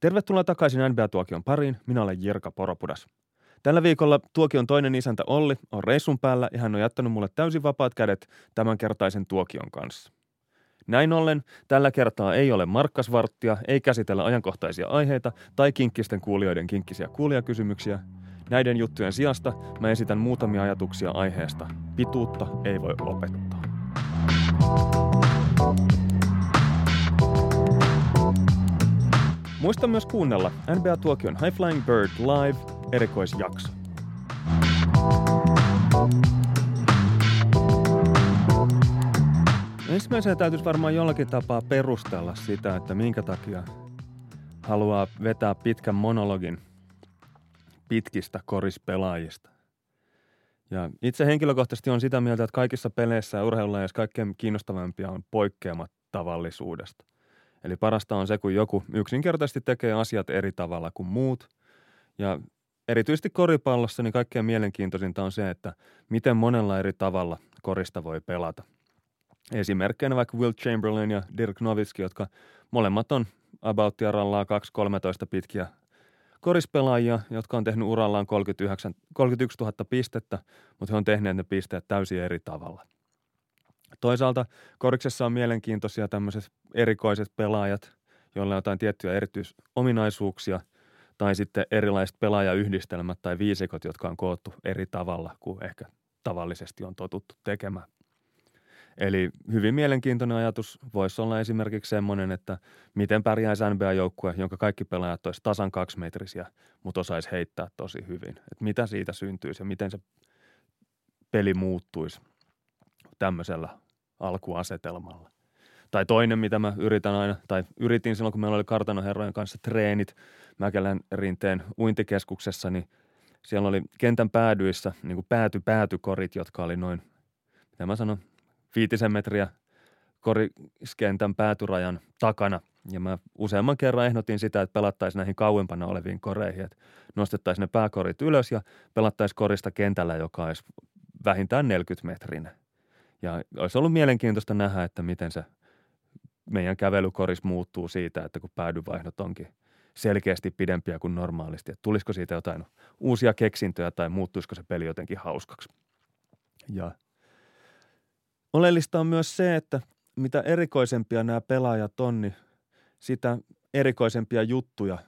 Tervetuloa takaisin NBA-tuokion pariin. Minä olen Jirka Poropudas. Tällä viikolla tuokion toinen isäntä Olli on reissun päällä ja hän on jättänyt mulle täysin vapaat kädet tämänkertaisen tuokion kanssa. Näin ollen tällä kertaa ei ole markkasvarttia, ei käsitellä ajankohtaisia aiheita tai kinkkisten kuulijoiden kinkkisiä kuulijakysymyksiä. Näiden juttujen sijasta mä esitän muutamia ajatuksia aiheesta. Pituutta ei voi lopettaa. Muista myös kuunnella NBA-tuokion High Flying Bird Live erikoisjakso. Ensimmäisenä täytyisi varmaan jollakin tapaa perustella sitä, että minkä takia haluaa vetää pitkän monologin pitkistä korispelaajista. Ja itse henkilökohtaisesti on sitä mieltä, että kaikissa peleissä ja urheilulajeissa kaikkein kiinnostavampia on poikkeamat tavallisuudesta. Eli parasta on se, kun joku yksinkertaisesti tekee asiat eri tavalla kuin muut. Ja erityisesti koripallossa niin kaikkein mielenkiintoisinta on se, että miten monella eri tavalla korista voi pelata. Esimerkkeinä vaikka Will Chamberlain ja Dirk Nowitzki, jotka molemmat on about rallaa 2-13 pitkiä korispelaajia, jotka on tehnyt urallaan 39, 31 000 pistettä, mutta he on tehneet ne pisteet täysin eri tavalla. Toisaalta koriksessa on mielenkiintoisia tämmöiset erikoiset pelaajat, joilla on jotain tiettyjä erityisominaisuuksia, tai sitten erilaiset pelaajayhdistelmät tai viisikot, jotka on koottu eri tavalla kuin ehkä tavallisesti on totuttu tekemään. Eli hyvin mielenkiintoinen ajatus voisi olla esimerkiksi semmoinen, että miten pärjäisi NBA-joukkue, jonka kaikki pelaajat olisivat tasan kaksimetrisiä, mutta osaisi heittää tosi hyvin. Että mitä siitä syntyisi ja miten se peli muuttuisi tämmöisellä alkuasetelmalla. Tai toinen, mitä mä yritän aina, tai yritin silloin, kun meillä oli kartanoherrojen kanssa treenit Mäkelän rinteen uintikeskuksessa, niin siellä oli kentän päädyissä niin pääty-päätykorit, jotka oli noin, mitä mä sanon, viitisen metriä koriskentän päätyrajan takana. Ja mä useamman kerran ehdotin sitä, että pelattaisiin näihin kauempana oleviin koreihin, että nostettaisiin ne pääkorit ylös ja pelattaisiin korista kentällä, joka olisi vähintään 40 metrinen. Ja olisi ollut mielenkiintoista nähdä, että miten se meidän kävelykoris muuttuu siitä, että kun päädyvaihdot onkin selkeästi pidempiä kuin normaalisti. Että tulisiko siitä jotain uusia keksintöjä tai muuttuisiko se peli jotenkin hauskaksi. Ja oleellista on myös se, että mitä erikoisempia nämä pelaajat on, niin sitä erikoisempia juttuja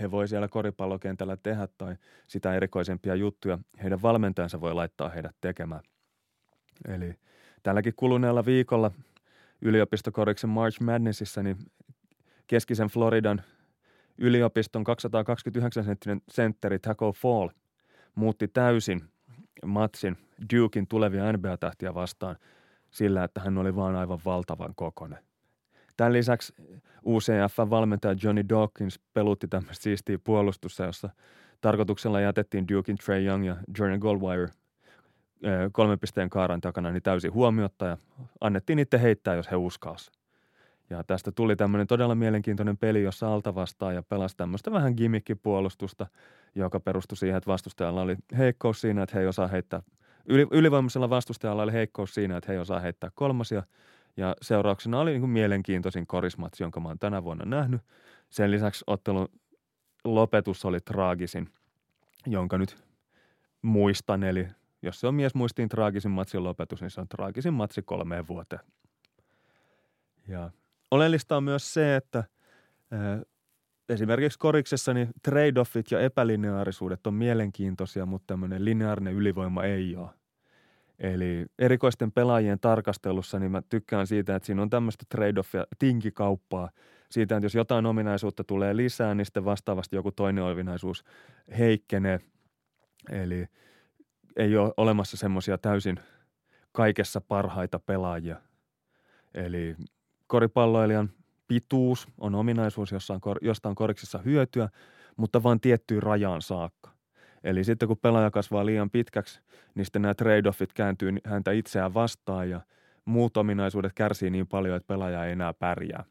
he voi siellä koripallokentällä tehdä tai sitä erikoisempia juttuja heidän valmentajansa voi laittaa heidät tekemään. Eli – tälläkin kuluneella viikolla yliopistokoriksen March Madnessissa, niin keskisen Floridan yliopiston 229 senttinen sentteri Taco Fall muutti täysin matsin Dukein tulevia NBA-tähtiä vastaan sillä, että hän oli vaan aivan valtavan kokonen. Tämän lisäksi UCF-valmentaja Johnny Dawkins pelutti tämmöistä siistiä puolustusta, jossa tarkoituksella jätettiin Dukein Trey Young ja Jordan Goldwire – kolmen pisteen kaaran takana niin täysin huomiotta ja annettiin niiden heittää, jos he uskalsi. Ja tästä tuli tämmöinen todella mielenkiintoinen peli, jossa alta vastaa ja pelasi tämmöistä vähän gimmikkipuolustusta, joka perustui siihen, että vastustajalla oli heikkous siinä, että he ei osaa heittää. Yli, ylivoimaisella vastustajalla oli heikkous siinä, että he ei osaa heittää kolmosia. Ja seurauksena oli niin kuin mielenkiintoisin korismatsi, jonka mä oon tänä vuonna nähnyt. Sen lisäksi ottelun lopetus oli traagisin, jonka nyt muistan. Eli jos se on mies muistiin traagisin matsin lopetus, niin se on traagisin matsi kolmeen vuoteen. Ja oleellista on myös se, että ää, esimerkiksi koriksessa niin trade-offit ja epälineaarisuudet on mielenkiintoisia, mutta tämmöinen lineaarinen ylivoima ei ole. Eli erikoisten pelaajien tarkastelussa niin mä tykkään siitä, että siinä on tämmöistä trade-offia, tinkikauppaa. Siitä, että jos jotain ominaisuutta tulee lisää, niin sitten vastaavasti joku toinen ominaisuus heikkenee. Eli – ei ole olemassa semmoisia täysin kaikessa parhaita pelaajia. Eli koripalloilijan pituus on ominaisuus, jossa on, josta on koriksessa hyötyä, mutta vain tiettyyn rajaan saakka. Eli sitten kun pelaaja kasvaa liian pitkäksi, niin sitten nämä trade-offit kääntyy häntä itseään vastaan ja muut ominaisuudet kärsii niin paljon, että pelaaja ei enää pärjää.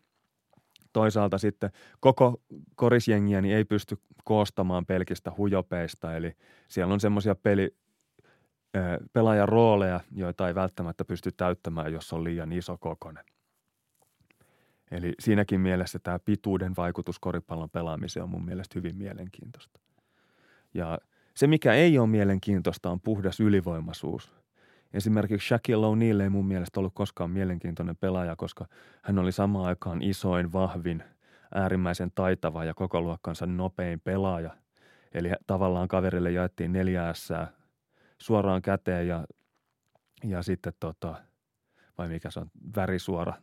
Toisaalta sitten koko korisjengiä niin ei pysty koostamaan pelkistä hujopeista, eli siellä on semmoisia peli, pelaajan rooleja, joita ei välttämättä pysty täyttämään, jos on liian iso kokonen. Eli siinäkin mielessä tämä pituuden vaikutus koripallon pelaamiseen on mun mielestä hyvin mielenkiintoista. Ja se, mikä ei ole mielenkiintoista, on puhdas ylivoimaisuus. Esimerkiksi Shaquille O'Neal ei mun mielestä ollut koskaan mielenkiintoinen pelaaja, koska hän oli samaan aikaan isoin, vahvin, äärimmäisen taitava ja koko luokkansa nopein pelaaja. Eli tavallaan kaverille jaettiin neljä ässää suoraan käteen ja, ja sitten tota, vai mikä se on, värisuora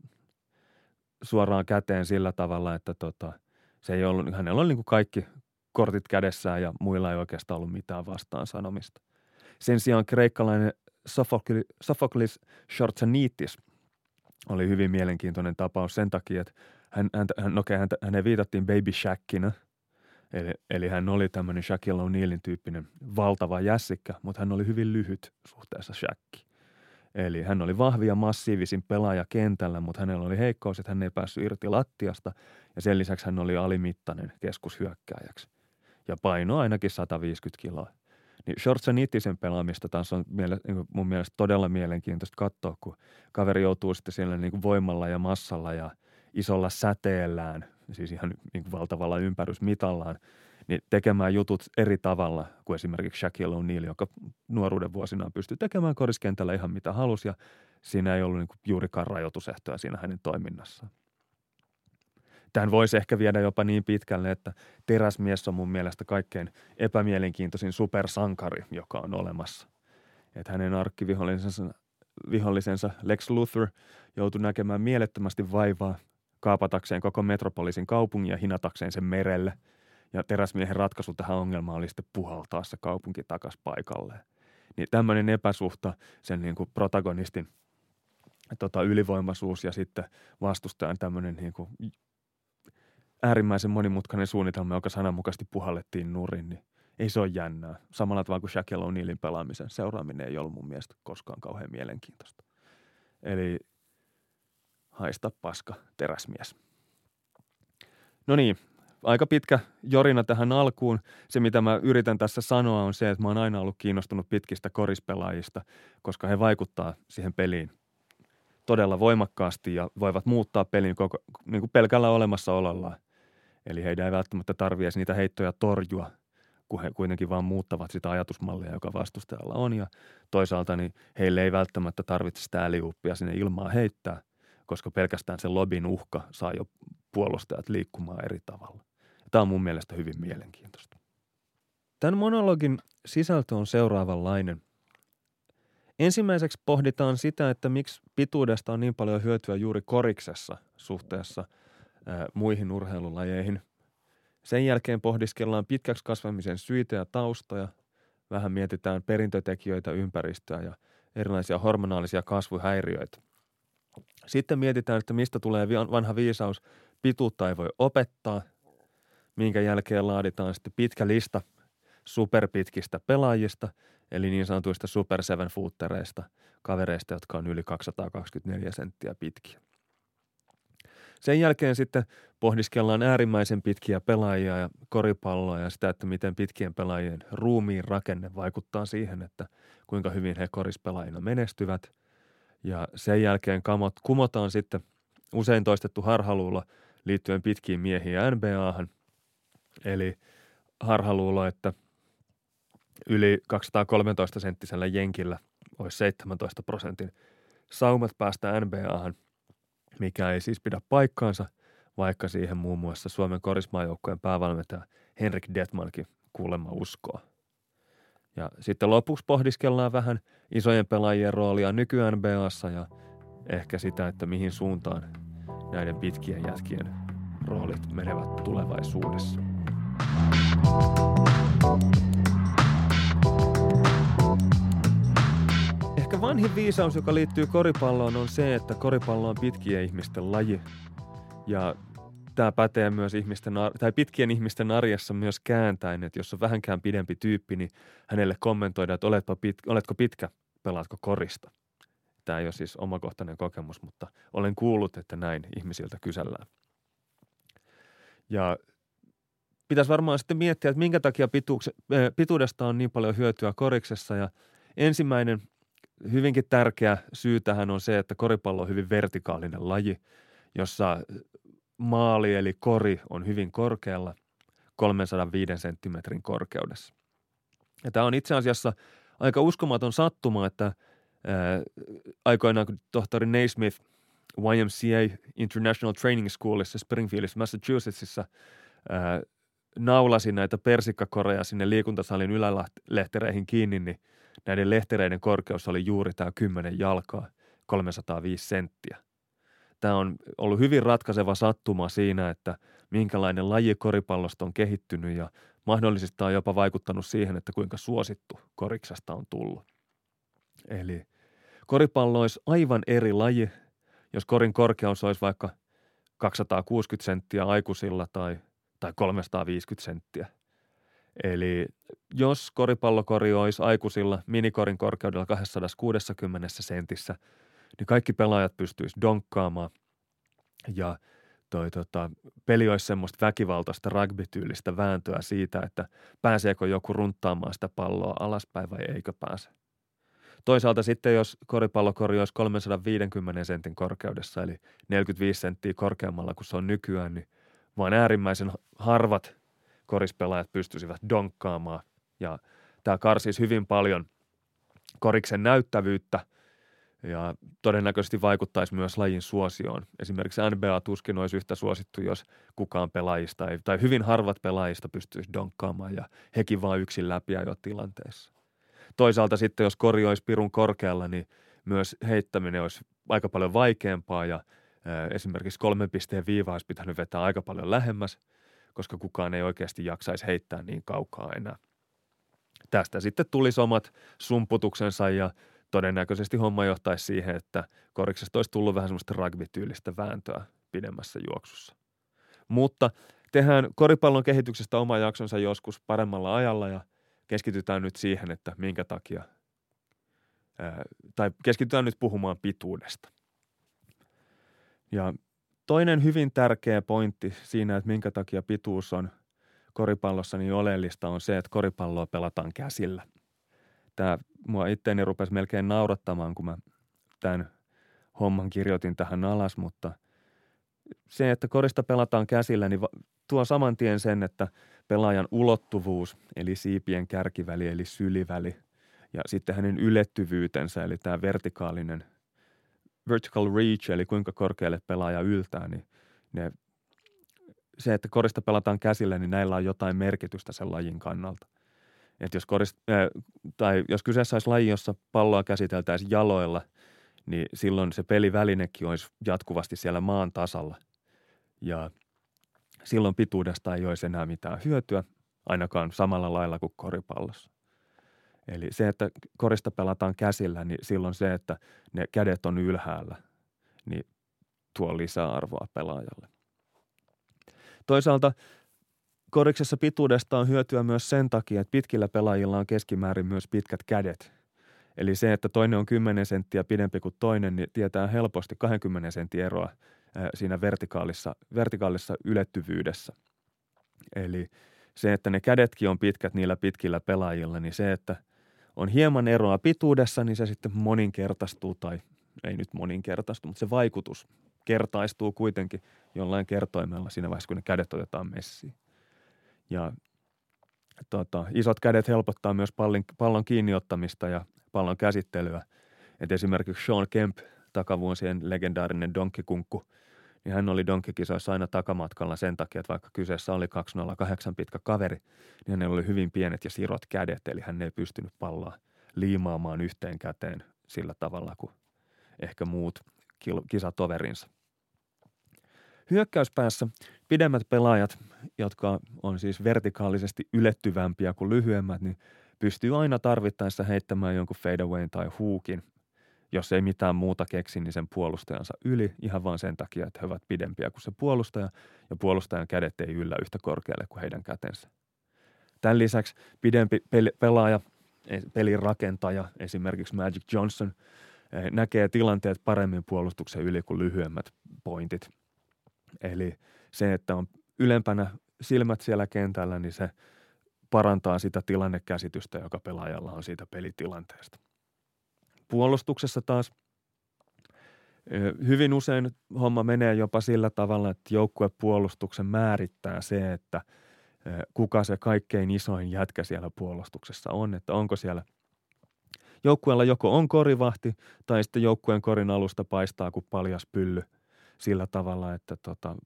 suoraan käteen sillä tavalla, että tota, se ei ollut, hänellä oli niin kuin kaikki kortit kädessään ja muilla ei oikeastaan ollut mitään vastaan sanomista. Sen sijaan kreikkalainen Sophocles Shortsanitis oli hyvin mielenkiintoinen tapaus sen takia, että hän, hän, hän, okay, hän, hänen viitattiin Baby Shackina, eli, eli hän oli tämmöinen Shaquille O'Nealin tyyppinen valtava jässikkä, mutta hän oli hyvin lyhyt suhteessa Shackiin. Eli hän oli vahvi ja massiivisin pelaaja kentällä, mutta hänellä oli heikkous, että hän ei päässyt irti lattiasta ja sen lisäksi hän oli alimittainen keskushyökkääjäksi. Ja paino ainakin 150 kiloa. Niin Shortsanittisen pelaamista taas on niin mun mielestä todella mielenkiintoista katsoa, kun kaveri joutuu sitten siellä niin voimalla ja massalla ja isolla säteellään, siis ihan niin kuin valtavalla ympärysmitallaan – niin tekemään jutut eri tavalla kuin esimerkiksi Shaquille O'Neal, joka nuoruuden vuosinaan pystyi tekemään koriskentällä ihan mitä halusi ja siinä ei ollut niin juurikaan rajoitusehtoja siinä hänen toiminnassaan. Tämän voisi ehkä viedä jopa niin pitkälle, että teräsmies on mun mielestä kaikkein epämielenkiintoisin supersankari, joka on olemassa. Että hänen arkkivihollisensa vihollisensa Lex Luthor joutui näkemään mielettömästi vaivaa kaapatakseen koko metropolisin kaupungin ja hinatakseen sen merelle – ja teräsmiehen ratkaisu tähän ongelmaan oli sitten puhaltaa se kaupunki takaisin paikalleen. Niin tämmöinen epäsuhta sen niin kuin protagonistin tota, ylivoimaisuus ja sitten vastustajan tämmöinen niin kuin äärimmäisen monimutkainen suunnitelma, joka sananmukaisesti puhallettiin nurin, niin ei se ole jännää. Samalla tavalla kuin Shaquille O'Nealin pelaamisen seuraaminen ei ollut mun mielestä koskaan kauhean mielenkiintoista. Eli haista paska, teräsmies. No niin, aika pitkä jorina tähän alkuun. Se, mitä mä yritän tässä sanoa, on se, että mä oon aina ollut kiinnostunut pitkistä korispelaajista, koska he vaikuttaa siihen peliin todella voimakkaasti ja voivat muuttaa pelin koko, niin kuin pelkällä olemassaolollaan. Eli heidän ei välttämättä tarvitse niitä heittoja torjua, kun he kuitenkin vaan muuttavat sitä ajatusmallia, joka vastustajalla on. Ja toisaalta niin heille ei välttämättä tarvitse sitä sinne ilmaa heittää, koska pelkästään se lobin uhka saa jo puolustajat liikkumaan eri tavalla. Tämä on mun mielestä hyvin mielenkiintoista. Tämän monologin sisältö on seuraavanlainen. Ensimmäiseksi pohditaan sitä, että miksi pituudesta on niin paljon hyötyä juuri koriksessa suhteessa ää, muihin urheilulajeihin. Sen jälkeen pohdiskellaan pitkäksi kasvamisen syitä ja taustoja. Vähän mietitään perintötekijöitä, ympäristöä ja erilaisia hormonaalisia kasvuhäiriöitä. Sitten mietitään, että mistä tulee vanha viisaus, pituutta ei voi opettaa – minkä jälkeen laaditaan sitten pitkä lista superpitkistä pelaajista, eli niin sanotuista super seven footereista, kavereista, jotka on yli 224 senttiä pitkiä. Sen jälkeen sitten pohdiskellaan äärimmäisen pitkiä pelaajia ja koripalloa ja sitä, että miten pitkien pelaajien ruumiin rakenne vaikuttaa siihen, että kuinka hyvin he korispelaajina menestyvät. Ja sen jälkeen kamot, kumotaan sitten usein toistettu harhaluulo liittyen pitkiin miehiin ja NBAhan – Eli harhaluulo, että yli 213 senttisellä jenkillä olisi 17 prosentin saumat päästä NBAhan, mikä ei siis pidä paikkaansa, vaikka siihen muun muassa Suomen korismaajoukkojen päävalmentaja Henrik Detmankin kuulemma uskoa. Ja sitten lopuksi pohdiskellaan vähän isojen pelaajien roolia nyky NBAssa ja ehkä sitä, että mihin suuntaan näiden pitkien jätkien roolit menevät tulevaisuudessa. Ehkä vanhin viisaus, joka liittyy koripalloon, on se, että koripallo on pitkien ihmisten laji. Ja tämä pätee myös ihmisten, tai pitkien ihmisten arjessa myös kääntäen, että jos on vähänkään pidempi tyyppi, niin hänelle kommentoidaan, että oletko, pit, oletko pitkä, pelaatko korista. Tämä ei ole siis omakohtainen kokemus, mutta olen kuullut, että näin ihmisiltä kysellään. Ja pitäisi varmaan sitten miettiä, että minkä takia pituudesta on niin paljon hyötyä koriksessa. Ja ensimmäinen hyvinkin tärkeä syy tähän on se, että koripallo on hyvin vertikaalinen laji. jossa maali eli kori on hyvin korkealla 305 senttimetrin korkeudessa. Ja tämä on itse asiassa aika uskomaton sattuma, että ää, aikoinaan kun tohtori Naismith YMCA International Training Schoolissa Springfieldissa, Massachusettsissa ää, naulasi näitä persikkakoreja sinne liikuntasalin ylälehtereihin kiinni, niin näiden lehtereiden korkeus oli juuri tämä 10 jalkaa, 305 senttiä. Tämä on ollut hyvin ratkaiseva sattuma siinä, että minkälainen laji koripallosta on kehittynyt ja mahdollisesti on jopa vaikuttanut siihen, että kuinka suosittu koriksesta on tullut. Eli koripallo olisi aivan eri laji, jos korin korkeus olisi vaikka 260 senttiä aikuisilla tai, tai 350 senttiä. Eli jos koripallokori olisi aikuisilla minikorin korkeudella 260 sentissä, niin kaikki pelaajat pystyisivät donkkaamaan ja toi, tota, peli olisi semmoista väkivaltaista rugby-tyylistä vääntöä siitä, että pääseekö joku runttaamaan sitä palloa alaspäin vai eikö pääse. Toisaalta sitten, jos koripallokori olisi 350 sentin korkeudessa, eli 45 senttiä korkeammalla kuin se on nykyään, niin vain äärimmäisen harvat korispelaajat pystyisivät donkkaamaan. Ja tämä karsisi hyvin paljon koriksen näyttävyyttä ja todennäköisesti vaikuttaisi myös lajin suosioon. Esimerkiksi NBA tuskin olisi yhtä suosittu, jos kukaan pelaajista ei, tai hyvin harvat pelaajista pystyisi donkkaamaan ja hekin vain yksin läpi jo tilanteessa. Toisaalta sitten, jos kori olisi pirun korkealla, niin myös heittäminen olisi aika paljon vaikeampaa ja esimerkiksi kolmen pisteen viiva olisi pitänyt vetää aika paljon lähemmäs, koska kukaan ei oikeasti jaksaisi heittää niin kaukaa enää. Tästä sitten tulisi omat sumputuksensa ja todennäköisesti homma johtaisi siihen, että koriksesta olisi tullut vähän semmoista rugby-tyylistä vääntöä pidemmässä juoksussa. Mutta tehdään koripallon kehityksestä oma jaksonsa joskus paremmalla ajalla ja keskitytään nyt siihen, että minkä takia, ää, tai keskitytään nyt puhumaan pituudesta. Ja toinen hyvin tärkeä pointti siinä, että minkä takia pituus on koripallossa niin oleellista, on se, että koripalloa pelataan käsillä. Tämä mua itteeni rupesi melkein naurattamaan, kun mä tämän homman kirjoitin tähän alas, mutta se, että korista pelataan käsillä, niin tuo saman tien sen, että pelaajan ulottuvuus, eli siipien kärkiväli, eli syliväli, ja sitten hänen ylettyvyytensä, eli tämä vertikaalinen vertical reach, eli kuinka korkealle pelaaja yltää, niin ne, se, että korista pelataan käsillä, niin näillä on jotain merkitystä sen lajin kannalta. Et jos, korist, äh, tai jos kyseessä olisi laji, jossa palloa käsiteltäisiin jaloilla, niin silloin se pelivälinekin olisi jatkuvasti siellä maan tasalla. Ja silloin pituudesta ei olisi enää mitään hyötyä, ainakaan samalla lailla kuin koripallossa. Eli se, että korista pelataan käsillä, niin silloin se, että ne kädet on ylhäällä, niin tuo lisää arvoa pelaajalle. Toisaalta koriksessa pituudesta on hyötyä myös sen takia, että pitkillä pelaajilla on keskimäärin myös pitkät kädet. Eli se, että toinen on 10 senttiä pidempi kuin toinen, niin tietää helposti 20 sentin eroa siinä vertikaalissa, vertikaalissa ylettyvyydessä. Eli se, että ne kädetkin on pitkät niillä pitkillä pelaajilla, niin se, että on hieman eroa pituudessa, niin se sitten moninkertaistuu tai ei nyt moninkertaistu, mutta se vaikutus kertaistuu kuitenkin jollain kertoimella siinä vaiheessa, kun ne kädet otetaan messiin. Ja tota, isot kädet helpottaa myös pallon, pallon kiinniottamista ja pallon käsittelyä. Et esimerkiksi Sean Kemp, takavuosien legendaarinen donkkikunkku, niin hän oli donkkikisoissa aina takamatkalla sen takia, että vaikka kyseessä oli 208 pitkä kaveri, niin hänellä oli hyvin pienet ja sirot kädet, eli hän ei pystynyt palloa liimaamaan yhteen käteen sillä tavalla kuin ehkä muut kisatoverinsa. Hyökkäyspäässä pidemmät pelaajat, jotka on siis vertikaalisesti ylettyvämpiä kuin lyhyemmät, niin pystyy aina tarvittaessa heittämään jonkun fadeawayn tai huukin, jos ei mitään muuta keksi, niin sen puolustajansa yli ihan vain sen takia, että he ovat pidempiä kuin se puolustaja ja puolustajan kädet ei yllä yhtä korkealle kuin heidän kätensä. Tämän lisäksi pidempi pelaaja, e, pelin rakentaja, esimerkiksi Magic Johnson, e, näkee tilanteet paremmin puolustuksen yli kuin lyhyemmät pointit – Eli se, että on ylempänä silmät siellä kentällä, niin se parantaa sitä tilannekäsitystä, joka pelaajalla on siitä pelitilanteesta. Puolustuksessa taas Hyvin usein homma menee jopa sillä tavalla, että joukkuepuolustuksen määrittää se, että kuka se kaikkein isoin jätkä siellä puolustuksessa on, että onko siellä joukkueella joko on korivahti tai sitten joukkueen korin alusta paistaa kuin paljas pylly sillä tavalla, että tota,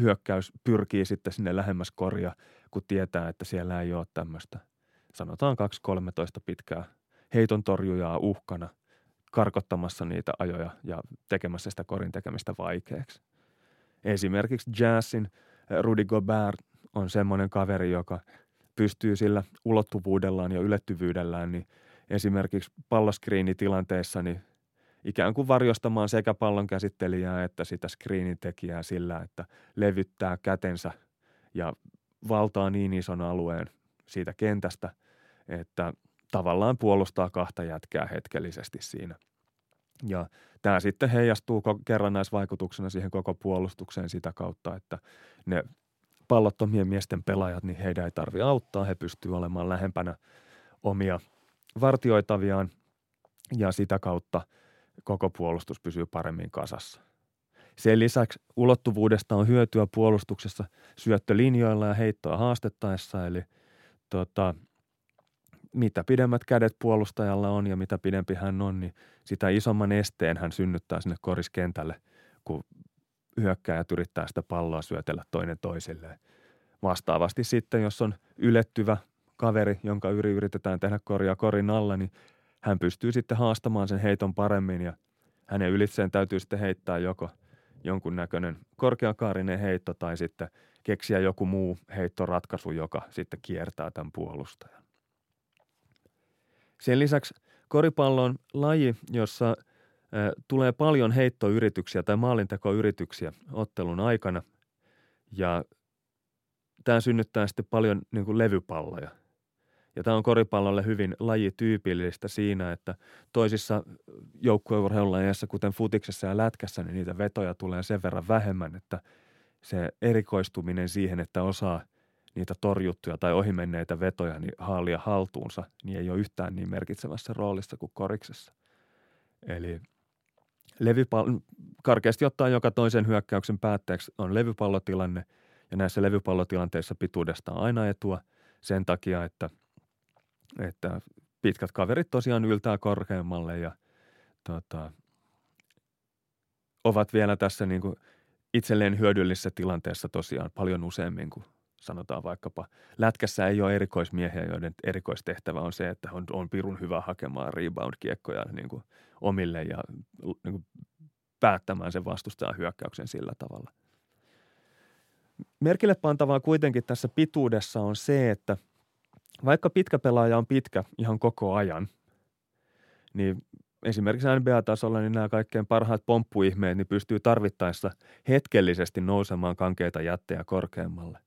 hyökkäys pyrkii sitten sinne lähemmäs koria, kun tietää, että siellä ei ole tämmöistä, sanotaan 2-13 pitkää heiton torjujaa uhkana karkottamassa niitä ajoja ja tekemässä sitä korin tekemistä vaikeaksi. Esimerkiksi Jazzin eh, Rudy Gobert on semmoinen kaveri, joka pystyy sillä ulottuvuudellaan ja ylettyvyydellään niin esimerkiksi palloskriinitilanteessa niin ikään kuin varjostamaan sekä pallon käsittelijää että sitä screenin tekijää sillä, että levyttää kätensä ja valtaa niin ison alueen siitä kentästä, että tavallaan puolustaa kahta jätkää hetkellisesti siinä. Ja tämä sitten heijastuu kerrannaisvaikutuksena siihen koko puolustukseen sitä kautta, että ne pallottomien miesten pelaajat, niin heidän ei tarvi auttaa. He pystyvät olemaan lähempänä omia vartioitaviaan ja sitä kautta koko puolustus pysyy paremmin kasassa. Sen lisäksi ulottuvuudesta on hyötyä puolustuksessa syöttölinjoilla ja heittoa haastettaessa, eli tota, mitä pidemmät kädet puolustajalla on ja mitä pidempi hän on, niin sitä isomman esteen hän synnyttää sinne koriskentälle, kun hyökkäjät yrittää sitä palloa syötellä toinen toisilleen. Vastaavasti sitten, jos on ylettyvä kaveri, jonka yri yritetään tehdä koria korin alla, niin hän pystyy sitten haastamaan sen heiton paremmin ja hänen ylitseen täytyy sitten heittää joko jonkunnäköinen korkeakaarinen heitto tai sitten keksiä joku muu heittoratkaisu, joka sitten kiertää tämän puolustajan. Sen lisäksi koripallo on laji, jossa tulee paljon heittoyrityksiä tai maalintekoyrityksiä ottelun aikana ja tämä synnyttää sitten paljon niin kuin levypalloja – ja tämä on koripallolle hyvin lajityypillistä siinä, että toisissa joukkueurheilulajeissa, kuten futiksessa ja lätkässä, niin niitä vetoja tulee sen verran vähemmän, että se erikoistuminen siihen, että osaa niitä torjuttuja tai ohimenneitä vetoja niin haalia haltuunsa, niin ei ole yhtään niin merkitsevässä roolissa kuin koriksessa. Eli levypallo, karkeasti ottaen joka toisen hyökkäyksen päätteeksi on levypallotilanne, ja näissä levypallotilanteissa pituudesta on aina etua sen takia, että – että pitkät kaverit tosiaan yltää korkeammalle ja tota, ovat vielä tässä niin kuin itselleen hyödyllisessä tilanteessa tosiaan paljon useammin kuin sanotaan vaikkapa. Lätkässä ei ole erikoismiehiä, joiden erikoistehtävä on se, että on, on pirun hyvä hakemaan rebound-kiekkoja niin kuin omille ja niin kuin päättämään sen vastustajan hyökkäyksen sillä tavalla. Merkille pantavaa kuitenkin tässä pituudessa on se, että – vaikka pitkä pelaaja on pitkä ihan koko ajan, niin esimerkiksi NBA-tasolla niin nämä kaikkein parhaat pomppuihmeet niin pystyy tarvittaessa hetkellisesti nousemaan kankeita jättejä korkeammalle.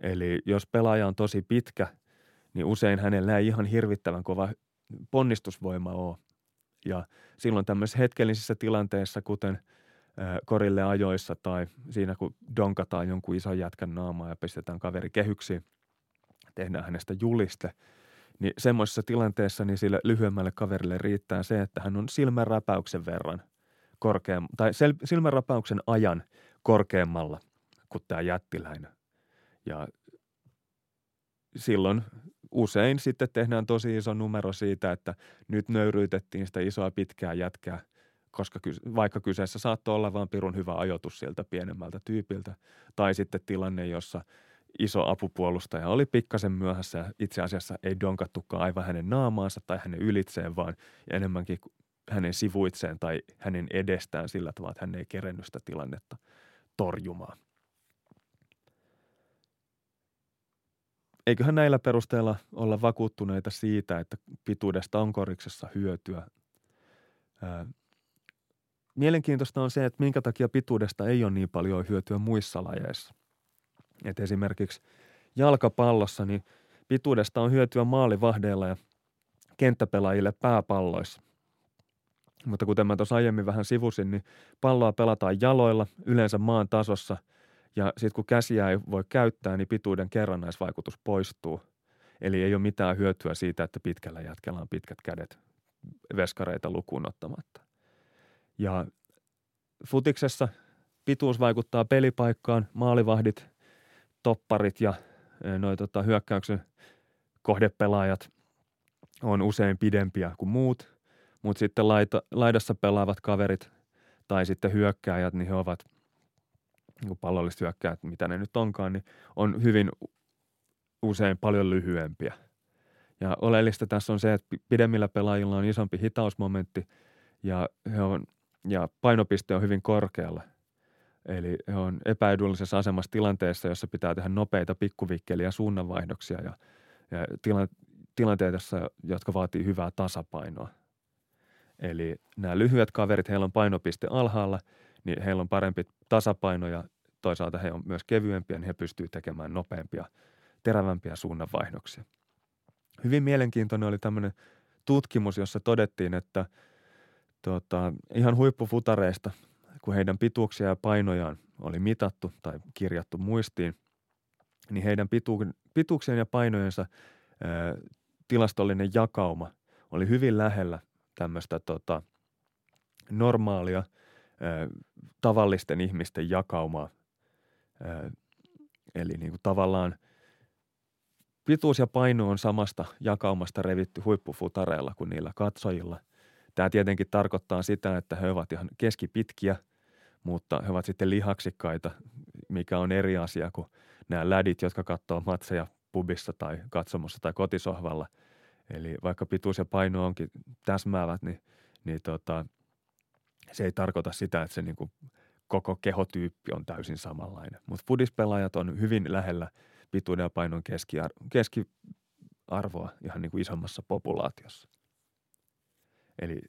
Eli jos pelaaja on tosi pitkä, niin usein hänellä ei ihan hirvittävän kova ponnistusvoima ole. Ja silloin tämmöisissä hetkellisissä tilanteissa, kuten korille ajoissa tai siinä kun donkataan jonkun ison jätkän naamaa ja pistetään kaveri kehyksiin, tehdään hänestä juliste, niin semmoisessa tilanteessa niin sille lyhyemmälle kaverille riittää se, että hän on silmänräpäyksen verran korkeam- tai sel- silmänräpäyksen ajan korkeammalla kuin tämä jättiläinen. Ja silloin usein sitten tehdään tosi iso numero siitä, että nyt nöyryytettiin sitä isoa pitkää jätkää, koska vaikka kyseessä saattoi olla vain pirun hyvä ajoitus sieltä pienemmältä tyypiltä, tai sitten tilanne, jossa – iso apupuolustaja oli pikkasen myöhässä ja itse asiassa ei donkattukaan aivan hänen naamaansa tai hänen ylitseen, vaan enemmänkin hänen sivuitseen tai hänen edestään sillä tavalla, että hän ei kerennyt sitä tilannetta torjumaan. Eiköhän näillä perusteella olla vakuuttuneita siitä, että pituudesta on koriksessa hyötyä. Mielenkiintoista on se, että minkä takia pituudesta ei ole niin paljon hyötyä muissa lajeissa – et esimerkiksi jalkapallossa niin pituudesta on hyötyä maalivahdeilla ja kenttäpelaajille pääpalloissa. Mutta kuten mä tuossa aiemmin vähän sivusin, niin palloa pelataan jaloilla, yleensä maan tasossa, ja sitten kun käsiä ei voi käyttää, niin pituuden kerrannaisvaikutus poistuu. Eli ei ole mitään hyötyä siitä, että pitkällä jätkellä on pitkät kädet veskareita lukuun ottamatta. Ja futiksessa pituus vaikuttaa pelipaikkaan, maalivahdit, topparit ja noin tota, hyökkäyksen kohdepelaajat on usein pidempiä kuin muut, mutta sitten laita, laidassa pelaavat kaverit tai sitten hyökkääjät, niin he ovat niin pallolliset hyökkäjät, mitä ne nyt onkaan, niin on hyvin usein paljon lyhyempiä. Ja oleellista tässä on se, että pidemmillä pelaajilla on isompi hitausmomentti ja, he on, ja painopiste on hyvin korkealla. Eli he on epäedullisessa asemassa tilanteessa, jossa pitää tehdä nopeita pikkuvikkeliä suunnanvaihdoksia ja, ja tila, tilanteessa, jotka vaatii hyvää tasapainoa. Eli nämä lyhyet kaverit, heillä on painopiste alhaalla, niin heillä on parempi tasapaino ja toisaalta he on myös kevyempiä, niin he pystyvät tekemään nopeampia, terävämpiä suunnanvaihdoksia. Hyvin mielenkiintoinen oli tämmöinen tutkimus, jossa todettiin, että tota, ihan huippufutareista, kun heidän pituuksia ja painojaan oli mitattu tai kirjattu muistiin, niin heidän pitu- pituuksien ja painojensa ää, tilastollinen jakauma oli hyvin lähellä tämmöistä tota, normaalia ää, tavallisten ihmisten jakaumaa. Ää, eli niin kuin tavallaan pituus ja paino on samasta jakaumasta revitty huippufutareilla kuin niillä katsojilla. Tämä tietenkin tarkoittaa sitä, että he ovat ihan keskipitkiä, mutta he ovat sitten lihaksikkaita, mikä on eri asia kuin nämä lädit, jotka katsoo matseja pubissa tai katsomossa tai kotisohvalla. Eli vaikka pituus ja paino onkin täsmäävät, niin, niin tota, se ei tarkoita sitä, että se niin kuin koko kehotyyppi on täysin samanlainen. Mutta fudispelaajat on hyvin lähellä pituuden ja painon keskiar- keskiarvoa ihan niin kuin isommassa populaatiossa. Eli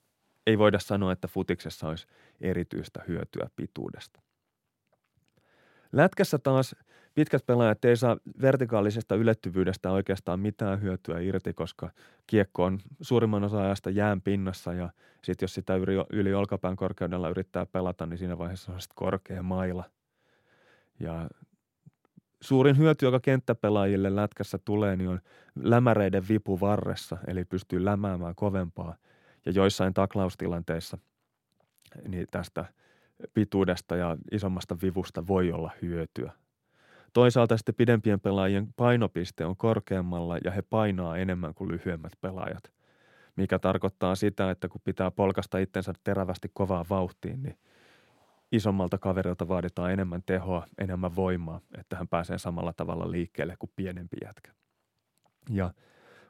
ei voida sanoa, että futiksessa olisi erityistä hyötyä pituudesta. Lätkässä taas pitkät pelaajat ei saa vertikaalisesta ylettyvyydestä oikeastaan mitään hyötyä irti, koska kiekko on suurimman osa ajasta jään pinnassa ja sitten jos sitä yli, yli olkapään korkeudella yrittää pelata, niin siinä vaiheessa on sitten korkea maila. Ja suurin hyöty, joka kenttäpelaajille lätkässä tulee, niin on lämäreiden vipu varressa, eli pystyy lämäämään kovempaa. Ja joissain taklaustilanteissa niin tästä – pituudesta ja isommasta vivusta voi olla hyötyä. Toisaalta sitten pidempien pelaajien painopiste on korkeammalla ja he painaa enemmän kuin lyhyemmät pelaajat, mikä tarkoittaa sitä, että kun pitää polkasta itsensä terävästi kovaa vauhtiin, niin isommalta kaverilta vaaditaan enemmän tehoa, enemmän voimaa, että hän pääsee samalla tavalla liikkeelle kuin pienempi jätkä. Ja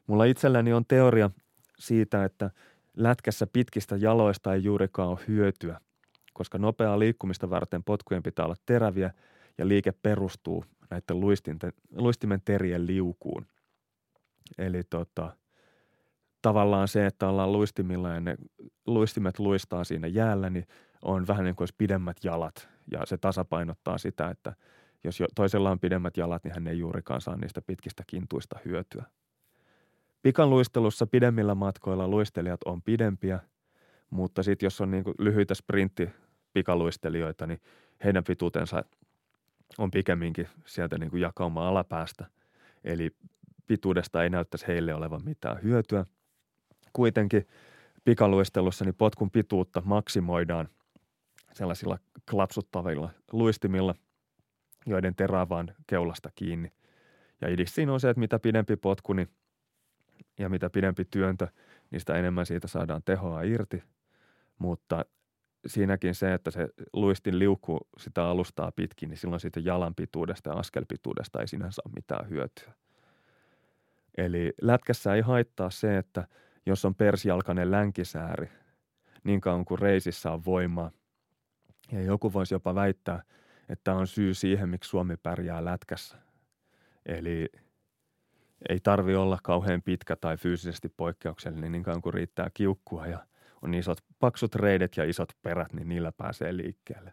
mulla itselläni on teoria siitä, että lätkässä pitkistä jaloista ei juurikaan ole hyötyä, koska nopeaa liikkumista varten potkujen pitää olla teräviä ja liike perustuu näiden luistinten, luistimen terien liukuun. Eli tota, tavallaan se, että ollaan luistimilla ja ne luistimet luistaa siinä jäällä, niin on vähän niin kuin olisi pidemmät jalat ja se tasapainottaa sitä, että jos toisella on pidemmät jalat, niin hän ei juurikaan saa niistä pitkistä kintuista hyötyä. Pikan luistelussa pidemmillä matkoilla luistelijat on pidempiä, mutta sitten jos on niin lyhyitä sprintti pikaluistelijoita, niin heidän pituutensa on pikemminkin sieltä niin kuin jakauma alapäästä. Eli pituudesta ei näyttäisi heille olevan mitään hyötyä. Kuitenkin pikaluistelussa niin potkun pituutta maksimoidaan sellaisilla klapsuttavilla luistimilla, joiden terä vaan keulasta kiinni. Ja idis siinä on se, että mitä pidempi potku niin, ja mitä pidempi työntö, niin sitä enemmän siitä saadaan tehoa irti. Mutta siinäkin se, että se luistin liukku sitä alustaa pitkin, niin silloin siitä jalan pituudesta ja askelpituudesta ei sinänsä ole mitään hyötyä. Eli lätkässä ei haittaa se, että jos on persjalkainen länkisääri, niin kauan kuin reisissä on voimaa. Ja joku voisi jopa väittää, että on syy siihen, miksi Suomi pärjää lätkässä. Eli ei tarvi olla kauhean pitkä tai fyysisesti poikkeuksellinen niin kauan kuin riittää kiukkua ja – on isot paksut reidet ja isot perät, niin niillä pääsee liikkeelle.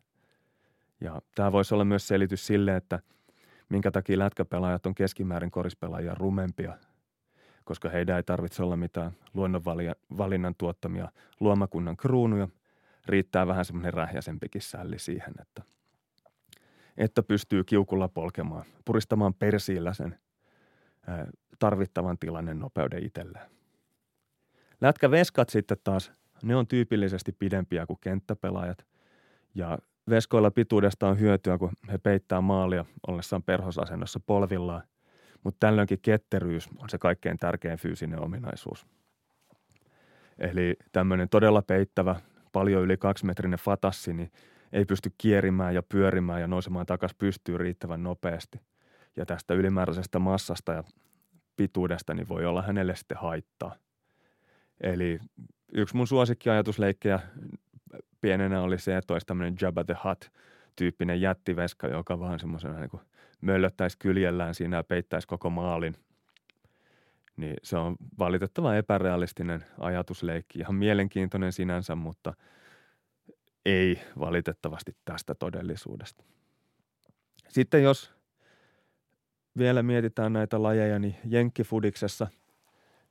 Ja tämä voisi olla myös selitys sille, että minkä takia lätkäpelaajat on keskimäärin korispelaajia rumempia, koska heidän ei tarvitse olla mitään luonnonvalinnan tuottamia luomakunnan kruunuja. Riittää vähän semmoinen rähjäsempikin sälli siihen, että, että pystyy kiukulla polkemaan, puristamaan persiillä sen tarvittavan tilanne nopeuden itselleen. Lätkäveskat sitten taas – ne on tyypillisesti pidempiä kuin kenttäpelaajat Ja veskoilla pituudesta on hyötyä, kun he peittää maalia ollessaan perhosasennossa polvillaan, mutta tällöinkin ketteryys on se kaikkein tärkein fyysinen ominaisuus. Eli tämmöinen todella peittävä, paljon yli kaksimetrinen fatassi, niin ei pysty kierimään ja pyörimään ja nousemaan takaisin pystyyn riittävän nopeasti. Ja tästä ylimääräisestä massasta ja pituudesta niin voi olla hänelle sitten haittaa. Eli yksi mun suosikkiajatusleikkejä pienenä oli se, että olisi tämmöinen Jabba the Hutt-tyyppinen jättiveska, joka vaan semmoisena niin möllöttäisi kyljellään siinä ja peittäisi koko maalin. Niin se on valitettavan epärealistinen ajatusleikki. Ihan mielenkiintoinen sinänsä, mutta ei valitettavasti tästä todellisuudesta. Sitten jos vielä mietitään näitä lajeja, niin jenkkifudiksessa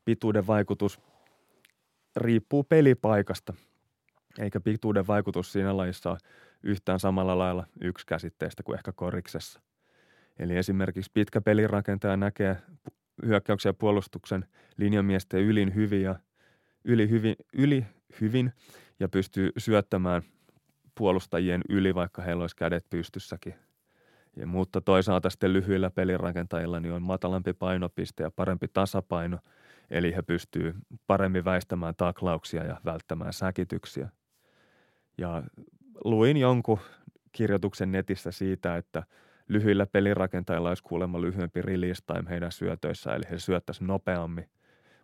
pituuden vaikutus riippuu pelipaikasta, eikä pituuden vaikutus siinä lajissa ole yhtään samalla lailla yksi käsitteistä kuin ehkä koriksessa. Eli esimerkiksi pitkä pelirakentaja näkee hyökkäyksen ja puolustuksen linjamiesten ylin hyvin ja yli hyvin, yli hyvin ja pystyy syöttämään puolustajien yli, vaikka heillä olisi kädet pystyssäkin. Ja, mutta toisaalta sitten lyhyillä pelirakentajilla niin on matalampi painopiste ja parempi tasapaino, eli he pystyvät paremmin väistämään taklauksia ja välttämään säkityksiä. Ja luin jonkun kirjoituksen netissä siitä, että lyhyillä pelirakentajilla olisi kuulemma lyhyempi release time heidän syötöissä, eli he syöttäisivät nopeammin.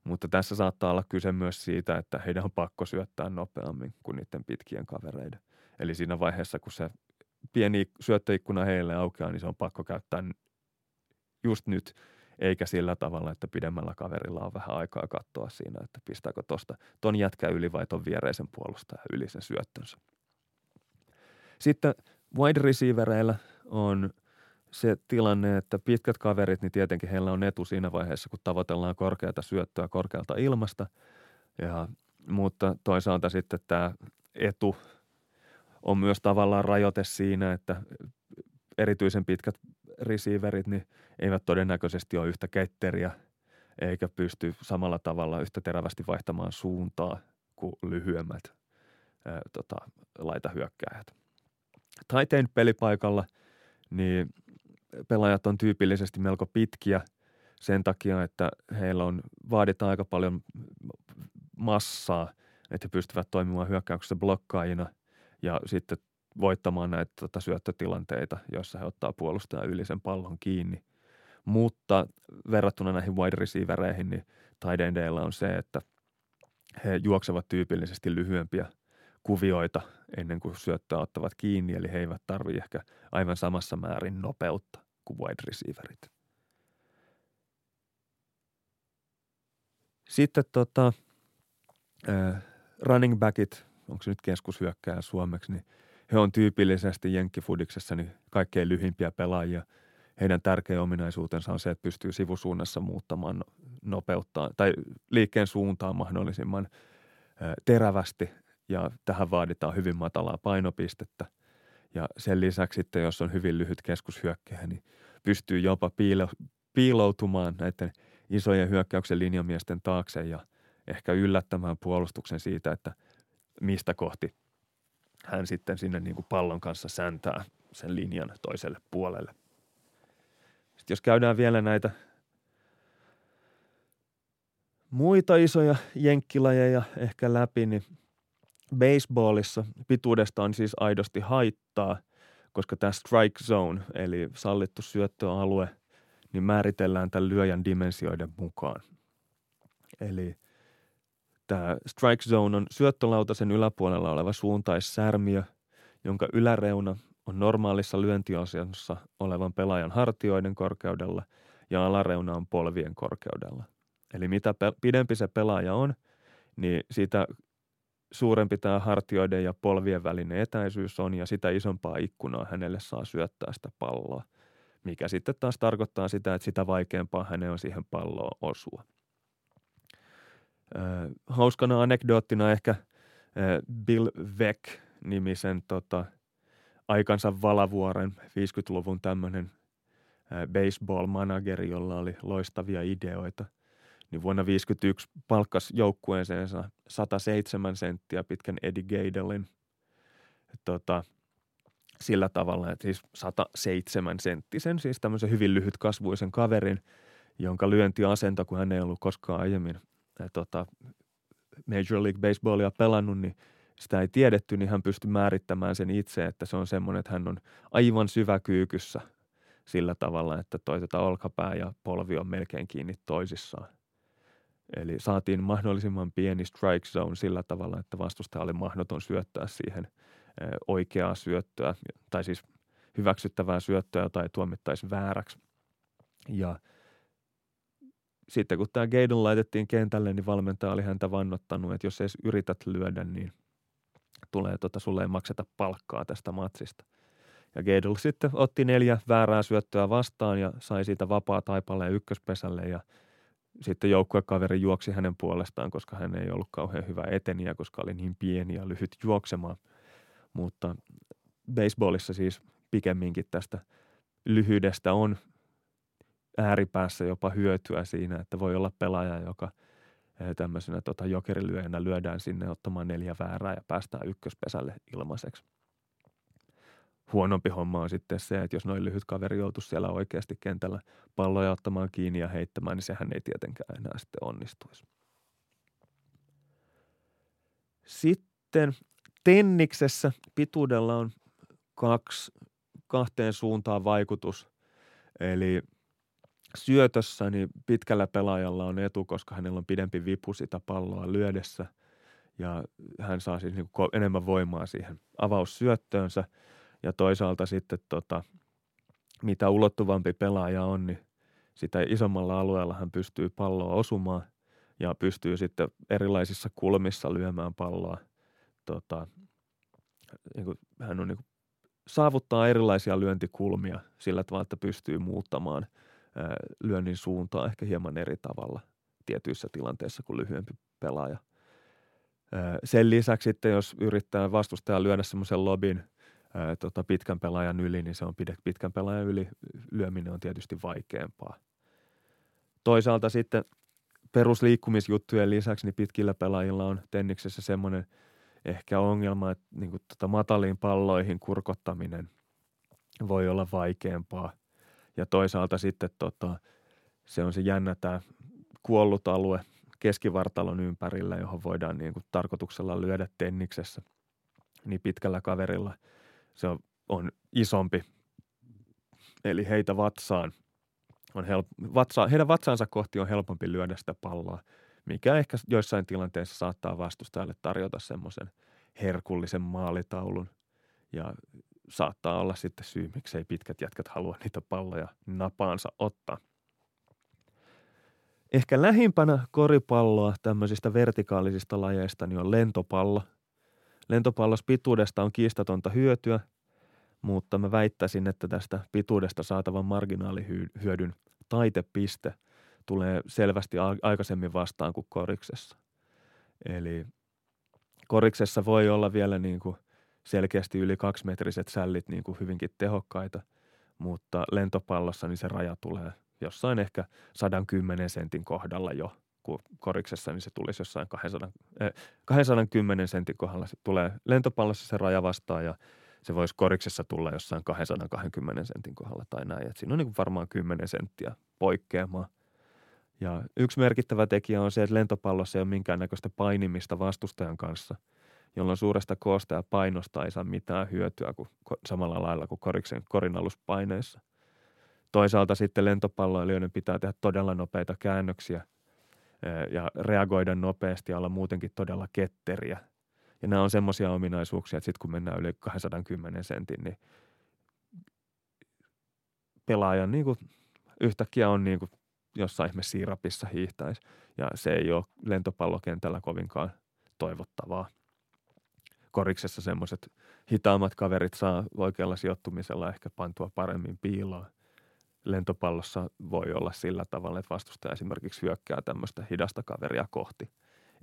Mutta tässä saattaa olla kyse myös siitä, että heidän on pakko syöttää nopeammin kuin niiden pitkien kavereiden. Eli siinä vaiheessa, kun se pieni syöttöikkuna heille aukeaa, niin se on pakko käyttää just nyt, eikä sillä tavalla, että pidemmällä kaverilla on vähän aikaa katsoa siinä, että pistääkö tuosta ton jätkä yli vai ton viereisen puolustaja yli sen syöttönsä. Sitten wide receivereillä on se tilanne, että pitkät kaverit, niin tietenkin heillä on etu siinä vaiheessa, kun tavoitellaan korkeata syöttöä korkealta ilmasta. Ja, mutta toisaalta sitten tämä etu on myös tavallaan rajoite siinä, että erityisen pitkät receiverit niin eivät todennäköisesti ole yhtä ketteriä eikä pysty samalla tavalla yhtä terävästi vaihtamaan suuntaa kuin lyhyemmät ää, tota, laitahyökkääjät. Taiteen pelipaikalla niin pelaajat on tyypillisesti melko pitkiä sen takia, että heillä on, vaaditaan aika paljon massaa, että he pystyvät toimimaan hyökkäyksessä blokkaajina ja sitten voittamaan näitä tota, syöttötilanteita, joissa he ottaa puolustajan yli sen pallon kiinni. Mutta verrattuna näihin wide receivereihin, niin Tidendeilla on se, että he juoksevat tyypillisesti lyhyempiä kuvioita ennen kuin syöttöä ottavat kiinni, eli he eivät tarvitse ehkä aivan samassa määrin nopeutta kuin wide receiverit. Sitten tota, äh, running backit onko se nyt keskushyökkääjä suomeksi, niin he on tyypillisesti jenkkifudiksessa niin kaikkein lyhimpiä pelaajia. Heidän tärkeä ominaisuutensa on se, että pystyy sivusuunnassa muuttamaan nopeuttaa tai liikkeen suuntaan mahdollisimman terävästi ja tähän vaaditaan hyvin matalaa painopistettä. Ja sen lisäksi sitten, jos on hyvin lyhyt keskushyökkäjä, niin pystyy jopa piilo, piiloutumaan näiden isojen hyökkäyksen linjamiesten taakse ja ehkä yllättämään puolustuksen siitä, että – mistä kohti hän sitten sinne niin kuin pallon kanssa säntää sen linjan toiselle puolelle. Sitten jos käydään vielä näitä muita isoja jenkkilajeja ehkä läpi, niin baseballissa pituudesta on siis aidosti haittaa, koska tämä strike zone, eli sallittu syöttöalue, niin määritellään tämän lyöjän dimensioiden mukaan. Eli – Tämä strike zone on syöttölautasen yläpuolella oleva suuntaissärmiö, jonka yläreuna on normaalissa lyöntiosiossa olevan pelaajan hartioiden korkeudella ja alareuna on polvien korkeudella. Eli mitä pidempi se pelaaja on, niin sitä suurempi tämä hartioiden ja polvien välinen etäisyys on ja sitä isompaa ikkunaa hänelle saa syöttää sitä palloa, mikä sitten taas tarkoittaa sitä, että sitä vaikeampaa hänen on siihen palloon osua – hauskana anekdoottina ehkä äh, Bill Veck-nimisen tota, aikansa Valavuoren 50-luvun tämmöinen äh, baseball-manageri, jolla oli loistavia ideoita. Niin vuonna 1951 palkkas joukkueeseensa 107 senttiä pitkän Eddie Gadelin. Tota, sillä tavalla, että siis 107 senttisen, siis tämmöisen hyvin lyhytkasvuisen kaverin, jonka lyöntiasento, kun hän ei ollut koskaan aiemmin tota, Major League Baseballia pelannut, niin sitä ei tiedetty, niin hän pystyi määrittämään sen itse, että se on semmoinen, että hän on aivan syväkyykyssä sillä tavalla, että toi tota olkapää ja polvi on melkein kiinni toisissaan. Eli saatiin mahdollisimman pieni strike zone sillä tavalla, että vastustaja oli mahdoton syöttää siihen oikeaa syöttöä, tai siis hyväksyttävää syöttöä tai tuomittaisi vääräksi. Ja sitten kun tämä Gaydon laitettiin kentälle, niin valmentaja oli häntä vannottanut, että jos edes yrität lyödä, niin tulee tota, sulle ei makseta palkkaa tästä matsista. Ja Gaydon sitten otti neljä väärää syöttöä vastaan ja sai siitä vapaa taipaleen ykköspesälle ja – sitten joukkuekaveri juoksi hänen puolestaan, koska hän ei ollut kauhean hyvä eteniä, koska oli niin pieni ja lyhyt juoksemaan. Mutta baseballissa siis pikemminkin tästä lyhyydestä on ääripäässä jopa hyötyä siinä, että voi olla pelaaja, joka eh, tämmöisenä tota jokerilyöjänä lyödään sinne ottamaan neljä väärää ja päästään ykköspesälle ilmaiseksi huonompi homma on sitten se, että jos noin lyhyt kaveri joutuisi siellä oikeasti kentällä palloja ottamaan kiinni ja heittämään, niin sehän ei tietenkään enää sitten onnistuisi. Sitten tenniksessä pituudella on kaksi, kahteen suuntaan vaikutus. Eli syötössä niin pitkällä pelaajalla on etu, koska hänellä on pidempi vipu sitä palloa lyödessä ja hän saa siis niin enemmän voimaa siihen avaussyöttöönsä – ja toisaalta sitten tota, mitä ulottuvampi pelaaja on, niin sitä isommalla alueella hän pystyy palloa osumaan ja pystyy sitten erilaisissa kulmissa lyömään palloa. Tota, niin kuin, hän on niin kuin, saavuttaa erilaisia lyöntikulmia sillä tavalla, että pystyy muuttamaan lyönnin suuntaa ehkä hieman eri tavalla tietyissä tilanteissa kuin lyhyempi pelaaja. Sen lisäksi sitten, jos yrittää vastustaja lyödä semmoisen lobin – tota, pitkän pelaajan yli, niin se on pitkän pelaajan yli lyöminen on tietysti vaikeampaa. Toisaalta sitten perusliikkumisjuttujen lisäksi niin pitkillä pelaajilla on tenniksessä semmoinen ehkä ongelma, että niin kuin tota mataliin palloihin kurkottaminen voi olla vaikeampaa. Ja toisaalta sitten tota, se on se jännä tämä kuollut alue keskivartalon ympärillä, johon voidaan niin kuin tarkoituksella lyödä tenniksessä. Niin pitkällä kaverilla – se on, on isompi. Eli heitä vatsaan on help, vatsa, heidän vatsaansa kohti on helpompi lyödä sitä palloa, mikä ehkä joissain tilanteissa saattaa vastustajalle tarjota semmoisen herkullisen maalitaulun ja saattaa olla sitten syy, miksei pitkät jätkät halua niitä palloja napaansa ottaa. Ehkä lähimpänä koripalloa tämmöisistä vertikaalisista lajeista niin on lentopallo – Lentopallos pituudesta on kiistatonta hyötyä, mutta mä väittäisin, että tästä pituudesta saatavan marginaalihyödyn taitepiste tulee selvästi aikaisemmin vastaan kuin koriksessa. Eli koriksessa voi olla vielä niin kuin selkeästi yli kaksimetriset sällit niin kuin hyvinkin tehokkaita, mutta lentopallossa niin se raja tulee jossain ehkä 110 sentin kohdalla jo – kun koriksessa, niin se tulisi jossain 200, eh, 210 sentin kohdalla. Se tulee lentopallossa se raja vastaan ja se voisi koriksessa tulla jossain 220 sentin kohdalla tai näin. Et siinä on niin varmaan 10 senttiä poikkeamaa. Ja yksi merkittävä tekijä on se, että lentopallossa ei ole minkäännäköistä painimista vastustajan kanssa, jolloin suuresta koosta ja painosta ei saa mitään hyötyä kuin, samalla lailla kuin koriksen korinaluspaineissa. Toisaalta sitten lentopalloilijoiden pitää tehdä todella nopeita käännöksiä – ja reagoida nopeasti ja olla muutenkin todella ketteriä. Ja nämä on semmoisia ominaisuuksia, että sitten kun mennään yli 210 sentin, niin pelaajan niin kuin yhtäkkiä on niin kuin jossain ihme siirapissa hiihtäisi. Ja se ei ole lentopallokentällä kovinkaan toivottavaa. Koriksessa semmoiset hitaammat kaverit saa oikealla sijoittumisella ehkä pantua paremmin piiloon lentopallossa voi olla sillä tavalla, että vastustaja esimerkiksi hyökkää tämmöistä hidasta kaveria kohti.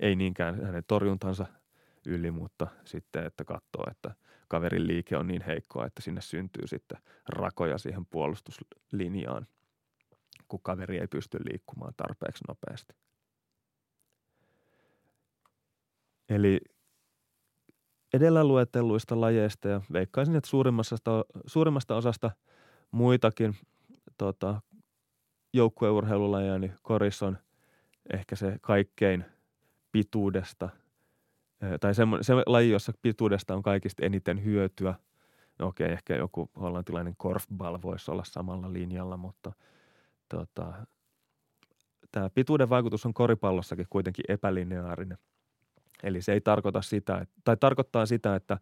Ei niinkään hänen torjuntansa yli, mutta sitten, että katsoo, että kaverin liike on niin heikkoa, että sinne syntyy sitten rakoja siihen puolustuslinjaan, kun kaveri ei pysty liikkumaan tarpeeksi nopeasti. Eli edellä luetelluista lajeista ja veikkaisin, että suurimmasta, suurimmasta osasta muitakin tota, joukkueurheilulajeja, niin koris on ehkä se kaikkein pituudesta, tai se, se laji, jossa pituudesta on kaikista eniten hyötyä. No okei, ehkä joku hollantilainen korfball voisi olla samalla linjalla, mutta tota, tämä pituuden vaikutus on koripallossakin kuitenkin epälineaarinen. Eli se ei tarkoita sitä, tai tarkoittaa sitä, että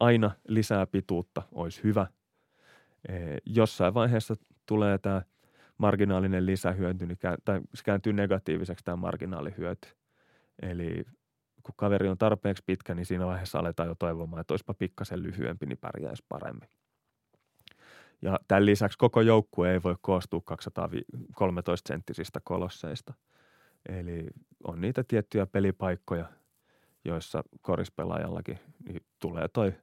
aina lisää pituutta olisi hyvä. Jossain vaiheessa tulee tämä marginaalinen lisähyöty, niin tai se kääntyy negatiiviseksi tämä marginaalihyöty. Eli kun kaveri on tarpeeksi pitkä, niin siinä vaiheessa aletaan jo toivomaan, että olisipa pikkasen lyhyempi, niin pärjäisi paremmin. Ja tämän lisäksi koko joukkue ei voi koostua 213 senttisistä kolosseista. Eli on niitä tiettyjä pelipaikkoja, joissa korispelaajallakin niin tulee toi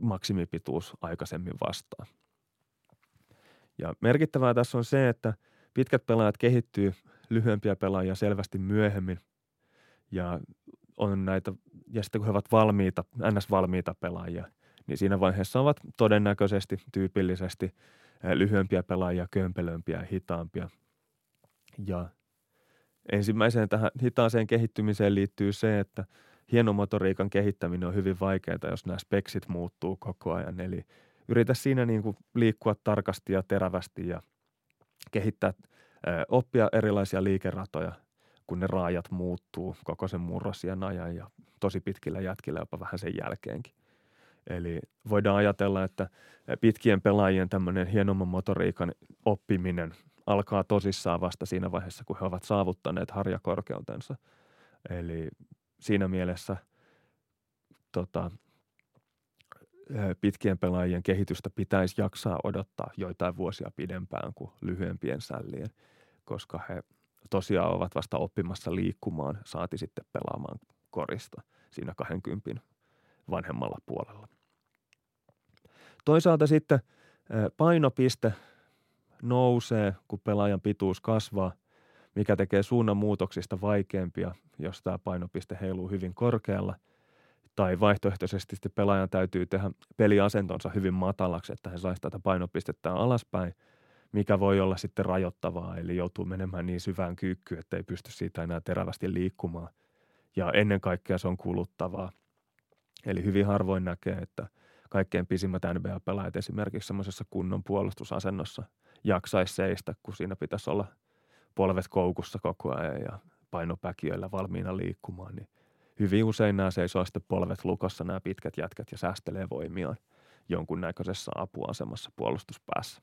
maksimipituus aikaisemmin vastaan. Ja merkittävää tässä on se, että pitkät pelaajat kehittyy lyhyempiä pelaajia selvästi myöhemmin ja on näitä, ja sitten kun he ovat valmiita, ns-valmiita pelaajia, niin siinä vaiheessa ovat todennäköisesti, tyypillisesti eh, lyhyempiä pelaajia, kömpelömpiä ja hitaampia. Ja ensimmäiseen tähän hitaaseen kehittymiseen liittyy se, että hienomotoriikan kehittäminen on hyvin vaikeaa, jos nämä speksit muuttuu koko ajan. Eli yritä siinä niin kuin liikkua tarkasti ja terävästi ja kehittää, oppia erilaisia liikeratoja, kun ne raajat muuttuu koko sen murrosien ajan ja tosi pitkillä jätkillä jopa vähän sen jälkeenkin. Eli voidaan ajatella, että pitkien pelaajien tämmöinen hienomman motoriikan oppiminen alkaa tosissaan vasta siinä vaiheessa, kun he ovat saavuttaneet harjakorkeutensa. Eli siinä mielessä tota, pitkien pelaajien kehitystä pitäisi jaksaa odottaa joitain vuosia pidempään kuin lyhyempien sällien, koska he tosiaan ovat vasta oppimassa liikkumaan, saati sitten pelaamaan korista siinä 20 vanhemmalla puolella. Toisaalta sitten painopiste nousee, kun pelaajan pituus kasvaa, mikä tekee suunnanmuutoksista vaikeampia, jos tämä painopiste heiluu hyvin korkealla – tai vaihtoehtoisesti pelaajan täytyy tehdä peliasentonsa hyvin matalaksi, että he saisi tätä painopistettä alaspäin, mikä voi olla sitten rajoittavaa, eli joutuu menemään niin syvään kyykkyyn, että ei pysty siitä enää terävästi liikkumaan. Ja ennen kaikkea se on kuluttavaa. Eli hyvin harvoin näkee, että kaikkein pisimmät NBA-pelaajat esimerkiksi semmoisessa kunnon puolustusasennossa jaksaisi seistä, kun siinä pitäisi olla polvet koukussa koko ajan ja painopäkiöillä valmiina liikkumaan, niin hyvin usein nämä seisoo sitten polvet lukossa nämä pitkät jätkät ja säästelee voimiaan jonkunnäköisessä apuasemassa puolustuspäässä.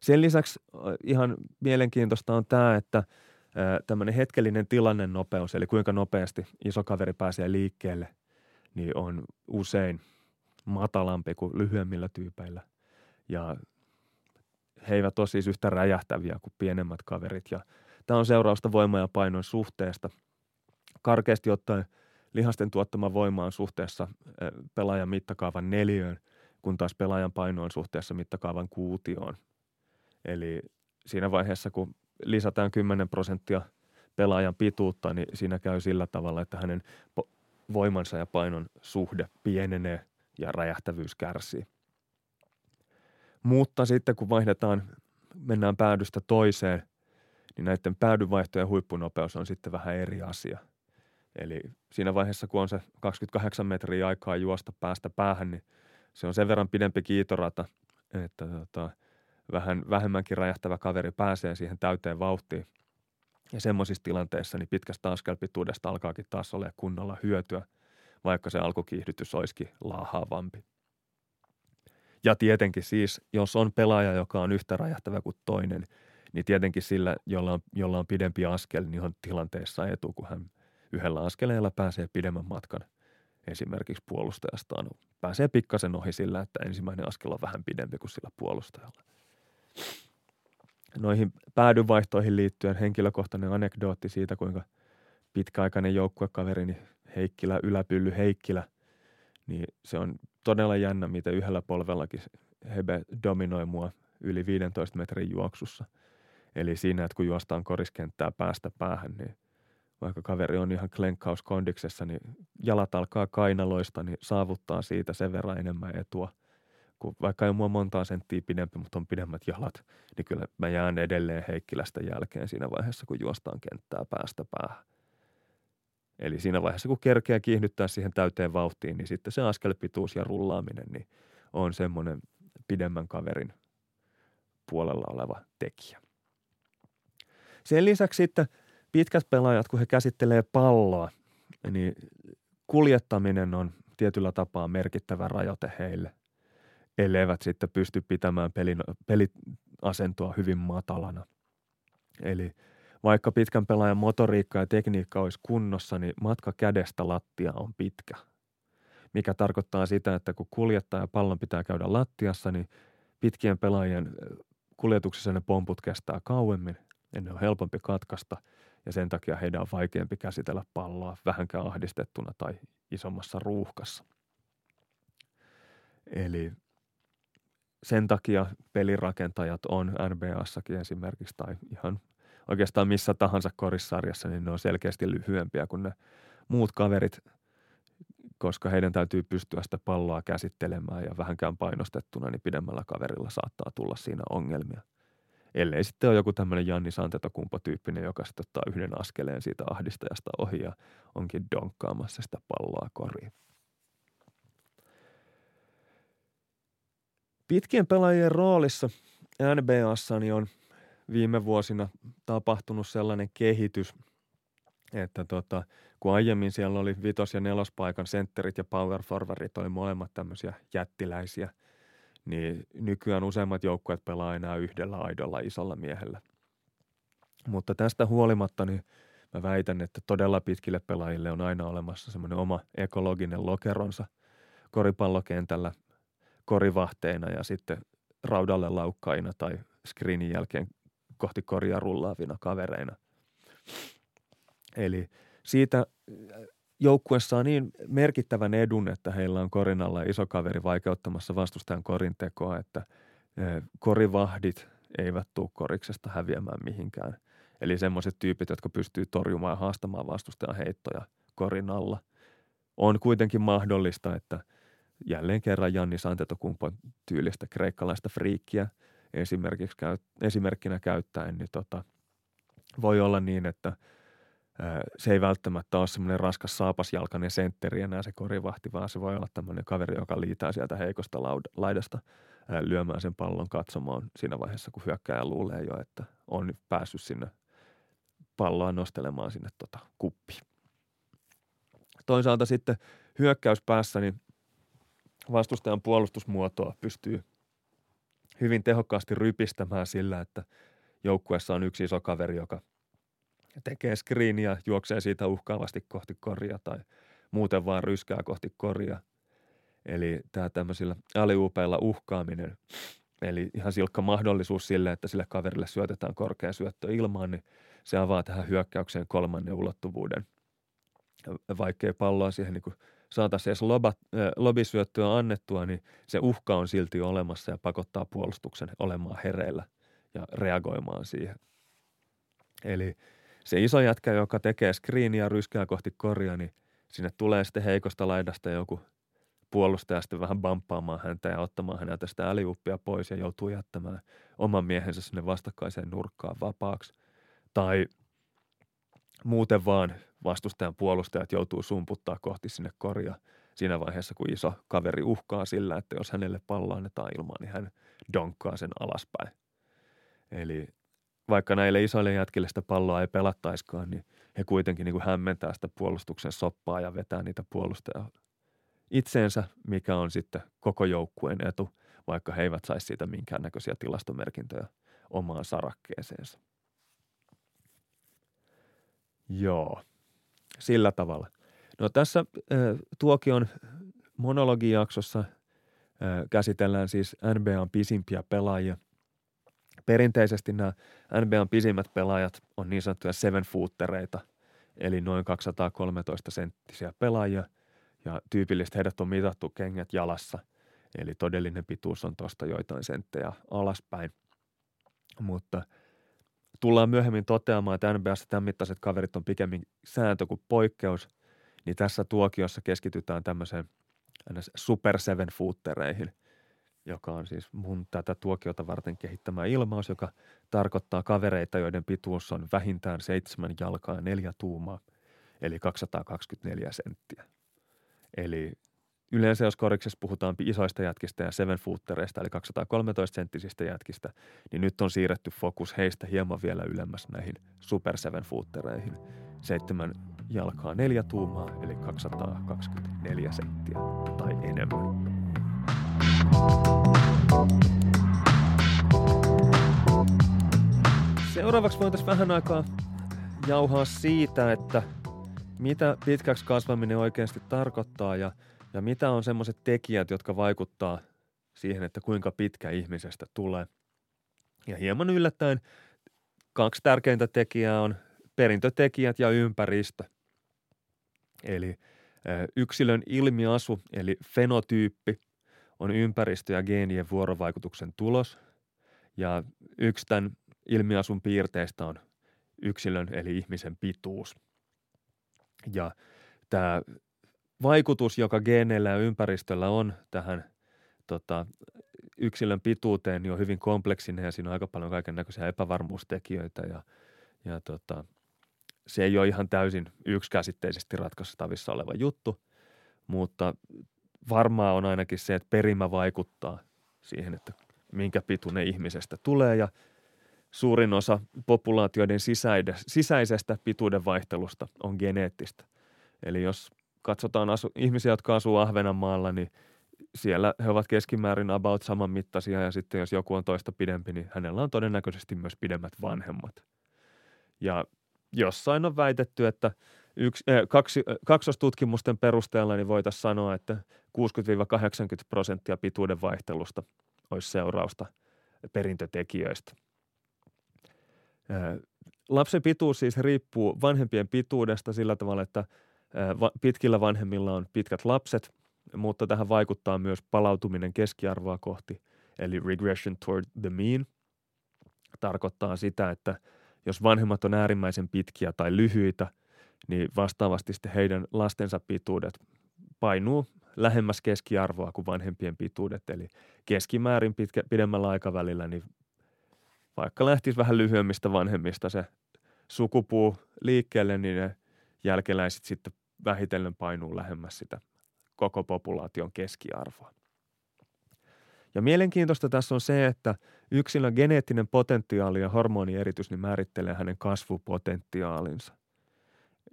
Sen lisäksi ihan mielenkiintoista on tämä, että tämmöinen hetkellinen tilannen nopeus, eli kuinka nopeasti iso kaveri pääsee liikkeelle, niin on usein matalampi kuin lyhyemmillä tyypeillä. Ja he eivät ole siis yhtä räjähtäviä kuin pienemmät kaverit. Ja tämä on seurausta voima- ja painon suhteesta – karkeasti ottaen lihasten tuottama voima on suhteessa pelaajan mittakaavan neliöön, kun taas pelaajan paino on suhteessa mittakaavan kuutioon. Eli siinä vaiheessa, kun lisätään 10 prosenttia pelaajan pituutta, niin siinä käy sillä tavalla, että hänen voimansa ja painon suhde pienenee ja räjähtävyys kärsii. Mutta sitten kun vaihdetaan, mennään päädystä toiseen, niin näiden päädyvaihtojen huippunopeus on sitten vähän eri asia – Eli siinä vaiheessa, kun on se 28 metriä aikaa juosta päästä päähän, niin se on sen verran pidempi kiitorata, että tota, vähän vähemmänkin räjähtävä kaveri pääsee siihen täyteen vauhtiin. Ja semmoisissa tilanteissa niin pitkästä askelpituudesta alkaakin taas olla kunnolla hyötyä, vaikka se alkukiihdytys olisikin laahaavampi. Ja tietenkin siis, jos on pelaaja, joka on yhtä räjähtävä kuin toinen, niin tietenkin sillä, jolla on, jolla on pidempi askel, niin on tilanteessa etu, kun hän yhdellä askeleella pääsee pidemmän matkan esimerkiksi puolustajastaan. Pääsee pikkasen ohi sillä, että ensimmäinen askel on vähän pidempi kuin sillä puolustajalla. Noihin päädyvaihtoihin liittyen henkilökohtainen anekdootti siitä, kuinka pitkäaikainen joukkuekaverini Heikkilä, Yläpylly Heikkilä, niin se on todella jännä, miten yhdellä polvellakin Hebe dominoi mua yli 15 metrin juoksussa. Eli siinä, että kun juostaan koriskenttää päästä päähän, niin – vaikka kaveri on ihan klenkkauskondiksessa, niin jalat alkaa kainaloista, niin saavuttaa siitä sen verran enemmän etua. Kun vaikka ei mua montaa senttiä pidempi, mutta on pidemmät jalat, niin kyllä mä jään edelleen Heikkilästä jälkeen siinä vaiheessa, kun juostaan kenttää päästä päähän. Eli siinä vaiheessa, kun kerkeä kiihdyttää siihen täyteen vauhtiin, niin sitten se askelpituus ja rullaaminen niin on semmoinen pidemmän kaverin puolella oleva tekijä. Sen lisäksi sitten pitkät pelaajat, kun he käsittelee palloa, niin kuljettaminen on tietyllä tapaa merkittävä rajoite heille, elleivät sitten pysty pitämään pelin, peliasentoa hyvin matalana. Eli vaikka pitkän pelaajan motoriikka ja tekniikka olisi kunnossa, niin matka kädestä lattia on pitkä. Mikä tarkoittaa sitä, että kun kuljettaja pallon pitää käydä lattiassa, niin pitkien pelaajien kuljetuksessa ne pomput kestää kauemmin ja ne on helpompi katkaista ja sen takia heidän on vaikeampi käsitellä palloa vähänkään ahdistettuna tai isommassa ruuhkassa. Eli sen takia pelirakentajat on NBAssakin esimerkiksi tai ihan oikeastaan missä tahansa korissarjassa, niin ne on selkeästi lyhyempiä kuin ne muut kaverit, koska heidän täytyy pystyä sitä palloa käsittelemään ja vähänkään painostettuna, niin pidemmällä kaverilla saattaa tulla siinä ongelmia. Ellei sitten ole joku tämmöinen Janni Santetokumpo-tyyppinen, joka sitten ottaa yhden askeleen siitä ahdistajasta ohi ja onkin donkkaamassa sitä palloa koriin. Pitkien pelaajien roolissa NBAssa niin on viime vuosina tapahtunut sellainen kehitys, että tota, kun aiemmin siellä oli vitos- ja nelospaikan sentterit ja power forwardit oli molemmat tämmöisiä jättiläisiä, niin nykyään useimmat joukkueet pelaa enää yhdellä aidolla isolla miehellä. Mutta tästä huolimatta niin mä väitän, että todella pitkille pelaajille on aina olemassa semmoinen oma ekologinen lokeronsa koripallokentällä korivahteina ja sitten raudalle laukkaina tai screenin jälkeen kohti koria rullaavina kavereina. Eli siitä joukkuessa on niin merkittävän edun, että heillä on korin alla iso kaveri vaikeuttamassa vastustajan korin tekoa, että korivahdit eivät tule koriksesta häviämään mihinkään. Eli semmoiset tyypit, jotka pystyy torjumaan ja haastamaan vastustajan heittoja korin alla. On kuitenkin mahdollista, että jälleen kerran Janni Santetokumpon tyylistä kreikkalaista friikkiä – esimerkiksi käy, esimerkkinä käyttäen, niin tota, voi olla niin, että se ei välttämättä ole semmoinen raskas saapasjalkainen sentteri enää se korivahti, vaan se voi olla tämmöinen kaveri, joka liitää sieltä heikosta laidasta ää, lyömään sen pallon katsomaan siinä vaiheessa, kun hyökkäjä luulee jo, että on päässyt sinne palloa nostelemaan sinne tota kuppiin. Toisaalta sitten hyökkäyspäässä niin vastustajan puolustusmuotoa pystyy – hyvin tehokkaasti rypistämään sillä, että joukkueessa on yksi iso kaveri, joka tekee screeniä, juoksee siitä uhkaavasti kohti koria tai muuten vaan ryskää kohti koria. Eli tämä tämmöisillä aliupeilla uhkaaminen, eli ihan silkka mahdollisuus sille, että sille kaverille syötetään korkea syöttö ilmaan, niin se avaa tähän hyökkäykseen kolmannen ulottuvuuden. Vaikkei palloa siihen niin saataisiin edes lobisyöttöä annettua, niin se uhka on silti olemassa ja pakottaa puolustuksen olemaan hereillä ja reagoimaan siihen. Eli se iso jätkä, joka tekee screeniä ryskää kohti korjaa, niin sinne tulee sitten heikosta laidasta joku puolustaja sitten vähän bamppaamaan häntä ja ottamaan häneltä sitä äliuppia pois ja joutuu jättämään oman miehensä sinne vastakkaiseen nurkkaan vapaaksi. Tai muuten vaan vastustajan puolustajat joutuu sumputtaa kohti sinne korja siinä vaiheessa, kun iso kaveri uhkaa sillä, että jos hänelle pallo annetaan ilmaan, niin hän donkkaa sen alaspäin. Eli vaikka näille isoille jätkille sitä palloa ei pelattaiskaan, niin he kuitenkin niin kuin hämmentää sitä puolustuksen soppaa ja vetää niitä puolustajia itseensä, mikä on sitten koko joukkueen etu, vaikka he eivät saisi siitä minkäännäköisiä tilastomerkintöjä omaan sarakkeeseensa. Joo sillä tavalla. No tässä Tuokion monologijaksossa käsitellään siis NBAn pisimpiä pelaajia. Perinteisesti nämä NBAn pisimmät pelaajat on niin sanottuja seven footereita, eli noin 213 senttisiä pelaajia, ja tyypillisesti heidät on mitattu kengät jalassa, eli todellinen pituus on tuosta joitain senttejä alaspäin. Mutta tullaan myöhemmin toteamaan, että NBAssa tämän mittaiset kaverit on pikemmin sääntö kuin poikkeus, niin tässä tuokiossa keskitytään tämmöiseen super seven footereihin, joka on siis mun tätä tuokiota varten kehittämä ilmaus, joka tarkoittaa kavereita, joiden pituus on vähintään seitsemän jalkaa ja neljä tuumaa, eli 224 senttiä. Eli Yleensä jos koriksessa puhutaan isoista jätkistä ja seven footereista, eli 213 senttisistä jätkistä, niin nyt on siirretty fokus heistä hieman vielä ylemmäs näihin super seven footereihin. Seitsemän jalkaa neljä tuumaa, eli 224 senttiä tai enemmän. Seuraavaksi voitaisiin vähän aikaa jauhaa siitä, että mitä pitkäksi kasvaminen oikeasti tarkoittaa ja – ja mitä on semmoiset tekijät, jotka vaikuttaa siihen, että kuinka pitkä ihmisestä tulee. Ja hieman yllättäen kaksi tärkeintä tekijää on perintötekijät ja ympäristö. Eli yksilön ilmiasu eli fenotyyppi on ympäristö- ja geenien vuorovaikutuksen tulos. Ja yksi tämän ilmiasun piirteistä on yksilön eli ihmisen pituus. Ja tämä vaikutus, joka geeneillä ja ympäristöllä on tähän tota, yksilön pituuteen, niin on hyvin kompleksinen ja siinä on aika paljon kaiken näköisiä epävarmuustekijöitä ja, ja tota, se ei ole ihan täysin yksikäsitteisesti ratkaistavissa oleva juttu, mutta varmaa on ainakin se, että perimä vaikuttaa siihen, että minkä pituinen ihmisestä tulee ja suurin osa populaatioiden sisäisestä pituuden vaihtelusta on geneettistä. Eli jos katsotaan asu, ihmisiä, jotka asuu Ahvenanmaalla, niin siellä he ovat keskimäärin about saman mittaisia ja sitten jos joku on toista pidempi, niin hänellä on todennäköisesti myös pidemmät vanhemmat. Ja jossain on väitetty, että yksi, äh, kaksi, äh, kaksostutkimusten perusteella niin voitaisiin sanoa, että 60-80 prosenttia pituuden vaihtelusta olisi seurausta perintötekijöistä. Äh, lapsen pituus siis riippuu vanhempien pituudesta sillä tavalla, että – Pitkillä vanhemmilla on pitkät lapset, mutta tähän vaikuttaa myös palautuminen keskiarvoa kohti, eli regression toward the mean. Tarkoittaa sitä, että jos vanhemmat on äärimmäisen pitkiä tai lyhyitä, niin vastaavasti sitten heidän lastensa pituudet painuu lähemmäs keskiarvoa kuin vanhempien pituudet. Eli keskimäärin pitkä, pidemmällä aikavälillä, niin vaikka lähtisi vähän lyhyemmistä vanhemmista se sukupuu liikkeelle, niin ne jälkeläiset sitten vähitellen painuu lähemmäs sitä koko populaation keskiarvoa. Ja mielenkiintoista tässä on se, että yksilön geneettinen potentiaali ja hormonieritys niin määrittelee hänen kasvupotentiaalinsa.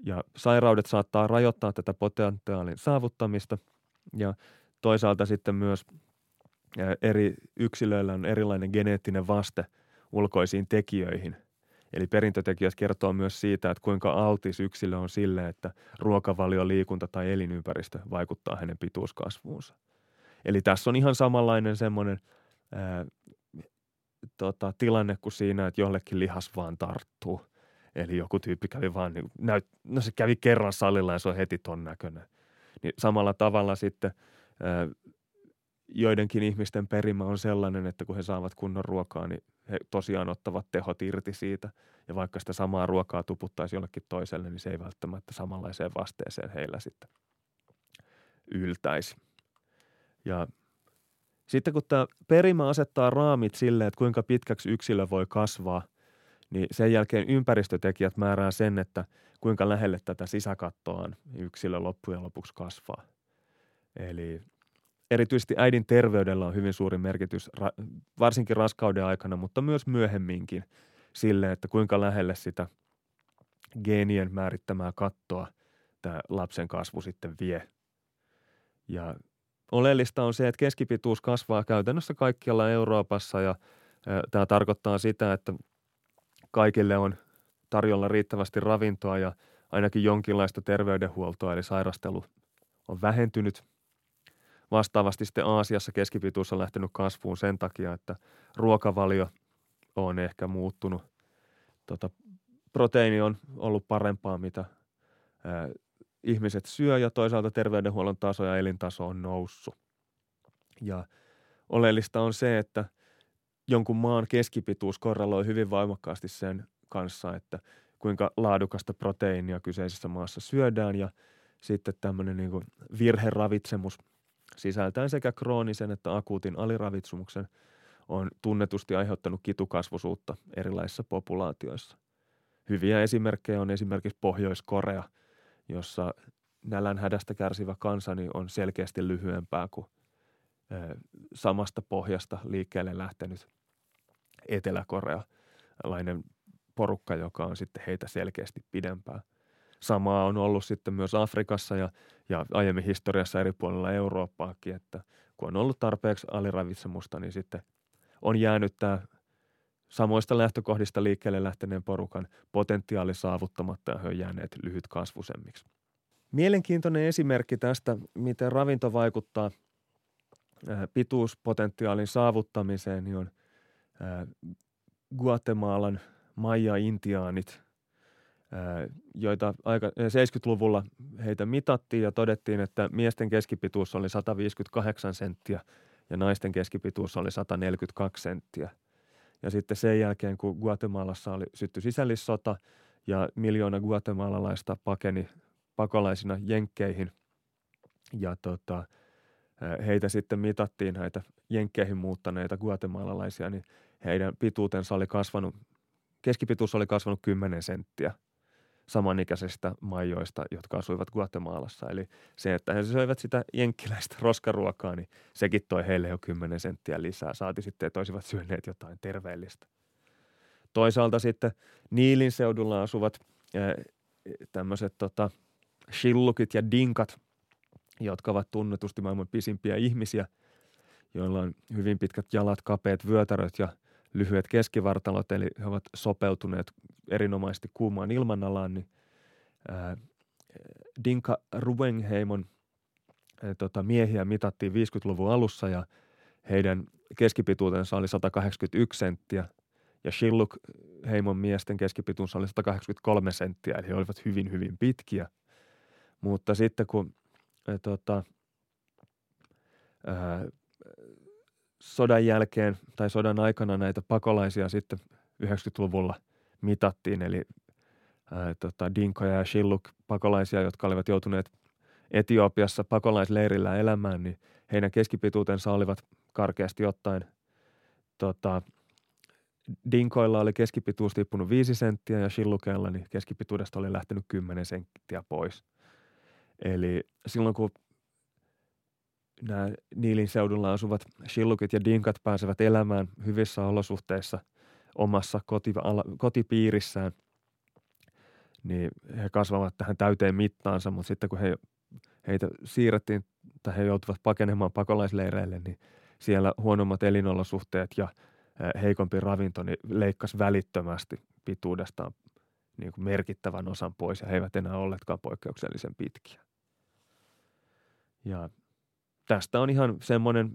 Ja sairaudet saattaa rajoittaa tätä potentiaalin saavuttamista ja toisaalta sitten myös eri yksilöillä on erilainen geneettinen vaste ulkoisiin tekijöihin, Eli perintötekijät kertoo myös siitä, että kuinka altis yksilö on sille, että ruokavalio, liikunta tai elinympäristö vaikuttaa hänen pituuskasvuunsa. Eli tässä on ihan samanlainen semmoinen ää, tota, tilanne kuin siinä, että jollekin lihas vaan tarttuu. Eli joku tyyppi kävi vaan, niin, näyt, no se kävi kerran salilla ja se on heti ton näköinen. Niin samalla tavalla sitten ää, joidenkin ihmisten perimä on sellainen, että kun he saavat kunnon ruokaa, niin he tosiaan ottavat tehot irti siitä. Ja vaikka sitä samaa ruokaa tuputtaisi jollekin toiselle, niin se ei välttämättä samanlaiseen vasteeseen heillä sitten yltäisi. Ja sitten kun tämä perimä asettaa raamit sille, että kuinka pitkäksi yksilö voi kasvaa, niin sen jälkeen ympäristötekijät määrää sen, että kuinka lähelle tätä sisäkattoaan yksilö loppujen lopuksi kasvaa. Eli erityisesti äidin terveydellä on hyvin suuri merkitys, varsinkin raskauden aikana, mutta myös myöhemminkin sille, että kuinka lähelle sitä geenien määrittämää kattoa tämä lapsen kasvu sitten vie. Ja oleellista on se, että keskipituus kasvaa käytännössä kaikkialla Euroopassa ja tämä tarkoittaa sitä, että kaikille on tarjolla riittävästi ravintoa ja ainakin jonkinlaista terveydenhuoltoa, eli sairastelu on vähentynyt – Vastaavasti sitten Aasiassa keskipituus on lähtenyt kasvuun sen takia, että ruokavalio on ehkä muuttunut. Tota, proteiini on ollut parempaa, mitä ää, ihmiset syö ja toisaalta terveydenhuollon taso ja elintaso on noussut. Ja oleellista on se, että jonkun maan keskipituus korreloi hyvin voimakkaasti sen kanssa, että kuinka laadukasta proteiinia kyseisessä maassa syödään ja sitten tämmöinen niin virheravitsemus sisältäen sekä kroonisen että akuutin aliravitsumuksen on tunnetusti aiheuttanut kitukasvusuutta erilaisissa populaatioissa. Hyviä esimerkkejä on esimerkiksi Pohjois-Korea, jossa nälän hädästä kärsivä kansani on selkeästi lyhyempää kuin samasta pohjasta liikkeelle lähtenyt etelä-korealainen porukka, joka on sitten heitä selkeästi pidempää. Samaa on ollut sitten myös Afrikassa ja, ja aiemmin historiassa eri puolilla Eurooppaakin, että kun on ollut tarpeeksi aliravitsemusta, niin sitten on jäänyt tämä samoista lähtökohdista liikkeelle lähteneen porukan potentiaali saavuttamatta ja he on jääneet lyhyt kasvusemmiksi. Mielenkiintoinen esimerkki tästä, miten ravinto vaikuttaa pituuspotentiaalin saavuttamiseen, niin on Guatemalan Maya-intiaanit, joita aika 70-luvulla heitä mitattiin ja todettiin, että miesten keskipituus oli 158 senttiä ja naisten keskipituus oli 142 senttiä. Ja sitten sen jälkeen, kun Guatemalassa oli sytty sisällissota ja miljoona guatemalalaista pakeni pakolaisina jenkkeihin ja tota, heitä sitten mitattiin näitä jenkkeihin muuttaneita guatemalalaisia, niin heidän pituutensa oli kasvanut, keskipituus oli kasvanut 10 senttiä samanikäisistä majoista, jotka asuivat Guatemalassa. Eli se, että he söivät sitä jenkkiläistä roskaruokaa, niin sekin toi heille jo 10 senttiä lisää. Saati sitten, että olisivat syöneet jotain terveellistä. Toisaalta sitten Niilin seudulla asuvat tämmöiset tota, shillukit ja dinkat, jotka ovat tunnetusti maailman pisimpiä ihmisiä, joilla on hyvin pitkät jalat, kapeat vyötäröt ja lyhyet keskivartalot, eli he ovat sopeutuneet erinomaisesti kuumaan ilmanalaan, niin ää, Dinka Ruengheimon ää, tota, miehiä mitattiin 50-luvun alussa ja heidän keskipituutensa oli 181 senttiä ja Shilluk heimon miesten keskipituus oli 183 senttiä, eli he olivat hyvin, hyvin pitkiä. Mutta sitten kun ää, tota, ää, sodan jälkeen tai sodan aikana näitä pakolaisia sitten 90-luvulla mitattiin, eli ää, tota, Dinkoja ja Shilluk pakolaisia, jotka olivat joutuneet Etiopiassa pakolaisleirillä elämään, niin heidän keskipituutensa olivat karkeasti ottaen tota, Dinkoilla oli keskipituus tippunut 5 senttiä ja Shillukeilla niin keskipituudesta oli lähtenyt 10 senttiä pois. Eli silloin kun nämä Niilin seudulla asuvat shillukit ja dinkat pääsevät elämään hyvissä olosuhteissa omassa koti, kotipiirissään, niin he kasvavat tähän täyteen mittaansa, mutta sitten kun he, heitä siirrettiin tai he joutuvat pakenemaan pakolaisleireille, niin siellä huonommat elinolosuhteet ja heikompi ravinto niin leikkasi välittömästi pituudestaan niin kuin merkittävän osan pois ja he eivät enää olleetkaan poikkeuksellisen pitkiä. Ja tästä on ihan semmoinen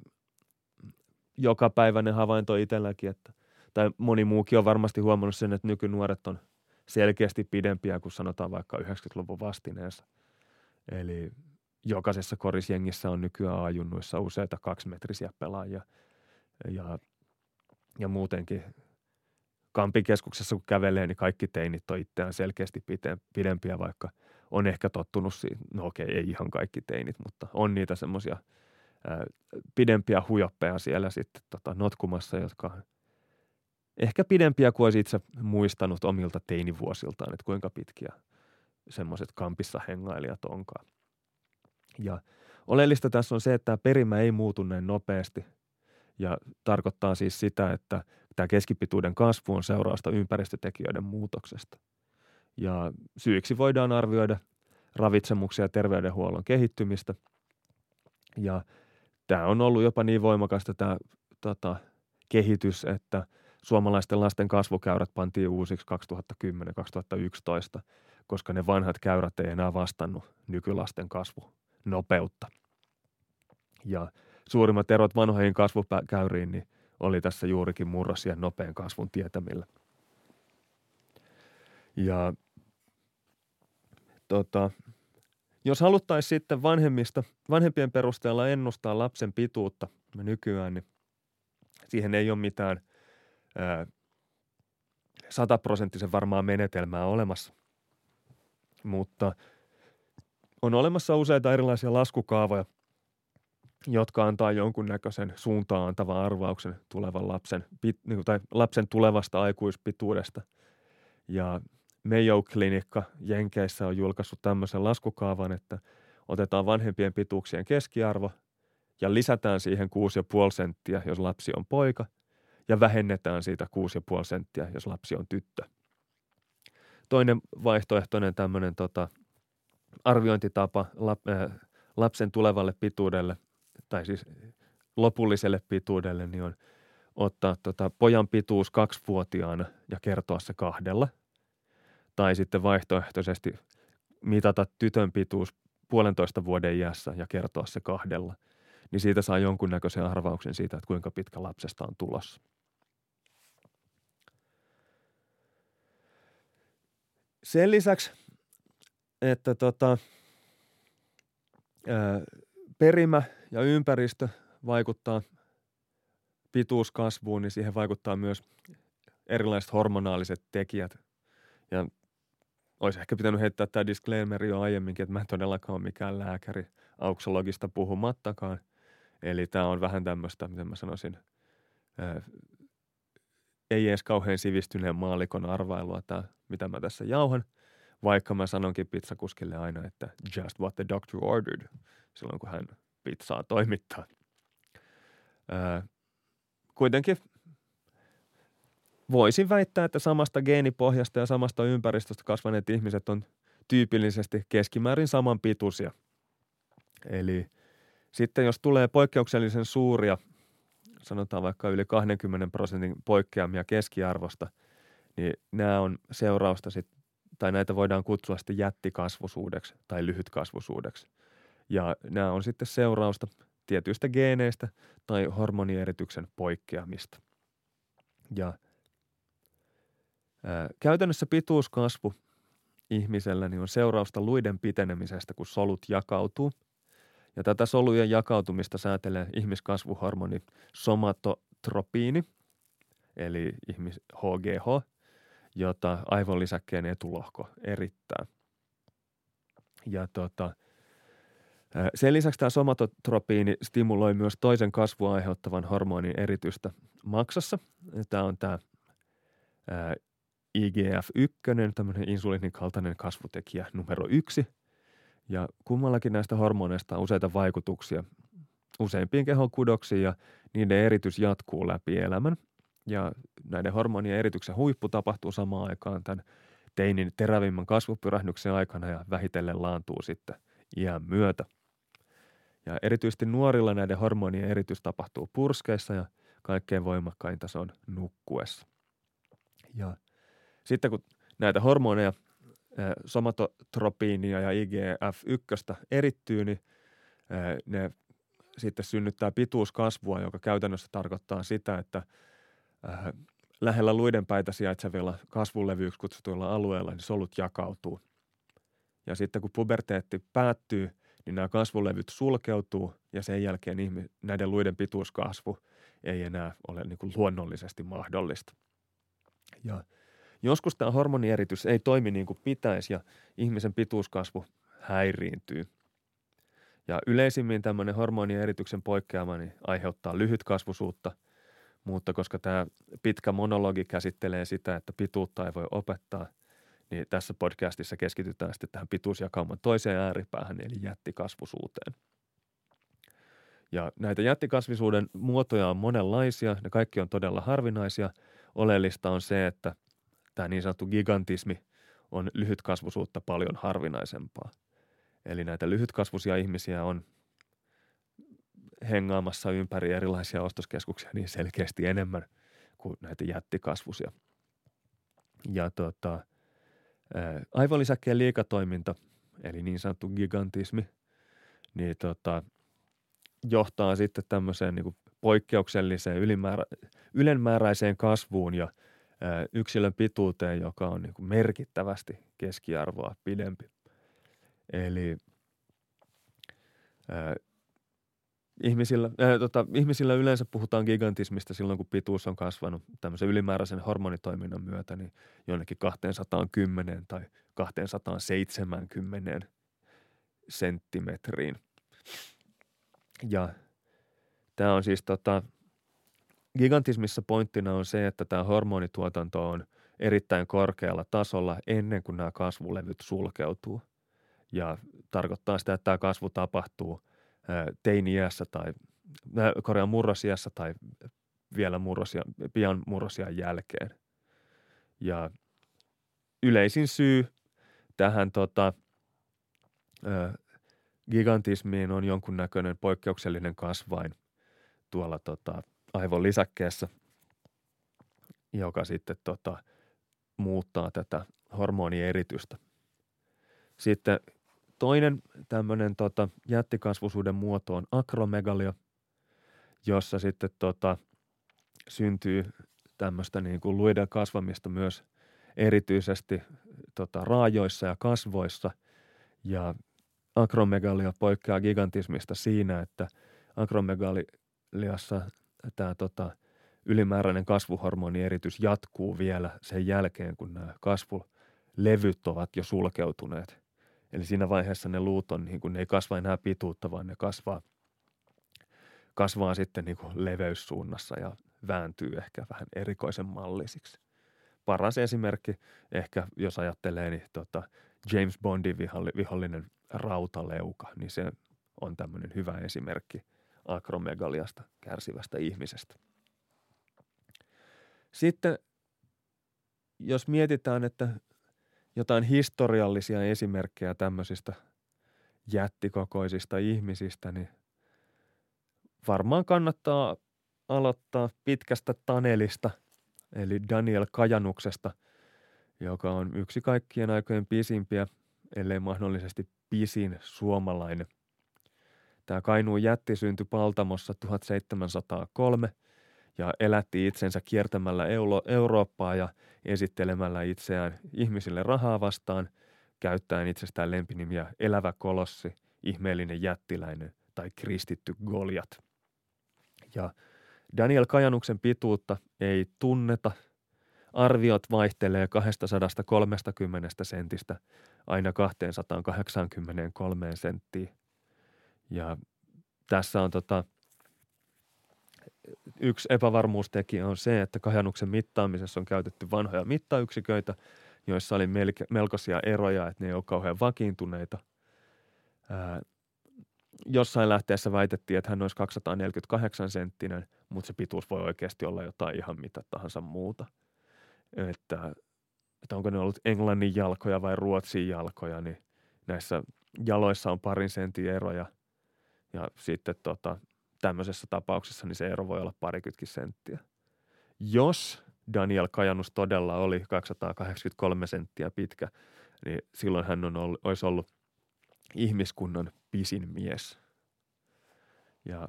jokapäiväinen havainto itselläkin, että, tai moni muukin on varmasti huomannut sen, että nykynuoret on selkeästi pidempiä kuin sanotaan vaikka 90-luvun vastineensa. Eli jokaisessa korisjengissä on nykyään ajunnuissa useita kaksimetrisiä pelaajia ja, ja muutenkin Kampikeskuksessa kun kävelee, niin kaikki teinit on itseään selkeästi pidempiä, vaikka on ehkä tottunut siihen. No okei, ei ihan kaikki teinit, mutta on niitä semmoisia – pidempiä hujoppeja siellä sitten tota, notkumassa, jotka ehkä pidempiä kuin olisi itse muistanut omilta teinivuosiltaan, että kuinka pitkiä semmoiset kampissa hengailijat onkaan. Ja oleellista tässä on se, että tämä perimä ei muutu näin nopeasti ja tarkoittaa siis sitä, että tämä keskipituuden kasvu on seurausta ympäristötekijöiden muutoksesta. Ja syyksi voidaan arvioida ravitsemuksia ja terveydenhuollon kehittymistä. Ja tämä on ollut jopa niin voimakasta tämä tota, kehitys, että suomalaisten lasten kasvukäyrät pantiin uusiksi 2010-2011, koska ne vanhat käyrät ei enää vastannut nykylasten kasvunopeutta. Ja suurimmat erot vanhoihin kasvukäyriin niin oli tässä juurikin murros ja nopean kasvun tietämillä. Ja tota, jos haluttaisiin sitten vanhemmista, vanhempien perusteella ennustaa lapsen pituutta nykyään, niin siihen ei ole mitään ää, sataprosenttisen varmaa menetelmää olemassa. Mutta on olemassa useita erilaisia laskukaavoja, jotka antaa jonkunnäköisen suuntaan antavan arvauksen tulevan lapsen, niin tai lapsen tulevasta aikuispituudesta. Ja Mayo-klinikka Jenkeissä on julkaissut tämmöisen laskukaavan, että otetaan vanhempien pituuksien keskiarvo ja lisätään siihen 6,5 senttiä, jos lapsi on poika, ja vähennetään siitä 6,5 senttiä, jos lapsi on tyttö. Toinen vaihtoehtoinen tämmöinen tota, arviointitapa lap, äh, lapsen tulevalle pituudelle, tai siis lopulliselle pituudelle, niin on ottaa tota, pojan pituus kaksivuotiaana ja kertoa se kahdella – tai sitten vaihtoehtoisesti mitata tytön pituus puolentoista vuoden iässä ja kertoa se kahdella, niin siitä saa jonkunnäköisen arvauksen siitä, että kuinka pitkä lapsesta on tulossa. Sen lisäksi, että tota, perimä ja ympäristö vaikuttaa pituuskasvuun, niin siihen vaikuttaa myös erilaiset hormonaaliset tekijät. Ja olisi ehkä pitänyt heittää tämä disclaimer jo aiemminkin, että mä en todellakaan ole mikään lääkäri auksologista puhumattakaan. Eli tämä on vähän tämmöistä, miten mä sanoisin, ää, ei edes kauhean sivistyneen maalikon arvailua tämä, mitä mä tässä jauhan, vaikka mä sanonkin pizzakuskille aina, että just what the doctor ordered, silloin kun hän pizzaa toimittaa. Ää, kuitenkin voisin väittää, että samasta geenipohjasta ja samasta ympäristöstä kasvaneet ihmiset on tyypillisesti keskimäärin saman pituisia. Eli sitten jos tulee poikkeuksellisen suuria, sanotaan vaikka yli 20 prosentin poikkeamia keskiarvosta, niin nämä on seurausta sit, tai näitä voidaan kutsua sitten jättikasvusuudeksi tai lyhytkasvusuudeksi. Ja nämä on sitten seurausta tietyistä geeneistä tai hormonierityksen poikkeamista. Ja – Käytännössä pituuskasvu ihmisellä niin on seurausta luiden pitenemisestä, kun solut jakautuu. Ja tätä solujen jakautumista säätelee ihmiskasvuhormoni somatotropiini, eli ihmis HGH, jota aivolisäkkeen etulohko erittää. Ja tota, sen lisäksi tämä somatotropiini stimuloi myös toisen kasvua aiheuttavan hormonin eritystä maksassa. Tämä on tämä IGF-1, tämmöinen insuliinin kaltainen kasvutekijä numero yksi. Ja kummallakin näistä hormoneista on useita vaikutuksia useimpiin kehon kudoksiin ja niiden eritys jatkuu läpi elämän. Ja näiden hormonien erityksen huippu tapahtuu samaan aikaan tämän teinin terävimmän kasvupyrähdyksen aikana ja vähitellen laantuu sitten iän myötä. Ja erityisesti nuorilla näiden hormonien eritys tapahtuu purskeissa ja kaikkein voimakkainta se on nukkuessa. Ja sitten kun näitä hormoneja, somatotropiinia ja IGF-1 erittyy, niin ne sitten synnyttää pituuskasvua, joka käytännössä tarkoittaa sitä, että lähellä luidenpäitä sijaitsevilla kasvulevyyksi kutsutuilla alueilla niin solut jakautuu. Ja sitten kun puberteetti päättyy, niin nämä kasvulevyt sulkeutuu ja sen jälkeen näiden luiden pituuskasvu ei enää ole niin kuin luonnollisesti mahdollista. Ja Joskus tämä hormonieritys ei toimi niin kuin pitäisi ja ihmisen pituuskasvu häiriintyy. Ja yleisimmin tämmöinen hormonierityksen poikkeama niin aiheuttaa lyhytkasvusuutta, mutta koska tämä pitkä monologi käsittelee sitä, että pituutta ei voi opettaa, niin tässä podcastissa keskitytään sitten tähän pituusjakauman toiseen ääripäähän, eli jättikasvusuuteen. Ja näitä jättikasvisuuden muotoja on monenlaisia, ne kaikki on todella harvinaisia. Oleellista on se, että – tämä niin sanottu gigantismi on lyhytkasvuisuutta paljon harvinaisempaa. Eli näitä lyhytkasvuisia ihmisiä on hengaamassa ympäri erilaisia ostoskeskuksia niin selkeästi enemmän kuin näitä jättikasvusia. Ja tota, aivolisäkkeen liikatoiminta, eli niin sanottu gigantismi, niin tota, johtaa sitten tämmöiseen niin poikkeukselliseen ylimäärä, ylenmääräiseen kasvuun ja – yksilön pituuteen, joka on niin kuin merkittävästi keskiarvoa pidempi. Eli ihmisillä, äh, tota, ihmisillä yleensä puhutaan gigantismista silloin, kun pituus on kasvanut tämmöisen ylimääräisen hormonitoiminnan myötä niin jonnekin 210 tai 270 senttimetriin. Ja tämä on siis tota, gigantismissa pointtina on se, että tämä hormonituotanto on erittäin korkealla tasolla ennen kuin nämä kasvulevyt sulkeutuu. Ja tarkoittaa sitä, että tämä kasvu tapahtuu teini-iässä tai korjaan murrosiässä tai vielä murrosia, pian murrosian jälkeen. Ja yleisin syy tähän tota, ö, gigantismiin on jonkunnäköinen poikkeuksellinen kasvain tuolla tota, aivon lisäkkeessä, joka sitten tota, muuttaa tätä hormonieritystä. Sitten toinen tämmöinen tota, jättikasvusuuden muoto on akromegalia, jossa sitten tota, syntyy tämmöistä niin kuin luiden kasvamista myös erityisesti tota, raajoissa ja kasvoissa. Ja akromegalia poikkeaa gigantismista siinä, että akromegaliassa tämä tota, ylimääräinen kasvuhormonieritys jatkuu vielä sen jälkeen, kun nämä kasvulevyt ovat jo sulkeutuneet. Eli siinä vaiheessa ne luut on, niin kuin, ne ei kasva enää pituutta, vaan ne kasvaa, kasvaa sitten niin kuin leveyssuunnassa ja vääntyy ehkä vähän erikoisen mallisiksi. Paras esimerkki ehkä, jos ajattelee, niin tota James Bondin vihollinen rautaleuka, niin se on tämmöinen hyvä esimerkki akromegaliasta kärsivästä ihmisestä. Sitten jos mietitään, että jotain historiallisia esimerkkejä tämmöisistä jättikokoisista ihmisistä, niin varmaan kannattaa aloittaa pitkästä Tanelista, eli Daniel Kajanuksesta, joka on yksi kaikkien aikojen pisimpiä, ellei mahdollisesti pisin suomalainen. Tämä Kainuun jätti syntyi Paltamossa 1703 ja elätti itsensä kiertämällä Euro- Eurooppaa ja esittelemällä itseään ihmisille rahaa vastaan, käyttäen itsestään lempinimiä elävä kolossi, ihmeellinen jättiläinen tai kristitty Goliat. Ja Daniel Kajanuksen pituutta ei tunneta. Arviot vaihtelee 230 sentistä aina 283 senttiin. Ja tässä on tota, yksi epävarmuustekijä on se, että Kajanuksen mittaamisessa on käytetty vanhoja mittayksiköitä, joissa oli melkoisia eroja, että ne ei ole kauhean vakiintuneita. Ää, jossain lähteessä väitettiin, että hän olisi 248 senttinen, mutta se pituus voi oikeasti olla jotain ihan mitä tahansa muuta. Että, että onko ne ollut englannin jalkoja vai ruotsin jalkoja, niin näissä jaloissa on parin sentin eroja. Ja sitten tota, tämmöisessä tapauksessa niin se ero voi olla parikymmentä senttiä. Jos Daniel Kajanus todella oli 283 senttiä pitkä, niin silloin hän on ollut, olisi ollut ihmiskunnan pisin mies. Ja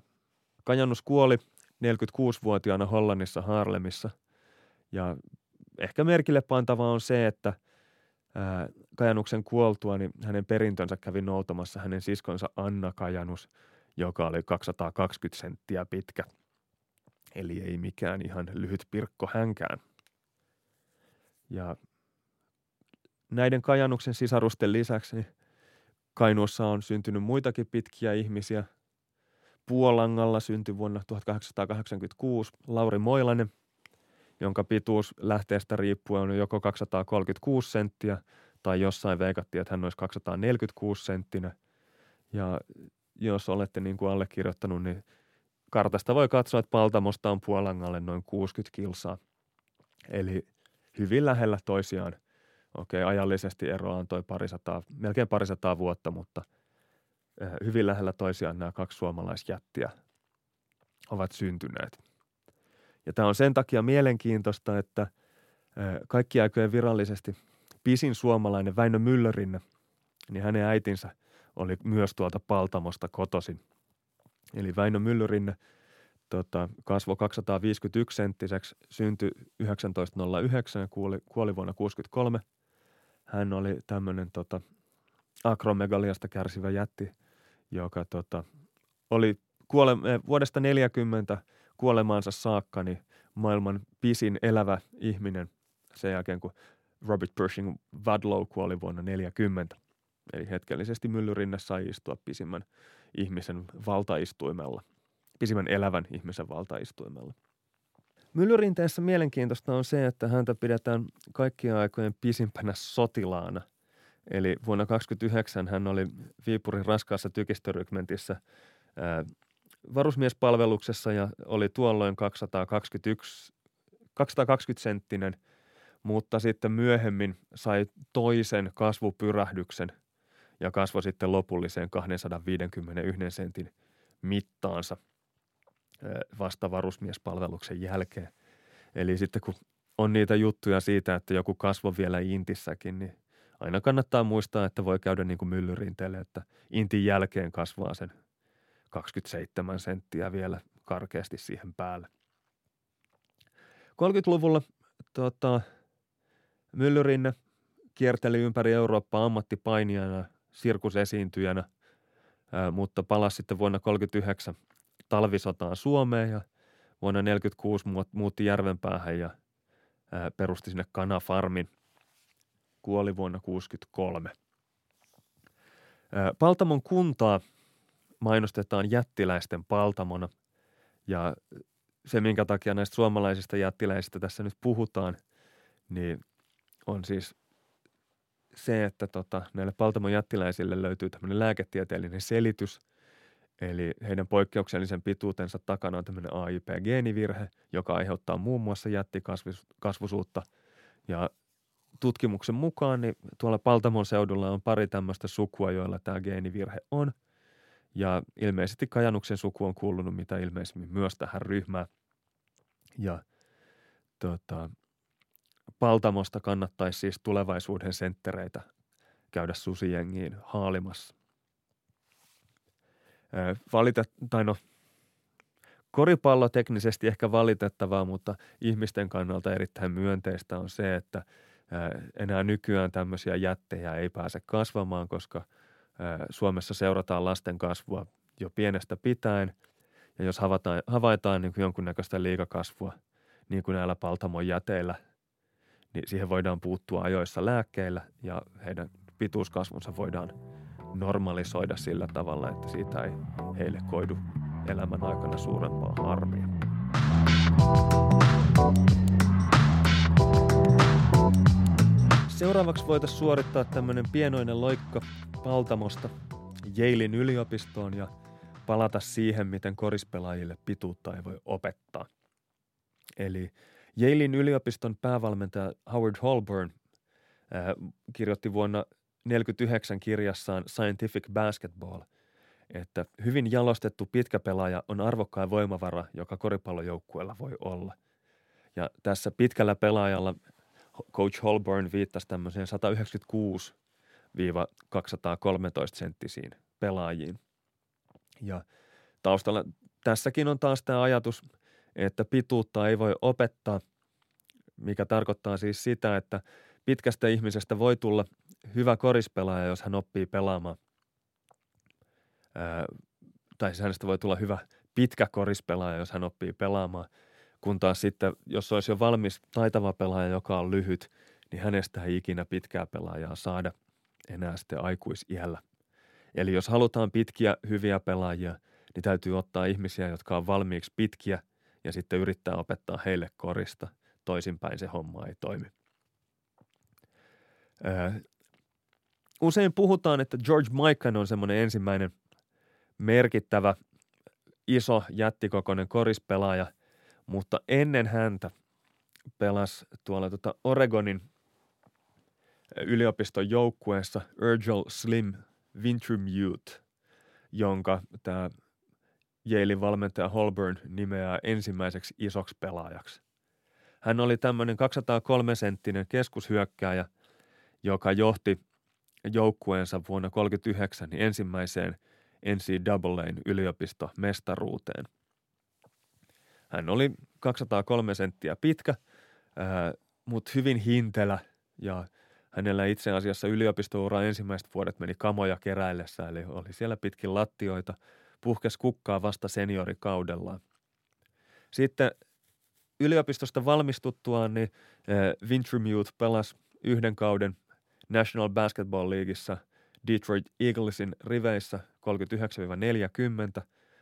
Kajanus kuoli 46-vuotiaana Hollannissa Haarlemissa. Ja ehkä merkille pantava on se, että ää, Kajanuksen kuoltua, niin hänen perintönsä kävi noutamassa hänen siskonsa Anna Kajanus – joka oli 220 senttiä pitkä. Eli ei mikään ihan lyhyt pirkko hänkään. Ja näiden Kajanuksen sisarusten lisäksi Kainuussa on syntynyt muitakin pitkiä ihmisiä. Puolangalla syntyi vuonna 1886 Lauri Moilanen, jonka pituus lähteestä riippuen on joko 236 senttiä tai jossain veikattiin, että hän olisi 246 senttinen. Ja jos olette niin kuin allekirjoittanut, niin kartasta voi katsoa, että Paltamosta on Puolangalle noin 60 kilsaa. Eli hyvin lähellä toisiaan. Okei, ajallisesti eroa on toi parisataa, melkein parisataa vuotta, mutta eh, hyvin lähellä toisiaan nämä kaksi suomalaisjättiä ovat syntyneet. Ja tämä on sen takia mielenkiintoista, että eh, kaikki aikojen virallisesti pisin suomalainen Väinö Müllerinne, niin hänen äitinsä – oli myös tuolta Paltamosta kotosin. Eli Väinö Myllyrinne tota, kasvoi 251 senttiseksi, syntyi 1909 ja kuoli, kuoli vuonna 1963. Hän oli tämmöinen tota, akromegaliasta kärsivä jätti, joka tota, oli kuole, vuodesta 40 kuolemaansa saakka niin maailman pisin elävä ihminen sen jälkeen, kun Robert Pershing Wadlow kuoli vuonna 40. Eli hetkellisesti myllyrinne sai istua pisimmän ihmisen valtaistuimella, pisimmän elävän ihmisen valtaistuimella. Myllyrinteessä mielenkiintoista on se, että häntä pidetään kaikkien aikojen pisimpänä sotilaana. Eli vuonna 1929 hän oli Viipurin raskaassa tykistörykmentissä varusmiespalveluksessa ja oli tuolloin 221, 220 senttinen, mutta sitten myöhemmin sai toisen kasvupyrähdyksen ja kasvoi sitten lopulliseen 251 sentin mittaansa vasta varusmiespalveluksen jälkeen. Eli sitten kun on niitä juttuja siitä, että joku kasvo vielä intissäkin, niin aina kannattaa muistaa, että voi käydä niin kuin myllyrinteelle, että intin jälkeen kasvaa sen 27 senttiä vielä karkeasti siihen päälle. 30-luvulla tota, Myllyrinne kierteli ympäri Eurooppaa ammattipainijana, sirkusesiintyjänä, mutta palasi sitten vuonna 1939 talvisotaan Suomeen ja vuonna 1946 muutti Järvenpäähän ja perusti sinne kanafarmin. Kuoli vuonna 1963. Paltamon kuntaa mainostetaan jättiläisten paltamona. Ja se, minkä takia näistä suomalaisista jättiläisistä tässä nyt puhutaan, niin on siis se, että tota, näille Paltamon jättiläisille löytyy tämmöinen lääketieteellinen selitys. Eli heidän poikkeuksellisen pituutensa takana on tämmöinen AIP-geenivirhe, joka aiheuttaa muun muassa jättikasvusuutta. Ja tutkimuksen mukaan niin tuolla Paltamon seudulla on pari tämmöistä sukua, joilla tämä geenivirhe on – ja ilmeisesti Kajanuksen suku on kuulunut mitä ilmeisimmin myös tähän ryhmään. Ja tota, Paltamosta kannattaisi siis tulevaisuuden senttereitä käydä susijengiin haalimassa. Valitet, tai no, koripallo teknisesti ehkä valitettavaa, mutta ihmisten kannalta erittäin myönteistä on se, että enää nykyään tämmöisiä jättejä ei pääse kasvamaan, koska – Suomessa seurataan lasten kasvua jo pienestä pitäen. Ja jos havaitaan, havaitaan niin jonkunnäköistä liikakasvua, niin kuin näillä paltamon jäteillä, niin siihen voidaan puuttua ajoissa lääkkeillä ja heidän pituuskasvunsa voidaan normalisoida sillä tavalla, että siitä ei heille koidu elämän aikana suurempaa harmia. Seuraavaksi voitaisiin suorittaa tämmöinen pienoinen loikka Paltamosta Jailin yliopistoon ja palata siihen, miten korispelaajille pituutta ei voi opettaa. Eli Jailin yliopiston päävalmentaja Howard Holborn äh, kirjoitti vuonna 1949 kirjassaan Scientific Basketball, että hyvin jalostettu pitkäpelaaja on arvokkain voimavara, joka koripallojoukkueella voi olla. Ja tässä pitkällä pelaajalla Coach Holborn viittasi tämmöiseen 196 213 senttisiin pelaajiin. Ja taustalla tässäkin on taas tämä ajatus, että pituutta ei voi opettaa, mikä tarkoittaa siis sitä, että pitkästä ihmisestä voi tulla hyvä korispelaaja, jos hän oppii pelaamaan. Ää, tai siis hänestä voi tulla hyvä pitkä korispelaaja, jos hän oppii pelaamaan. Kun taas sitten, jos olisi jo valmis taitava pelaaja, joka on lyhyt, niin hänestä ei ikinä pitkää pelaajaa saada – enää sitten aikuisiällä. Eli jos halutaan pitkiä, hyviä pelaajia, niin täytyy ottaa ihmisiä, jotka on valmiiksi pitkiä ja sitten yrittää opettaa heille korista. Toisinpäin se homma ei toimi. Öö, usein puhutaan, että George Mikan on semmoinen ensimmäinen merkittävä, iso, jättikokoinen korispelaaja, mutta ennen häntä pelasi tuolla tuota Oregonin yliopiston joukkueessa Urgel Slim Vintrum Youth, jonka tämä Yalein valmentaja Holborn nimeää ensimmäiseksi isoksi pelaajaksi. Hän oli tämmöinen 203 senttinen keskushyökkääjä, joka johti joukkueensa vuonna 1939 niin ensimmäiseen NCAAn yliopistomestaruuteen. Hän oli 203 senttiä pitkä, mutta hyvin hintelä ja – Hänellä itse asiassa yliopistoura ensimmäiset vuodet meni kamoja keräillessä, eli oli siellä pitkin lattioita, puhkes kukkaa vasta seniorikaudellaan. Sitten yliopistosta valmistuttuaan niin Wintermute pelasi yhden kauden National Basketball Leagueissa Detroit Eaglesin riveissä 39-40,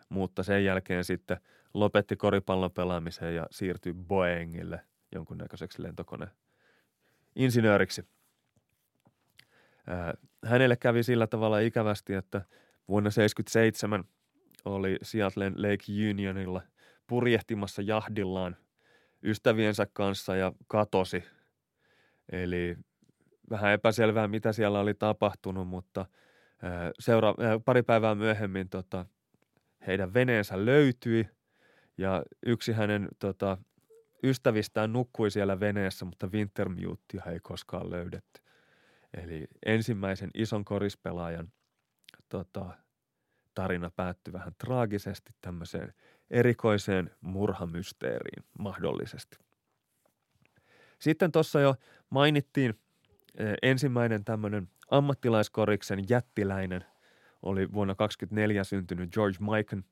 mutta sen jälkeen sitten lopetti koripallon pelaamisen ja siirtyi Boeingille jonkunnäköiseksi lentokone insinööriksi. Hänelle kävi sillä tavalla ikävästi, että vuonna 1977 oli Seattlein Lake Unionilla purjehtimassa jahdillaan ystäviensä kanssa ja katosi. Eli vähän epäselvää, mitä siellä oli tapahtunut, mutta seura- pari päivää myöhemmin tota, heidän veneensä löytyi ja yksi hänen tota, ystävistään nukkui siellä veneessä, mutta Wintermutea ei koskaan löydetty. Eli ensimmäisen ison korispelaajan tota, tarina päättyi vähän traagisesti tämmöiseen erikoiseen murhamysteeriin mahdollisesti. Sitten tuossa jo mainittiin e, ensimmäinen tämmöinen ammattilaiskoriksen jättiläinen oli vuonna 2024 syntynyt George Mikan,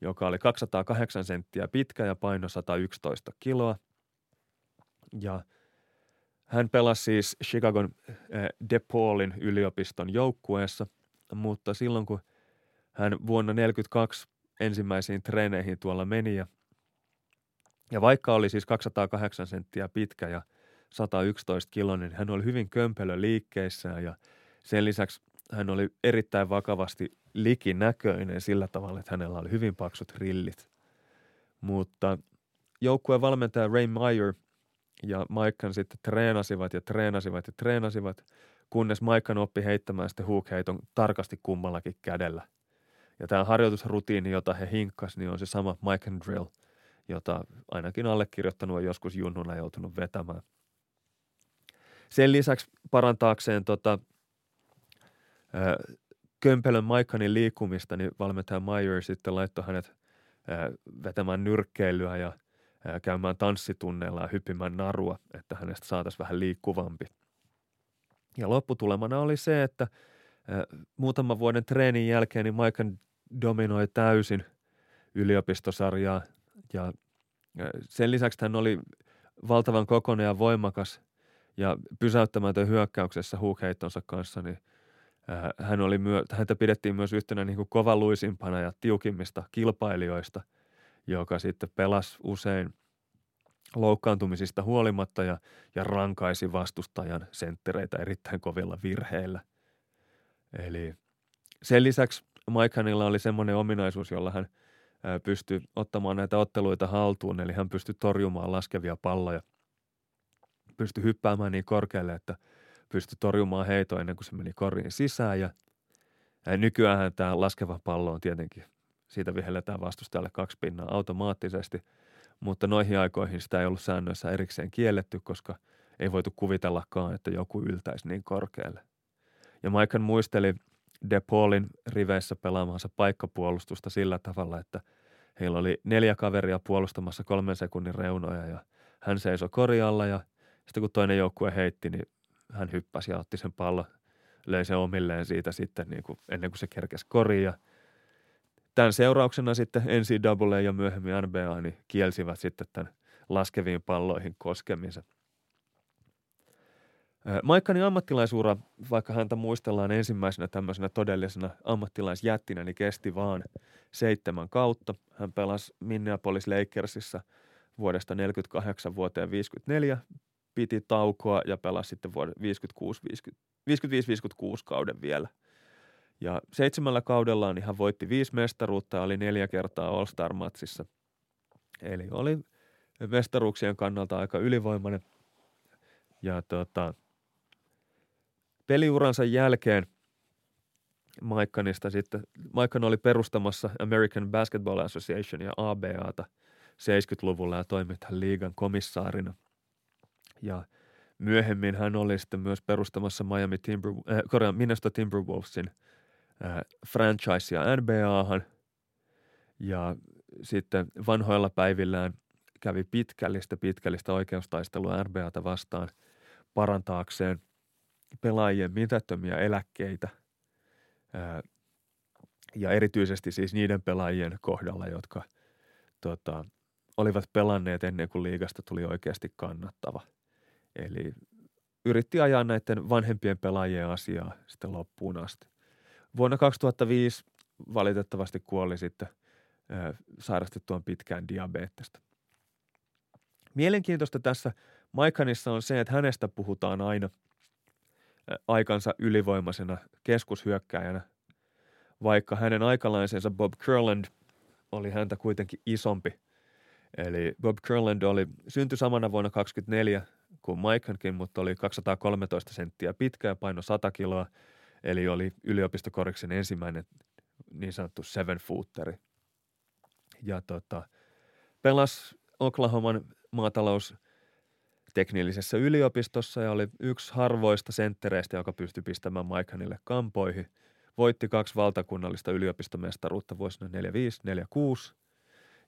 joka oli 208 senttiä pitkä ja paino 111 kiloa. Ja hän pelasi siis Chicagon eh, DePaulin yliopiston joukkueessa, mutta silloin kun hän vuonna 1942 ensimmäisiin treeneihin tuolla meni ja, ja vaikka oli siis 208 senttiä pitkä ja 111 kiloinen, niin hän oli hyvin kömpelö liikkeissä ja sen lisäksi hän oli erittäin vakavasti likinäköinen sillä tavalla, että hänellä oli hyvin paksut rillit. Mutta joukkueen valmentaja Ray Meyer ja Maikan sitten treenasivat ja treenasivat ja treenasivat, kunnes Maikan oppi heittämään sitten huukheiton tarkasti kummallakin kädellä. Ja tämä harjoitusrutiini, jota he hinkkas, niin on se sama Maikan drill, jota ainakin allekirjoittanut on joskus junnuna joutunut vetämään. Sen lisäksi parantaakseen tota, kömpelön Maikanin liikkumista, niin valmentaja Meyer sitten laittoi hänet vetämään nyrkkeilyä ja käymään tanssitunneilla ja hyppimään narua, että hänestä saataisiin vähän liikkuvampi. Ja lopputulemana oli se, että muutaman vuoden treenin jälkeen niin Maikan dominoi täysin yliopistosarjaa ja sen lisäksi hän oli valtavan kokoinen ja voimakas ja pysäyttämätön hyökkäyksessä huukheittonsa kanssa, niin – hän oli myö, häntä pidettiin myös yhtenä niin kuin kovaluisimpana ja tiukimmista kilpailijoista, joka sitten pelasi usein loukkaantumisista huolimatta ja, ja rankaisi vastustajan senttereitä erittäin kovilla virheillä. Eli sen lisäksi Maikanilla oli semmoinen ominaisuus, jolla hän pystyi ottamaan näitä otteluita haltuun, eli hän pystyi torjumaan laskevia palloja. Pystyi hyppäämään niin korkealle, että – pystyi torjumaan heito ennen kuin se meni koriin sisään. Ja nykyään tämä laskeva pallo on tietenkin, siitä vihelletään vastustajalle kaksi pinnaa automaattisesti, mutta noihin aikoihin sitä ei ollut säännöissä erikseen kielletty, koska ei voitu kuvitellakaan, että joku yltäisi niin korkealle. Ja Maikan muisteli DePaulin riveissä pelaamansa paikkapuolustusta sillä tavalla, että heillä oli neljä kaveria puolustamassa kolmen sekunnin reunoja ja hän seisoi korjalla ja sitten kun toinen joukkue heitti, niin hän hyppäsi ja otti sen pallon, löi sen omilleen siitä sitten niin kuin ennen kuin se kerkesi koriin. Ja tämän seurauksena sitten NCAA ja myöhemmin NBA niin kielsivät sitten tämän laskeviin palloihin koskemisen. Maikkanin ammattilaisura, vaikka häntä muistellaan ensimmäisenä tämmöisenä todellisena ammattilaisjättinä, niin kesti vaan seitsemän kautta. Hän pelasi Minneapolis Lakersissa vuodesta 48 vuoteen 54 piti taukoa ja pelasi sitten vuoden 55-56 kauden vielä. Ja seitsemällä kaudellaan niin hän voitti viisi mestaruutta ja oli neljä kertaa All-Star-matsissa. Eli oli mestaruuksien kannalta aika ylivoimainen. Ja tota, peliuransa jälkeen Maikkanista sitten, Maikkan oli perustamassa American Basketball Association ja ABAta 70-luvulla ja toimi liigan komissaarina – ja myöhemmin hän oli sitten myös perustamassa Miami Timber, äh, Korean Minnesota Timberwolvesin äh, franchisea NBAhan. Ja sitten vanhoilla päivillään kävi pitkällistä pitkällistä oikeustaistelua NBAta vastaan parantaakseen pelaajien mitättömiä eläkkeitä. Ja erityisesti siis niiden pelaajien kohdalla, jotka tota, olivat pelanneet ennen kuin liigasta tuli oikeasti kannattava. Eli yritti ajaa näiden vanhempien pelaajien asiaa sitten loppuun asti. Vuonna 2005 valitettavasti kuoli sitten sairastettuaan pitkään diabetesta. Mielenkiintoista tässä Maikanissa on se, että hänestä puhutaan aina aikansa ylivoimaisena keskushyökkäjänä, vaikka hänen aikalaisensa Bob Curland oli häntä kuitenkin isompi. Eli Bob Curland oli synty samana vuonna 24 kuin Maikankin, mutta oli 213 senttiä pitkä ja paino 100 kiloa, eli oli yliopistokoriksen ensimmäinen niin sanottu seven footeri. Ja tota, pelasi Oklahoman maatalous teknillisessä yliopistossa ja oli yksi harvoista senttereistä, joka pystyi pistämään Maikanille kampoihin. Voitti kaksi valtakunnallista yliopistomestaruutta vuosina 45, 46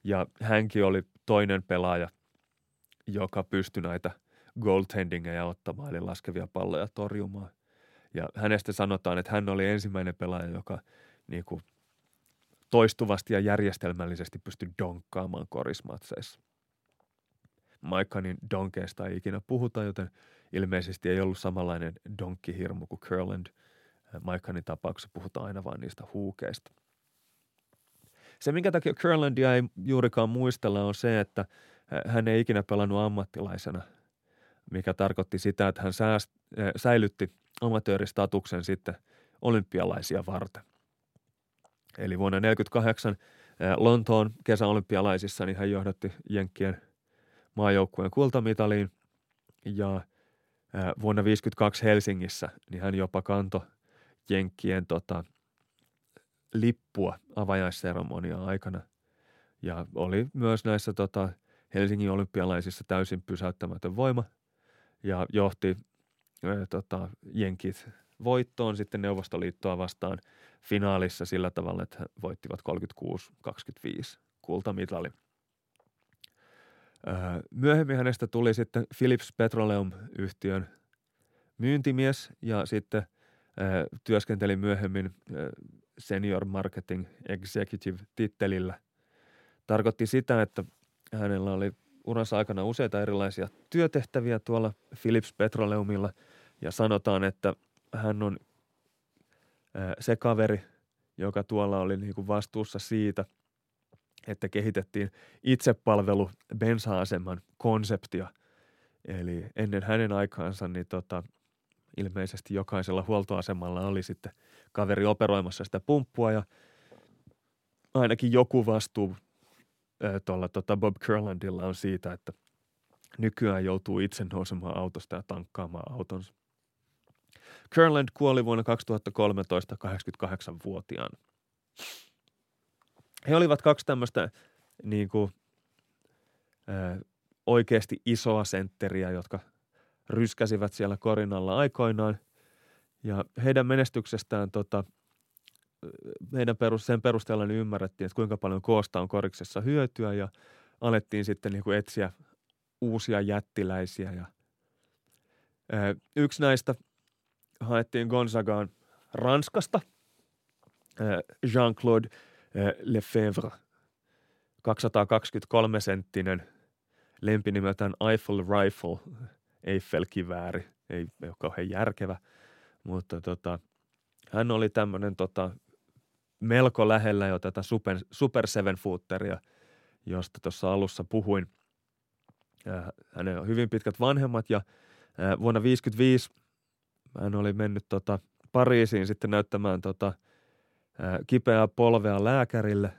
ja hänkin oli toinen pelaaja, joka pystyi näitä goaltendingeja ottamaan, eli laskevia palloja torjumaan. Ja hänestä sanotaan, että hän oli ensimmäinen pelaaja, joka niin kuin toistuvasti ja järjestelmällisesti pystyi donkkaamaan korismatseissa. Maikanin donkeista ei ikinä puhuta, joten ilmeisesti ei ollut samanlainen donkkihirmu kuin Curland. Maikanin tapauksessa puhutaan aina vain niistä huukeista. Se, minkä takia Curlandia ei juurikaan muistella, on se, että hän ei ikinä pelannut ammattilaisena, mikä tarkoitti sitä, että hän sääst, säilytti amatööristatuksen sitten olympialaisia varten. Eli vuonna 1948 Lontoon kesäolympialaisissa niin hän johdatti Jenkkien maajoukkueen kultamitaliin. Ja vuonna 1952 Helsingissä niin hän jopa kanto Jenkkien tota, lippua avajaisseremoniaa aikana. Ja oli myös näissä tota, Helsingin olympialaisissa täysin pysäyttämätön voima. Ja johti ää, tota, Jenkit voittoon sitten Neuvostoliittoa vastaan finaalissa sillä tavalla, että he voittivat 36-25 kultamitali. Myöhemmin hänestä tuli sitten Philips Petroleum-yhtiön myyntimies ja sitten työskenteli myöhemmin Senior Marketing Executive-tittelillä. Tarkoitti sitä, että hänellä oli uransa aikana useita erilaisia työtehtäviä tuolla Philips Petroleumilla ja sanotaan, että hän on se kaveri, joka tuolla oli niin kuin vastuussa siitä, että kehitettiin itsepalvelu bensa-aseman konseptia. Eli ennen hänen aikaansa niin tota, ilmeisesti jokaisella huoltoasemalla oli sitten kaveri operoimassa sitä pumppua ja ainakin joku vastuu tuolla tota Bob Curlandilla on siitä, että nykyään joutuu itse nousemaan autosta ja tankkaamaan autonsa. Curland kuoli vuonna 2013 88-vuotiaana. He olivat kaksi tämmöistä niin kuin, ö, oikeasti isoa sentteriä, jotka ryskäsivät siellä korinalla aikoinaan. Ja heidän menestyksestään tota, meidän perus, sen perusteella niin ymmärrettiin, että kuinka paljon koosta on koriksessa hyötyä ja alettiin sitten niin kuin etsiä uusia jättiläisiä. Ja, ö, yksi näistä haettiin Gonzagaan Ranskasta, Jean-Claude Lefebvre, 223-senttinen lempinimeltään Eiffel Rifle, Eiffel-kivääri, ei, ei ole kauhean järkevä, mutta tota, hän oli tämmöinen tota, melko lähellä jo tätä Super, super Seven Footeria, josta tuossa alussa puhuin. Hänen on hyvin pitkät vanhemmat ja vuonna 1955 hän oli mennyt tota Pariisiin sitten näyttämään tota, kipeää polvea lääkärille.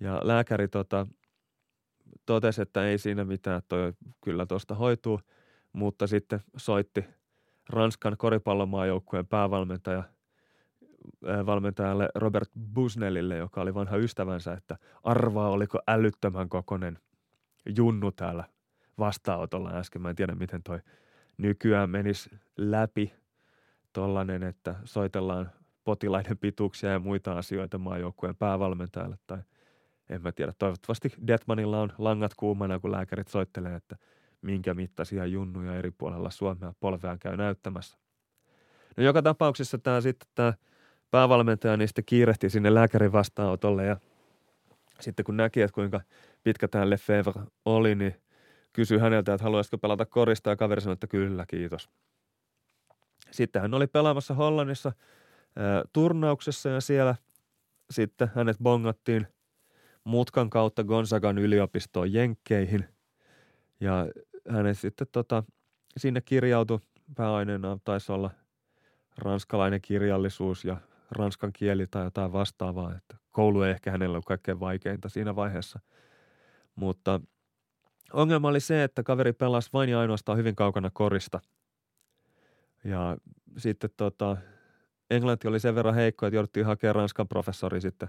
Ja lääkäri tota, totesi, että ei siinä mitään, toi kyllä tuosta hoituu, mutta sitten soitti Ranskan koripallomaajoukkueen päävalmentaja valmentajalle Robert Busnellille, joka oli vanha ystävänsä, että arvaa oliko älyttömän kokonen junnu täällä vastaanotolla äsken. Mä en tiedä, miten toi nykyään menisi läpi tollanen, että soitellaan potilaiden pituuksia ja muita asioita maajoukkueen päävalmentajalle tai en mä tiedä. Toivottavasti Detmanilla on langat kuumana, kun lääkärit soittelee, että minkä mittaisia junnuja eri puolella Suomea polveaan käy näyttämässä. No joka tapauksessa tämä sitten tämä päävalmentaja sitten kiirehti sinne lääkärin vastaanotolle ja sitten kun näki, että kuinka pitkä tämä Lefebvre oli, niin kysyi häneltä, että haluaisiko pelata korista ja kaveri sanoi, että kyllä, kiitos. Sitten hän oli pelaamassa Hollannissa turnauksessa ja siellä sitten hänet bongattiin mutkan kautta Gonzagan yliopistoon Jenkkeihin ja hänet sitten tota, sinne kirjautui pääaineena taisi olla ranskalainen kirjallisuus ja ranskan kieli tai jotain vastaavaa, että koulu ei ehkä hänellä ollut kaikkein vaikeinta siinä vaiheessa. Mutta ongelma oli se, että kaveri pelasi vain ja ainoastaan hyvin kaukana korista. Ja sitten tota, englanti oli sen verran heikko, että jouduttiin hakemaan ranskan professori sitten,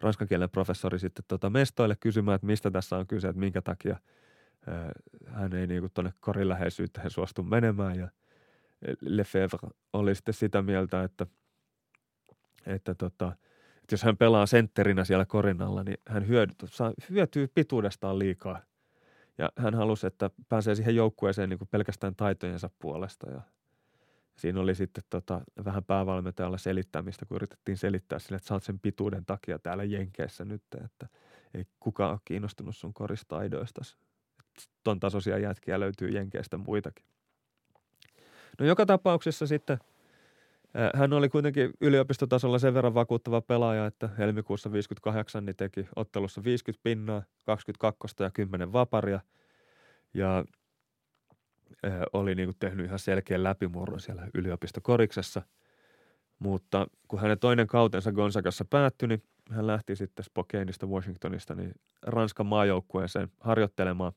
ranskan kielen professori sitten tota mestoille kysymään, että mistä tässä on kyse, että minkä takia hän ei niinku tuonne korin läheisyyteen suostu menemään. Ja Lefebvre oli sitten sitä mieltä, että, että tota, että jos hän pelaa sentterinä siellä korinalla, niin hän hyödy, saa, hyötyy pituudestaan liikaa. Ja hän halusi, että pääsee siihen joukkueeseen niin pelkästään taitojensa puolesta. Ja siinä oli sitten tota, vähän päävalmentajalla selittämistä, kun yritettiin selittää sille, että sä oot sen pituuden takia täällä Jenkeissä nyt, että ei kukaan ole kiinnostunut sun koristaidoista. Ton tasoisia jätkiä löytyy Jenkeistä muitakin. No joka tapauksessa sitten – hän oli kuitenkin yliopistotasolla sen verran vakuuttava pelaaja, että helmikuussa 58 niin teki ottelussa 50 pinnaa, 22 ja 10 vaparia. Ja oli niin kuin tehnyt ihan selkeän läpimurron siellä yliopistokoriksessa. Mutta kun hänen toinen kautensa Gonzagassa päättyi, niin hän lähti sitten Spokaneista Washingtonista niin Ranskan maajoukkueeseen harjoittelemaan.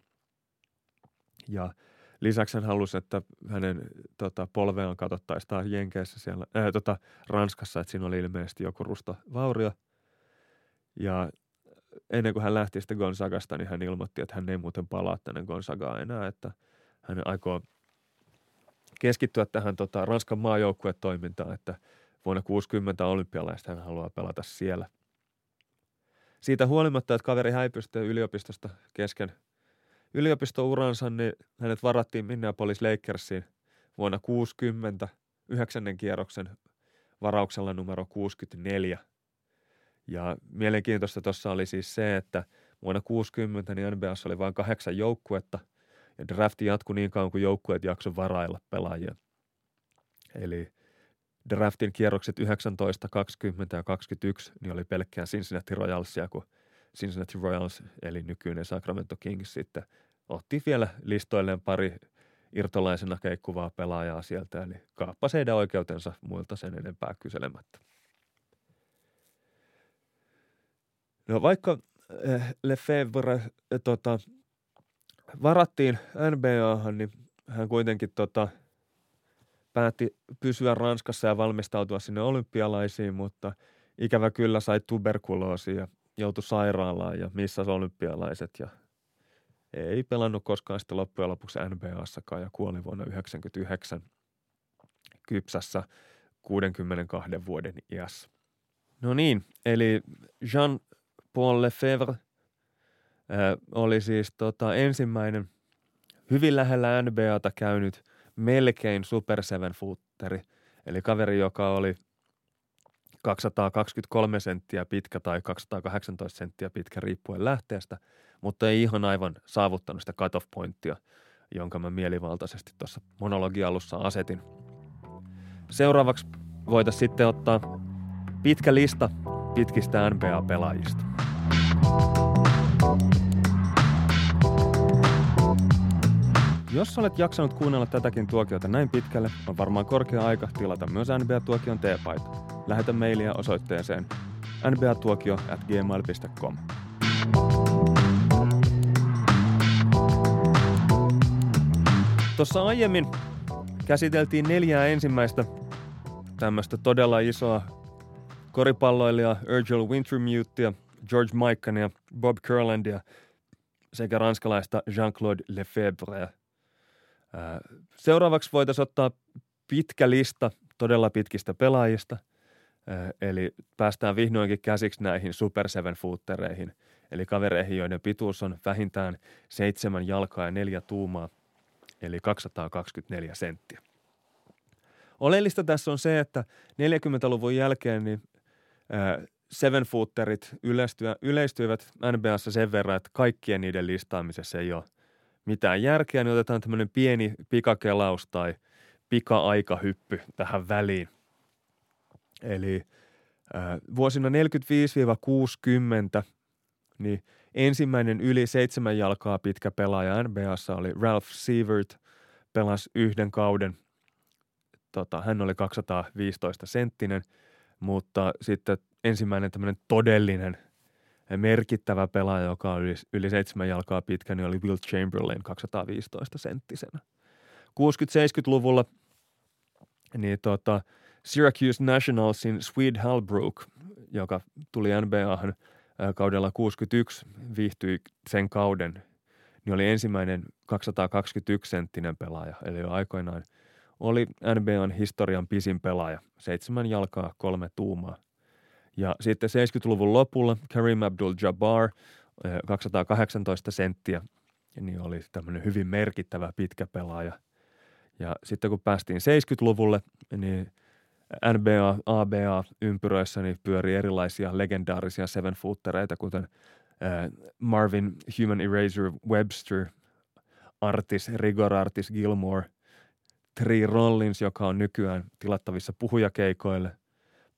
Ja – Lisäksi hän halusi, että hänen tota, polveaan katsottaisiin taas Jenkeissä siellä, ää, tota, Ranskassa, että siinä oli ilmeisesti joku rusta vaurio. Ja ennen kuin hän lähti sitten Gonzagasta, niin hän ilmoitti, että hän ei muuten palaa tänne Gonzagaan enää, että hän aikoo keskittyä tähän tota, Ranskan maajoukkuetoimintaan, että vuonna 60 olympialaista hän haluaa pelata siellä. Siitä huolimatta, että kaveri häipyi yliopistosta kesken – yliopistouransa, niin hänet varattiin Minneapolis Lakersiin vuonna 60 yhdeksännen kierroksen varauksella numero 64. Ja mielenkiintoista tuossa oli siis se, että vuonna 60 niin NBAssa oli vain kahdeksan joukkuetta ja drafti jatkui niin kauan kuin joukkueet jakso varailla pelaajia. Eli draftin kierrokset 19, 20 ja 21 niin oli pelkkää Cincinnati Royalsia, kun Cincinnati Royals eli nykyinen Sacramento Kings sitten otti vielä listoilleen pari irtolaisena keikkuvaa pelaajaa sieltä, eli kaappasi heidän oikeutensa muilta sen enempää kyselemättä. No vaikka eh, Lefebvre eh, tota, varattiin NBAhan, niin hän kuitenkin tota, päätti pysyä Ranskassa ja valmistautua sinne olympialaisiin, mutta ikävä kyllä sai tuberkuloosia ja joutui sairaalaan ja missä olympialaiset ja ei pelannut koskaan sitten loppujen lopuksi NBAssakaan ja kuoli vuonna 1999 kypsässä 62 vuoden iässä. No niin, eli Jean-Paul Lefebvre oli siis tota, ensimmäinen hyvin lähellä NBAta käynyt melkein super seven footeri, eli kaveri, joka oli 223 senttiä pitkä tai 218 senttiä pitkä riippuen lähteestä – mutta ei ihan aivan saavuttanut sitä cut-off pointtia, jonka mä mielivaltaisesti tuossa monologialussa asetin. Seuraavaksi voitaisiin sitten ottaa pitkä lista pitkistä NBA-pelaajista. Jos olet jaksanut kuunnella tätäkin tuokiota näin pitkälle, on varmaan korkea aika tilata myös NBA-tuokion teepaita. Lähetä mailia osoitteeseen nbatuokio at. Tuossa aiemmin käsiteltiin neljää ensimmäistä tämmöistä todella isoa koripalloilijaa Virgil Wintermutea, George Mikania, Bob Curlandia sekä ranskalaista Jean-Claude Lefebvrea. Seuraavaksi voitaisiin ottaa pitkä lista todella pitkistä pelaajista, eli päästään vihdoinkin käsiksi näihin super seven footereihin, eli kavereihin, joiden pituus on vähintään seitsemän jalkaa ja neljä tuumaa – eli 224 senttiä. Oleellista tässä on se, että 40-luvun jälkeen niin seven footerit yleistyivät NBAssa sen verran, että kaikkien niiden listaamisessa ei ole mitään järkeä, niin otetaan tämmöinen pieni pikakelaus tai pika-aikahyppy tähän väliin. Eli äh, vuosina 45-60 niin ensimmäinen yli seitsemän jalkaa pitkä pelaaja NBAssa oli Ralph Sievert, pelasi yhden kauden. Tota, hän oli 215 senttinen, mutta sitten ensimmäinen tämmöinen todellinen merkittävä pelaaja, joka oli yli, yli seitsemän jalkaa pitkä, niin oli Will Chamberlain 215 senttisenä. 60-70-luvulla niin tota, Syracuse Nationalsin Swede Halbrook, joka tuli NBAhan kaudella 61, viihtyi sen kauden, niin oli ensimmäinen 221-senttinen pelaaja, eli jo aikoinaan oli NBAn historian pisin pelaaja, seitsemän jalkaa, kolme tuumaa. Ja sitten 70-luvun lopulla Kareem Abdul-Jabbar, 218 senttiä, niin oli tämmöinen hyvin merkittävä pitkä pelaaja. Ja sitten kun päästiin 70-luvulle, niin NBA, ABA ympyröissä niin pyöri erilaisia legendaarisia seven footereita, kuten Marvin Human Eraser Webster, Artis, Rigor Artis Gilmore, Tree Rollins, joka on nykyään tilattavissa puhujakeikoille,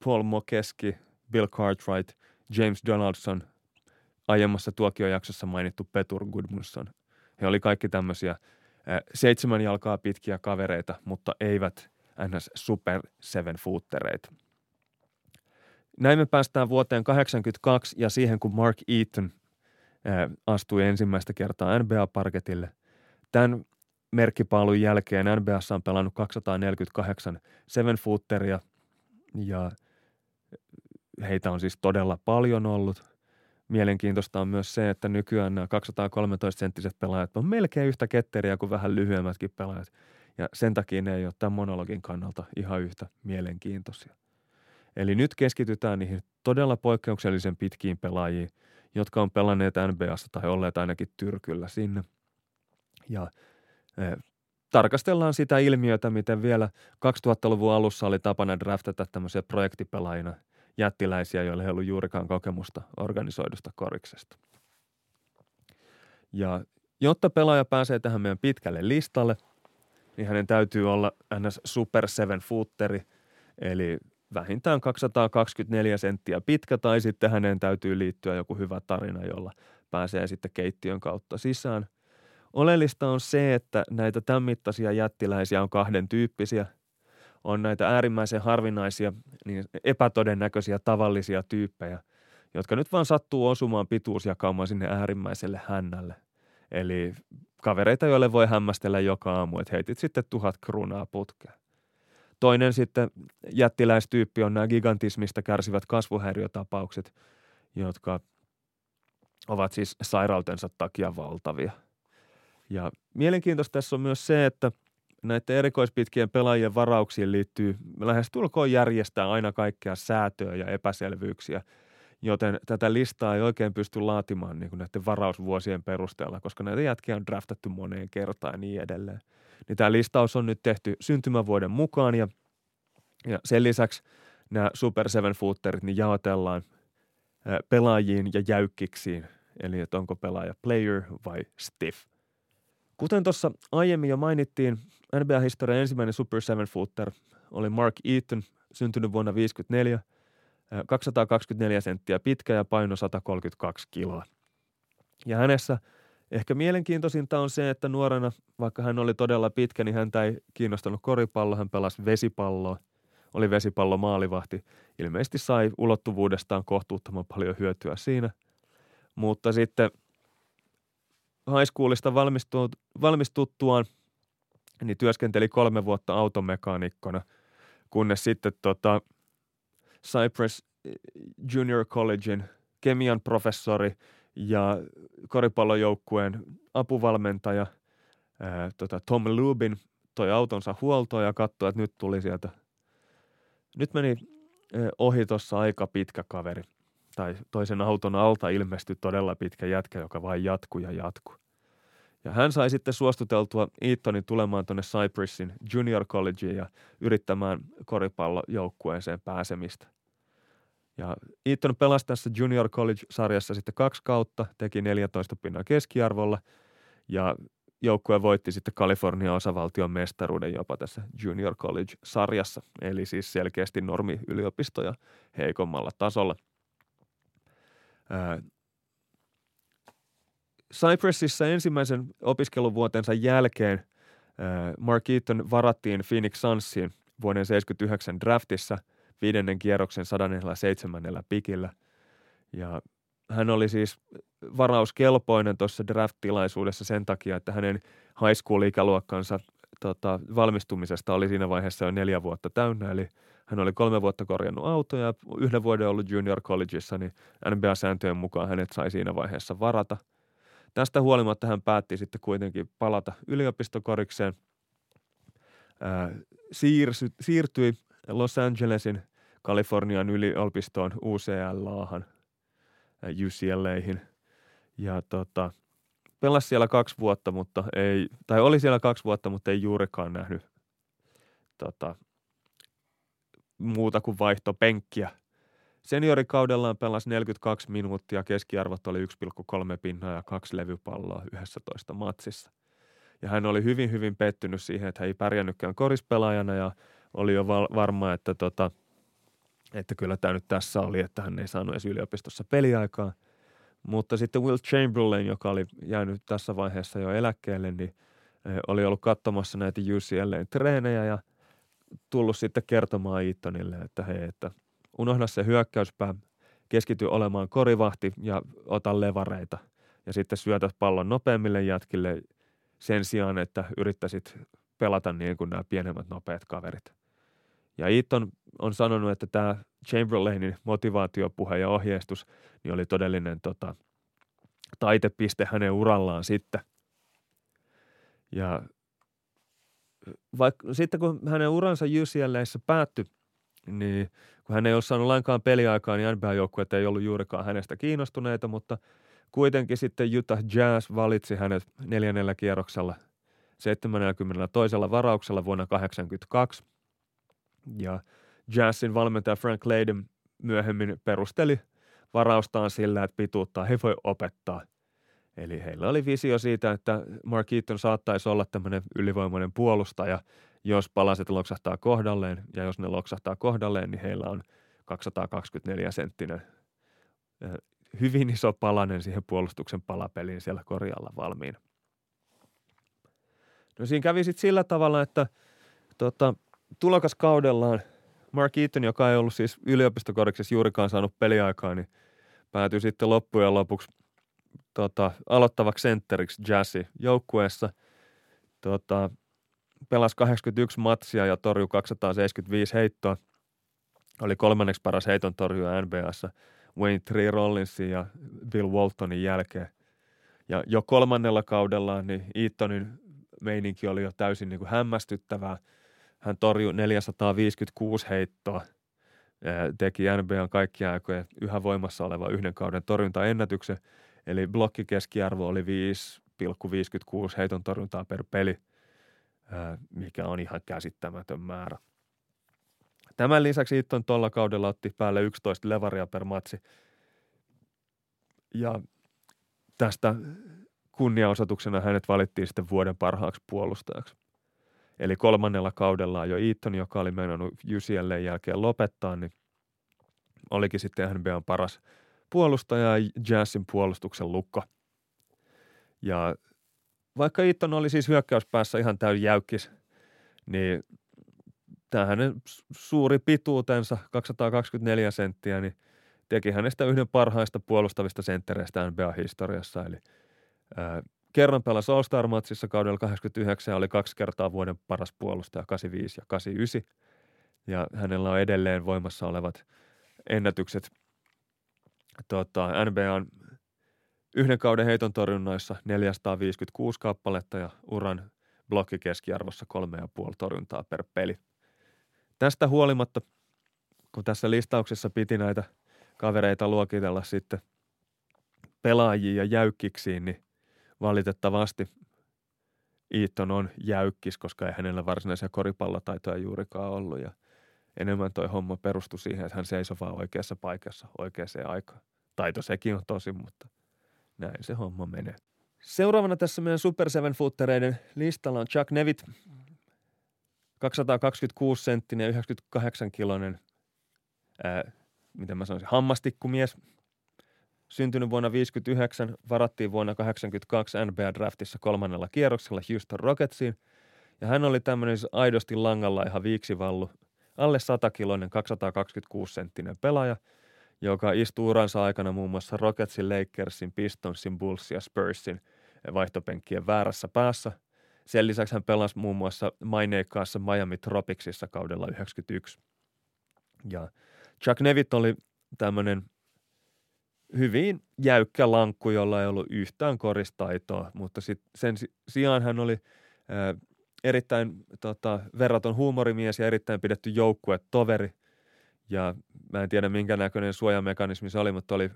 Paul Mokeski, Bill Cartwright, James Donaldson, aiemmassa tuokiojaksossa mainittu Petur Gudmundsson. He oli kaikki tämmöisiä seitsemän jalkaa pitkiä kavereita, mutta eivät ns. super seven footereita. Näin me päästään vuoteen 82 ja siihen, kun Mark Eaton astui ensimmäistä kertaa NBA-parketille. Tämän merkkipaalun jälkeen NBAssa on pelannut 248 seven footeria ja heitä on siis todella paljon ollut. Mielenkiintoista on myös se, että nykyään nämä 213-senttiset pelaajat on melkein yhtä ketteriä kuin vähän lyhyemmätkin pelaajat. Ja sen takia ne ei ole tämän monologin kannalta ihan yhtä mielenkiintoisia. Eli nyt keskitytään niihin todella poikkeuksellisen pitkiin pelaajiin, jotka on pelanneet NBAssa tai olleet ainakin tyrkyllä sinne. Ja e, tarkastellaan sitä ilmiötä, miten vielä 2000-luvun alussa oli tapana draftata tämmöisiä projektipelaajina jättiläisiä, joilla ei ollut juurikaan kokemusta organisoidusta koriksesta. Ja jotta pelaaja pääsee tähän meidän pitkälle listalle, niin hänen täytyy olla ns. super seven footeri, eli vähintään 224 senttiä pitkä, tai sitten hänen täytyy liittyä joku hyvä tarina, jolla pääsee sitten keittiön kautta sisään. Oleellista on se, että näitä tämän mittaisia jättiläisiä on kahden tyyppisiä – on näitä äärimmäisen harvinaisia, niin epätodennäköisiä tavallisia tyyppejä, jotka nyt vaan sattuu osumaan pituusjakaumaan sinne äärimmäiselle hännälle. Eli kavereita, joille voi hämmästellä joka aamu, että heitit sitten tuhat kruunaa putkeen. Toinen sitten jättiläistyyppi on nämä gigantismista kärsivät kasvuhäiriötapaukset, jotka ovat siis sairautensa takia valtavia. Ja mielenkiintoista tässä on myös se, että – näiden erikoispitkien pelaajien varauksiin liittyy lähes tulkoon järjestää aina kaikkea säätöä ja epäselvyyksiä, joten tätä listaa ei oikein pysty laatimaan niin kuin näiden varausvuosien perusteella, koska näitä jätkiä on draftattu moneen kertaan ja niin edelleen. Niin tämä listaus on nyt tehty syntymävuoden mukaan ja, ja sen lisäksi nämä Super Seven Footerit niin jaotellaan pelaajiin ja jäykkiksiin, eli että onko pelaaja player vai stiff – Kuten tuossa aiemmin jo mainittiin, NBA-historian ensimmäinen Super Seven Footer oli Mark Eaton, syntynyt vuonna 1954, 224 senttiä pitkä ja paino 132 kiloa. Ja hänessä ehkä mielenkiintoisinta on se, että nuorena, vaikka hän oli todella pitkä, niin häntä ei kiinnostanut koripallo, hän pelasi vesipalloa, oli vesipallo maalivahti. Ilmeisesti sai ulottuvuudestaan kohtuuttoman paljon hyötyä siinä. Mutta sitten – high schoolista valmistuttuaan, niin työskenteli kolme vuotta automekaanikkona, kunnes sitten tota Cypress Junior Collegein kemian professori ja koripallojoukkueen apuvalmentaja ää, tota Tom Lubin toi autonsa huoltoon ja katsoi, että nyt tuli sieltä. Nyt meni ää, ohi tuossa aika pitkä kaveri – tai toisen auton alta ilmestyi todella pitkä jätkä, joka vain jatkuu ja jatkuu. Ja hän sai sitten suostuteltua Eatonin tulemaan tuonne Cypressin Junior Collegeen ja yrittämään koripallojoukkueeseen pääsemistä. Ja Eaton pelasi tässä Junior College-sarjassa sitten kaksi kautta, teki 14 pinnan keskiarvolla ja joukkue voitti sitten Kalifornian osavaltion mestaruuden jopa tässä Junior College-sarjassa, eli siis selkeästi normi yliopistoja heikommalla tasolla. Cypressissa ensimmäisen opiskeluvuotensa jälkeen Mark Eaton varattiin Phoenix Sunsiin vuoden 79 draftissa viidennen kierroksen 107 pikillä. Ja hän oli siis varauskelpoinen tuossa draft-tilaisuudessa sen takia, että hänen high school-ikäluokkansa tota, valmistumisesta oli siinä vaiheessa jo neljä vuotta täynnä, eli hän oli kolme vuotta korjannut autoja ja yhden vuoden ollut junior collegeissa, niin NBA-sääntöjen mukaan hänet sai siinä vaiheessa varata. Tästä huolimatta hän päätti sitten kuitenkin palata yliopistokorikseen, ää, siirsy, siirtyi Los Angelesin Kalifornian yliopistoon UCLAhan – UCLAihin. Ja tota, pelasi siellä kaksi vuotta, mutta ei, tai oli siellä kaksi vuotta, mutta ei juurikaan nähnyt tota, muuta kuin vaihto penkkiä. Seniorikaudellaan pelasi 42 minuuttia, keskiarvot oli 1,3 pinnaa ja kaksi levypalloa 11 matsissa. Ja hän oli hyvin, hyvin pettynyt siihen, että hän ei pärjännytkään korispelaajana ja oli jo varma, että tota, – että kyllä tämä nyt tässä oli, että hän ei saanut edes yliopistossa peliaikaa. Mutta sitten Will Chamberlain, joka oli jäänyt tässä vaiheessa jo eläkkeelle, niin eh, oli ollut katsomassa näitä UCLAn treenejä ja tullut sitten kertomaan Eatonille, että hei, että unohda se hyökkäyspää, keskity olemaan korivahti ja ota levareita ja sitten syötät pallon nopeammille jätkille sen sijaan, että yrittäisit pelata niin kuin nämä pienemmät nopeat kaverit. Ja Eaton on sanonut, että tämä Chamberlainin motivaatiopuhe ja ohjeistus niin oli todellinen tota, taitepiste hänen urallaan sitten. Ja vaikka, sitten kun hänen uransa UCLAissa päättyi, niin kun hän ei ole saanut lainkaan peliaikaa, niin NBA-joukkueet ei ollut juurikaan hänestä kiinnostuneita, mutta kuitenkin sitten Utah Jazz valitsi hänet neljännellä kierroksella 72. varauksella vuonna 1982 – ja Jazzin valmentaja Frank Leiden myöhemmin perusteli varaustaan sillä, että pituuttaa he voi opettaa. Eli heillä oli visio siitä, että Mark Eaton saattaisi olla tämmöinen ylivoimainen puolustaja, jos palaset loksahtaa kohdalleen. Ja jos ne loksahtaa kohdalleen, niin heillä on 224 senttinen hyvin iso palanen siihen puolustuksen palapeliin siellä korjalla valmiina. No siinä kävi sitten sillä tavalla, että tota, tulokaskaudellaan Mark Eaton, joka ei ollut siis yliopistokoriksessa juurikaan saanut peliaikaa, niin päätyi sitten loppujen lopuksi tota, aloittavaksi sentteriksi Jazzy joukkueessa. Tota, pelasi 81 matsia ja torjui 275 heittoa. Oli kolmanneksi paras heiton torjuja NBAssa Wayne Tree Rollinsin ja Bill Waltonin jälkeen. Ja jo kolmannella kaudella niin Eatonin meininki oli jo täysin niin kuin hämmästyttävää – hän torjui 456 heittoa, teki NBAn kaikkia aikojen yhä voimassa oleva yhden kauden torjuntaennätyksen, eli blokkikeskiarvo oli 5,56 heiton torjuntaa per peli, mikä on ihan käsittämätön määrä. Tämän lisäksi Itton tuolla kaudella otti päälle 11 levaria per matsi. Ja tästä kunniaosoituksena hänet valittiin sitten vuoden parhaaksi puolustajaksi. Eli kolmannella kaudellaan jo Eaton, joka oli mennyt UCLn jälkeen lopettaa, niin olikin sitten NBAn paras puolustaja ja Jazzin puolustuksen lukko. Ja vaikka Eaton oli siis hyökkäyspäässä ihan täysin jäykkis, niin tämä suuri pituutensa, 224 senttiä, niin teki hänestä yhden parhaista puolustavista senttereistä NBA-historiassa. Eli ää, kerran pelasi All-Star-matsissa kaudella 89 ja oli kaksi kertaa vuoden paras puolustaja 85 ja 89. Ja hänellä on edelleen voimassa olevat ennätykset tota, NBAn yhden kauden heiton torjunnoissa 456 kappaletta ja uran blokkikeskiarvossa 3,5 torjuntaa per peli. Tästä huolimatta, kun tässä listauksessa piti näitä kavereita luokitella sitten pelaajia ja jäykkiksiin, niin valitettavasti Eaton on jäykkis, koska ei hänellä varsinaisia koripallotaitoja juurikaan ollut ja enemmän toi homma perustui siihen, että hän seisoi vaan oikeassa paikassa oikeaan aikaan. Taito sekin on tosi, mutta näin se homma menee. Seuraavana tässä meidän Super 7 footereiden listalla on Chuck Nevitt, 226 senttinen ja 98 kilonen, ää, miten mä sanoisin, hammastikkumies. Syntynyt vuonna 59, varattiin vuonna 82 NBA-draftissa kolmannella kierroksella Houston Rocketsiin. Ja hän oli tämmöinen siis aidosti langalla ihan viiksivallu, alle 100-kiloinen, 226 senttinen pelaaja, joka istuu uransa aikana muun muassa Rocketsin, Lakersin, Pistonsin, Bullsin ja Spursin vaihtopenkkien väärässä päässä – sen lisäksi hän pelasi muun muassa maineikkaassa Miami Tropicsissa kaudella 91. Ja Chuck Nevitt oli tämmöinen hyvin jäykkä lankku, jolla ei ollut yhtään koristaitoa, mutta sit sen sijaan hän oli erittäin tota, verraton huumorimies ja erittäin pidetty toveri. Ja mä en tiedä minkä näköinen suojamekanismi se oli, mutta oli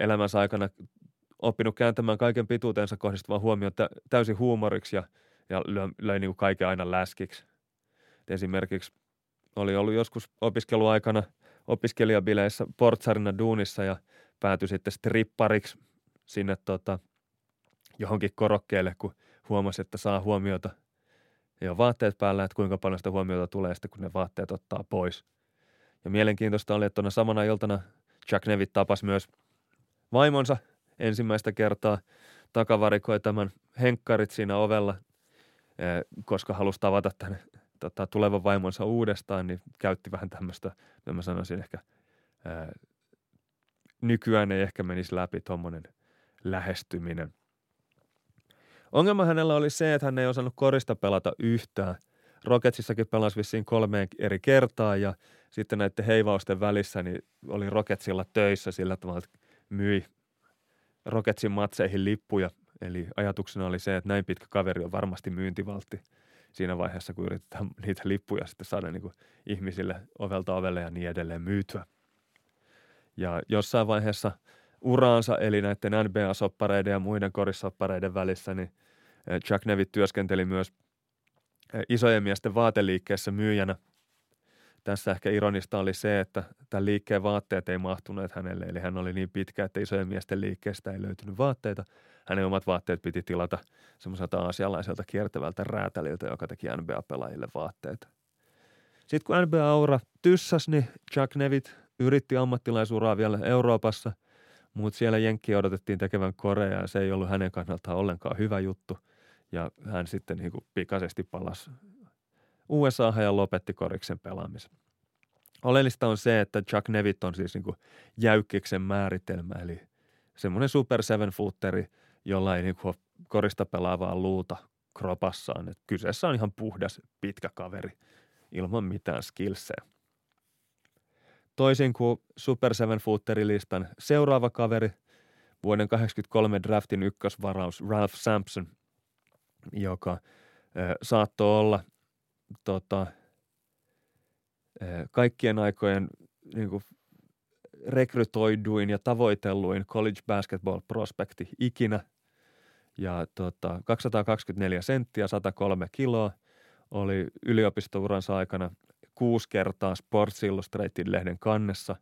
elämänsä aikana oppinut kääntämään kaiken pituutensa kohdistuvan huomioon täysin huumoriksi ja, ja löi, löi niin kuin kaiken aina läskiksi. Et esimerkiksi oli ollut joskus opiskeluaikana opiskelijabileissä portsarina duunissa ja päätyi sitten strippariksi sinne tota, johonkin korokkeelle, kun huomasi, että saa huomiota ja vaatteet päällä, että kuinka paljon sitä huomiota tulee sitten, kun ne vaatteet ottaa pois. Ja mielenkiintoista oli, että tuona samana iltana Jack Nevitt tapasi myös vaimonsa – ensimmäistä kertaa takavarikoi tämän henkkarit siinä ovella, eh, koska halusi tavata tämän tota, tulevan vaimonsa uudestaan, niin käytti vähän tämmöistä, mä sanoisin ehkä, ää, eh, nykyään ei ehkä menisi läpi tuommoinen lähestyminen. Ongelma hänellä oli se, että hän ei osannut korista pelata yhtään. Rocketsissakin pelasi vissiin kolmeen eri kertaa ja sitten näiden heivausten välissä niin oli Rocketsilla töissä sillä tavalla, että myi Rocketsin matseihin lippuja. Eli ajatuksena oli se, että näin pitkä kaveri on varmasti myyntivaltti siinä vaiheessa, kun yritetään niitä lippuja sitten saada niin kuin ihmisille ovelta ovelle ja niin edelleen myytyä. Ja jossain vaiheessa uraansa, eli näiden NBA-soppareiden ja muiden korissoppareiden välissä, niin Chuck Nevitt työskenteli myös eh, isojen miesten vaateliikkeessä myyjänä – tässä ehkä ironista oli se, että tämän liikkeen vaatteet ei mahtuneet hänelle, eli hän oli niin pitkä, että isojen miesten liikkeestä ei löytynyt vaatteita. Hänen omat vaatteet piti tilata semmoiselta aasialaiselta kiertävältä räätäliltä, joka teki NBA-pelaajille vaatteita. Sitten kun NBA-aura tyssäs, niin Jack Nevitt yritti ammattilaisuraa vielä Euroopassa, mutta siellä Jenkki odotettiin tekevän Korea ja se ei ollut hänen kannaltaan ollenkaan hyvä juttu. Ja hän sitten niin kuin pikaisesti palasi USA ja lopetti koriksen pelaamisen. Oleellista on se, että Chuck Nevitt on siis niin kuin jäykkiksen määritelmä, eli semmoinen super seven footeri, jolla ei niin kuin korista pelaavaa luuta kropassaan. Et kyseessä on ihan puhdas pitkä kaveri ilman mitään skillsejä. Toisin kuin Super Seven Footerilistan seuraava kaveri, vuoden 1983 draftin ykkösvaraus Ralph Sampson, joka ö, saattoi olla tota, kaikkien aikojen niin kuin rekrytoiduin ja tavoitelluin college basketball prospekti ikinä. Ja tota, 224 senttiä, 103 kiloa oli yliopistouransa aikana kuusi kertaa Sports Illustrated-lehden kannessa.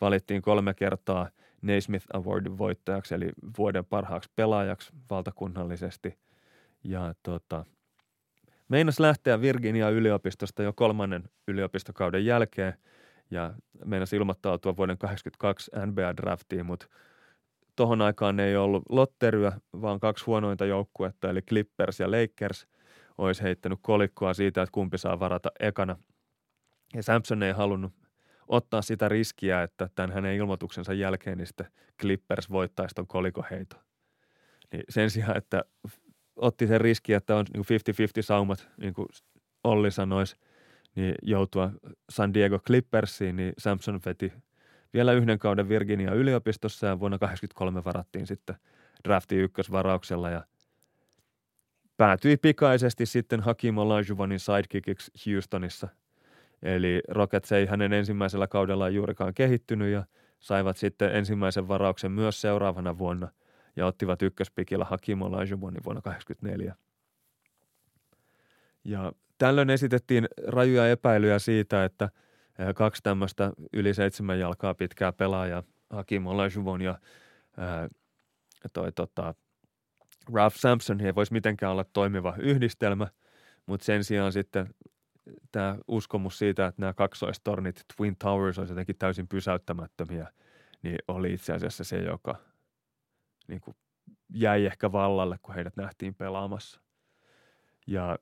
Valittiin kolme kertaa Naismith Awardin voittajaksi, eli vuoden parhaaksi pelaajaksi valtakunnallisesti. Ja tota, Meinas lähteä Virginia yliopistosta jo kolmannen yliopistokauden jälkeen ja meinas ilmoittautua vuoden 82 NBA-draftiin, mutta tohon aikaan ei ollut lotteryä, vaan kaksi huonointa joukkuetta, eli Clippers ja Lakers, olisi heittänyt kolikkoa siitä, että kumpi saa varata ekana. Ja Samson ei halunnut ottaa sitä riskiä, että tämän hänen ilmoituksensa jälkeen niin Clippers voittaisi ton kolikoheito. Niin sen sijaan, että otti sen riski, että on niin 50-50 saumat, niin kuin Olli sanoisi, niin joutua San Diego Clippersiin, niin Samson veti vielä yhden kauden Virginia yliopistossa ja vuonna 1983 varattiin sitten drafti ykkösvarauksella ja päätyi pikaisesti sitten Hakim Olajuwonin sidekickiksi Houstonissa. Eli Rockets ei hänen ensimmäisellä kaudellaan juurikaan kehittynyt ja saivat sitten ensimmäisen varauksen myös seuraavana vuonna – ja ottivat ykköspikillä Hakim Olajuwonin vuonna 1984. Ja tällöin esitettiin rajuja epäilyjä siitä, että kaksi tämmöistä yli seitsemän jalkaa pitkää pelaajaa, Hakim Olajuwon ja ää, toi tota, Ralph Sampson ei voisi mitenkään olla toimiva yhdistelmä, mutta sen sijaan sitten tämä uskomus siitä, että nämä kaksoistornit, Twin Towers, olisi jotenkin täysin pysäyttämättömiä, niin oli itse asiassa se, joka niin kuin jäi ehkä vallalle, kun heidät nähtiin pelaamassa. Ja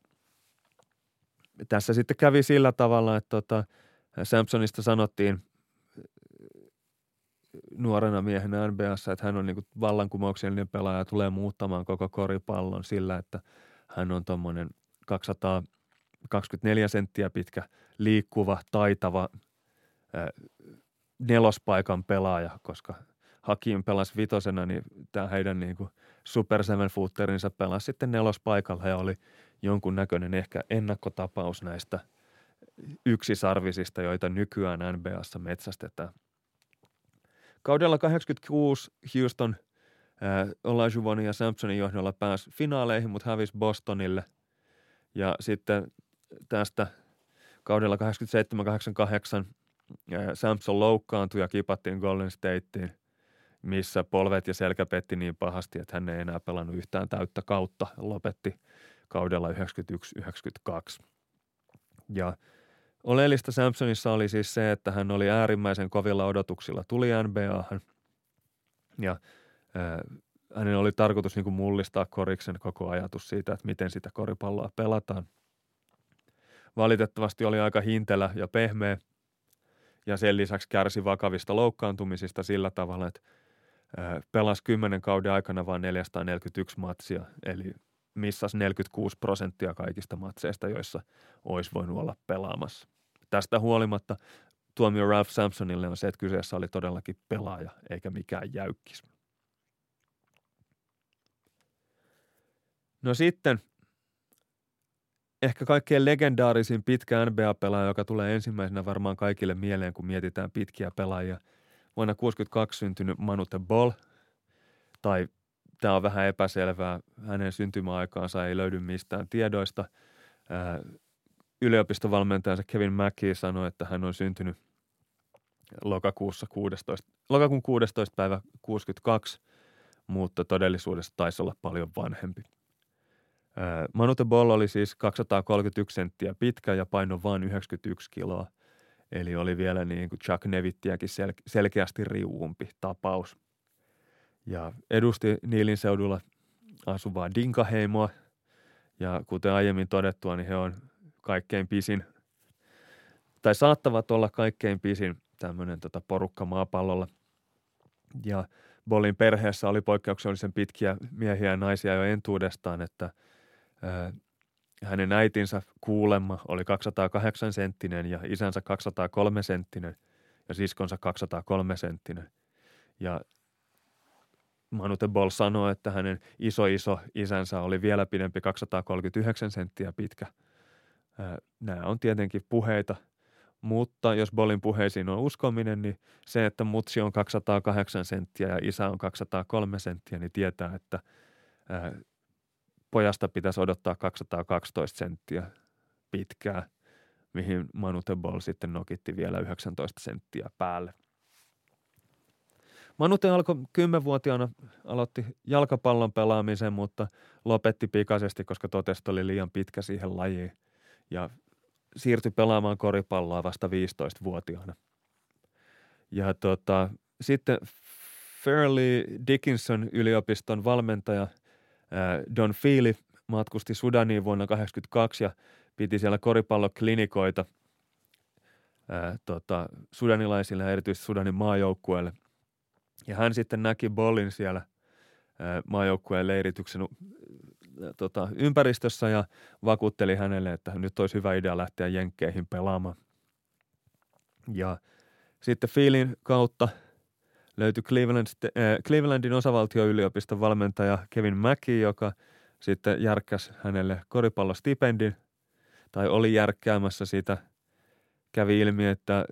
tässä sitten kävi sillä tavalla, että tota, Samsonista sanottiin nuorena miehenä NBAssa, että hän on niin vallankumouksellinen pelaaja ja tulee muuttamaan koko koripallon sillä, että hän on tuommoinen 224 senttiä pitkä, liikkuva, taitava nelospaikan pelaaja, koska Hakim pelasi vitosena, niin tämä heidän niin kuin Super Seven Footerinsa pelasi sitten nelospaikalla ja oli jonkunnäköinen ehkä ennakkotapaus näistä yksisarvisista, joita nykyään NBAssa metsästetään. Kaudella 86 Houston äh, Olajuwonin ja Sampsonin johdolla pääsi finaaleihin, mutta hävisi Bostonille. Ja sitten tästä kaudella 87-88 äh, Sampson loukkaantui ja kipattiin Golden Stateen – missä polvet ja selkä petti niin pahasti, että hän ei enää pelannut yhtään täyttä kautta. Lopetti kaudella 91-92. Ja oleellista Samsonissa oli siis se, että hän oli äärimmäisen kovilla odotuksilla tuli NBAhan. Ja äh, hänen oli tarkoitus niin kuin mullistaa koriksen koko ajatus siitä, että miten sitä koripalloa pelataan. Valitettavasti oli aika hintelä ja pehmeä ja sen lisäksi kärsi vakavista loukkaantumisista sillä tavalla, että pelasi kymmenen kauden aikana vain 441 matsia, eli missas 46 prosenttia kaikista matseista, joissa olisi voinut olla pelaamassa. Tästä huolimatta tuomio Ralph Sampsonille on se, että kyseessä oli todellakin pelaaja eikä mikään jäykkis. No sitten ehkä kaikkein legendaarisin pitkä NBA-pelaaja, joka tulee ensimmäisenä varmaan kaikille mieleen, kun mietitään pitkiä pelaajia – vuonna 1962 syntynyt Manute Ball, tai tämä on vähän epäselvää, hänen syntymäaikaansa ei löydy mistään tiedoista. yliopistovalmentajansa Kevin Mackey sanoi, että hän on syntynyt lokakuussa 16, lokakuun 16. päivä 62, mutta todellisuudessa taisi olla paljon vanhempi. Manute Ball oli siis 231 senttiä pitkä ja paino vain 91 kiloa. Eli oli vielä niin kuin Chuck Nevittiäkin sel- selkeästi riuumpi tapaus. Ja edusti Niilin seudulla asuvaa Dinkaheimoa. Ja kuten aiemmin todettua, niin he on kaikkein pisin, tai saattavat olla kaikkein pisin tämmöinen tota porukka maapallolla. Ja Bolin perheessä oli poikkeuksellisen pitkiä miehiä ja naisia jo entuudestaan, että hänen äitinsä kuulemma oli 208 senttinen ja isänsä 203 senttinen ja siskonsa 203 senttinen. Ja Manute Bol sanoi, että hänen iso iso isänsä oli vielä pidempi 239 senttiä pitkä. Nämä on tietenkin puheita, mutta jos Bolin puheisiin on uskominen, niin se, että mutsi on 208 senttiä ja isä on 203 senttiä, niin tietää, että pojasta pitäisi odottaa 212 senttiä pitkää, mihin Manute Ball sitten nokitti vielä 19 senttiä päälle. Manute alkoi kymmenvuotiaana, aloitti jalkapallon pelaamisen, mutta lopetti pikaisesti, koska totesi, oli liian pitkä siihen lajiin ja siirtyi pelaamaan koripalloa vasta 15-vuotiaana. Ja tota, sitten Fairleigh Dickinson yliopiston valmentaja – Don Feely matkusti Sudaniin vuonna 1982 ja piti siellä koripalloklinikoita ää, tota, sudanilaisille ja erityisesti Sudanin maajoukkueelle. Ja hän sitten näki Bollin siellä ää, maajoukkueen leirityksen tota, ympäristössä ja vakuutteli hänelle, että nyt olisi hyvä idea lähteä jenkkeihin pelaamaan. Ja sitten Feelin kautta – löytyi Cleveland, äh, Clevelandin osavaltioyliopiston valmentaja Kevin Mackey, joka sitten järkkäsi hänelle koripallostipendin tai oli järkkäämässä sitä. Kävi ilmi, että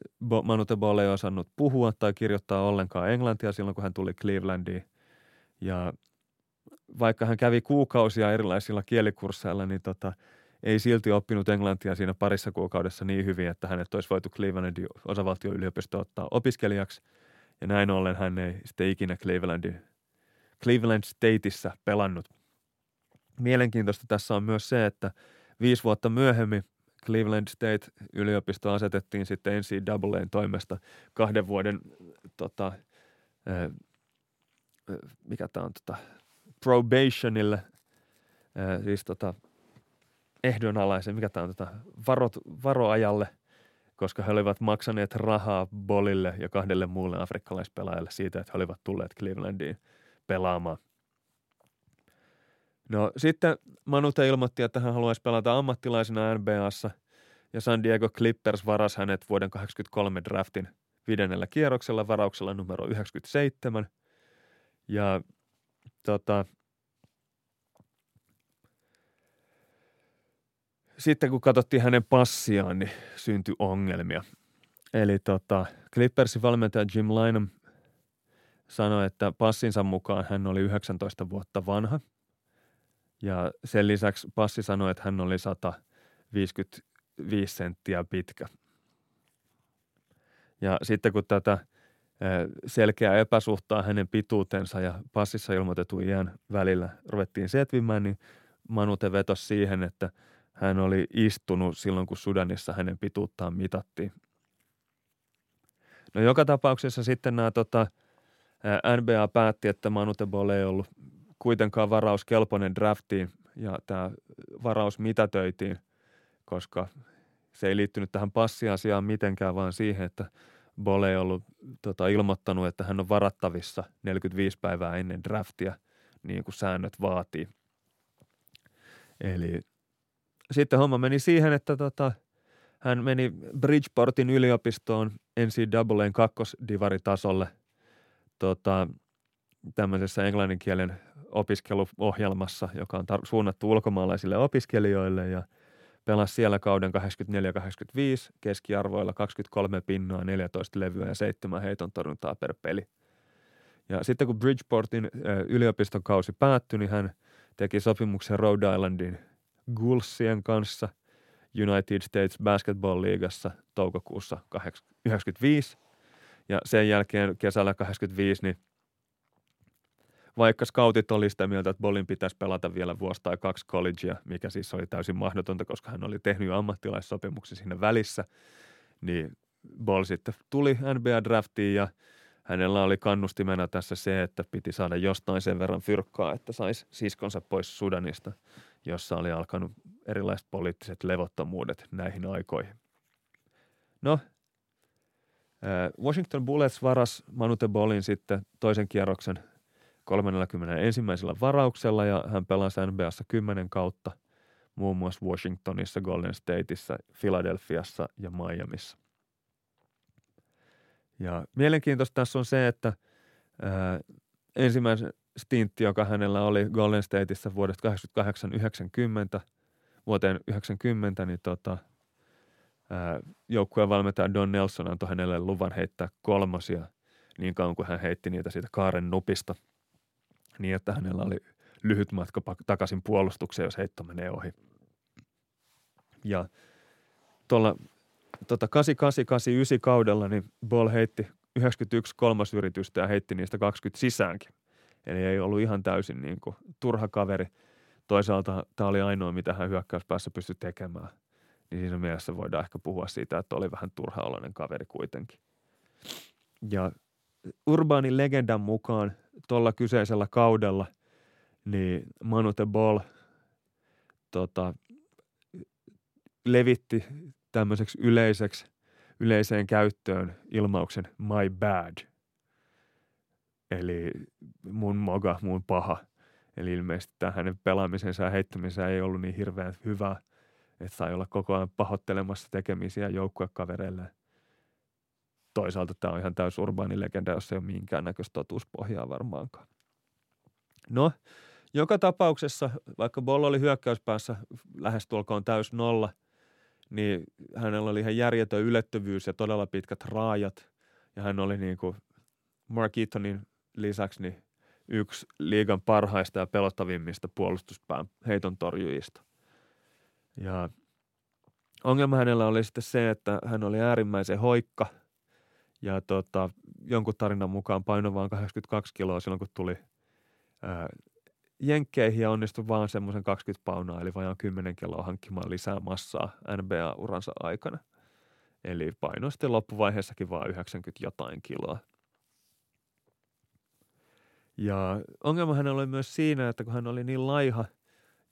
Manute Ball ei osannut puhua tai kirjoittaa ollenkaan englantia silloin, kun hän tuli Clevelandiin. Ja vaikka hän kävi kuukausia erilaisilla kielikursseilla, niin tota, ei silti oppinut englantia siinä parissa kuukaudessa niin hyvin, että hänet olisi voitu Clevelandin osavaltion yliopisto ottaa opiskelijaksi. Ja näin ollen hän ei sitten ikinä Clevelandin, Cleveland Stateissa pelannut. Mielenkiintoista tässä on myös se, että viisi vuotta myöhemmin Cleveland State-yliopisto asetettiin sitten NCAAn toimesta kahden vuoden tota, mikä tämä on, tota, probationille, siis tota, ehdonalaisen, mikä tämä on, tota, varot, varoajalle, koska he olivat maksaneet rahaa Bolille ja kahdelle muulle afrikkalaispelaajalle siitä, että he olivat tulleet Clevelandiin pelaamaan. No sitten Manute ilmoitti, että hän haluaisi pelata ammattilaisena NBAssa ja San Diego Clippers varas hänet vuoden 1983 draftin viidennellä kierroksella varauksella numero 97. Ja tota, sitten kun katsottiin hänen passiaan, niin syntyi ongelmia. Eli tota, Clippersin valmentaja Jim Lynam sanoi, että passinsa mukaan hän oli 19 vuotta vanha. Ja sen lisäksi passi sanoi, että hän oli 155 senttiä pitkä. Ja sitten kun tätä selkeää epäsuhtaa hänen pituutensa ja passissa ilmoitetun iän välillä ruvettiin setvimään, niin Manute vetosi siihen, että hän oli istunut silloin, kun Sudanissa hänen pituuttaan mitattiin. No joka tapauksessa sitten nämä tota, NBA päätti, että Manute Bol ei ollut kuitenkaan varauskelpoinen draftiin ja tämä varaus mitätöitiin, koska se ei liittynyt tähän passiasiaan mitenkään, vaan siihen, että Bole ei ollut tota, ilmoittanut, että hän on varattavissa 45 päivää ennen draftia, niin kuin säännöt vaatii. Eli sitten homma meni siihen, että tota, hän meni Bridgeportin yliopistoon NCAAn kakkosdivaritasolle tota, tämmöisessä englanninkielen opiskeluohjelmassa, joka on tar- suunnattu ulkomaalaisille opiskelijoille ja – Pelasi siellä kauden 84-85 keskiarvoilla 23 pinnaa, 14 levyä ja 7 heiton torjuntaa per peli. Ja sitten kun Bridgeportin yliopiston kausi päättyi, niin hän teki sopimuksen Rhode Islandin Gulsien kanssa United States Basketball Liigassa toukokuussa 1995. Ja sen jälkeen kesällä 85 niin vaikka scoutit oli sitä mieltä, että Bolin pitäisi pelata vielä vuosi tai kaksi collegea, mikä siis oli täysin mahdotonta, koska hän oli tehnyt ammattilaissopimuksen sinne välissä, niin Ball sitten tuli NBA-draftiin ja hänellä oli kannustimena tässä se, että piti saada jostain sen verran fyrkkaa, että saisi siskonsa pois Sudanista, jossa oli alkanut erilaiset poliittiset levottomuudet näihin aikoihin. No, Washington Bullets varas Manute Ballin sitten toisen kierroksen 31. varauksella ja hän pelasi NBAssa 10 kautta muun muassa Washingtonissa, Golden Stateissa, Philadelphiassa ja Miamiissa. Ja mielenkiintoista tässä on se, että ensimmäisen stintti, joka hänellä oli Golden Stateissa vuodesta 88-90 vuoteen 90, niin tota, joukkueen valmentaja Don Nelson antoi hänelle luvan heittää kolmosia niin kauan kuin hän heitti niitä siitä kaaren nupista – niin, että hänellä oli lyhyt matka takaisin puolustukseen, jos heitto menee ohi. Ja tuolla tota 8889 kaudella niin Ball heitti 91 kolmasyritystä ja heitti niistä 20 sisäänkin. Eli ei ollut ihan täysin niin kuin turha kaveri. Toisaalta tämä oli ainoa, mitä hän hyökkäyspäässä pystyi tekemään. Niin siinä mielessä voidaan ehkä puhua siitä, että oli vähän turhaoloinen kaveri kuitenkin. Ja urbaanin legendan mukaan tuolla kyseisellä kaudella niin Manute Ball tota, levitti tämmöiseksi yleiseksi, yleiseen käyttöön ilmauksen my bad. Eli mun moga, mun paha. Eli ilmeisesti tämä hänen pelaamisensa ja heittämisensä ei ollut niin hirveän hyvä, että sai olla koko ajan pahoittelemassa tekemisiä joukkuekavereille – toisaalta tämä on ihan täys urbaani legenda, jossa ei ole minkäännäköistä totuuspohjaa varmaankaan. No, joka tapauksessa, vaikka Boll oli hyökkäyspäässä lähestulkoon täys nolla, niin hänellä oli ihan järjetön ylettyvyys ja todella pitkät raajat. Ja hän oli niin kuin Mark Eatonin lisäksi niin yksi liigan parhaista ja pelottavimmista puolustuspään heiton torjujista. Ja ongelma hänellä oli sitten se, että hän oli äärimmäisen hoikka ja tota, jonkun tarinan mukaan paino vain 82 kiloa silloin, kun tuli ää, jenkkeihin ja onnistui vaan semmoisen 20 paunaa, eli vajaan 10 kiloa hankkimaan lisää massaa NBA-uransa aikana. Eli paino sitten loppuvaiheessakin vaan 90 jotain kiloa. Ja ongelma hänellä oli myös siinä, että kun hän oli niin laiha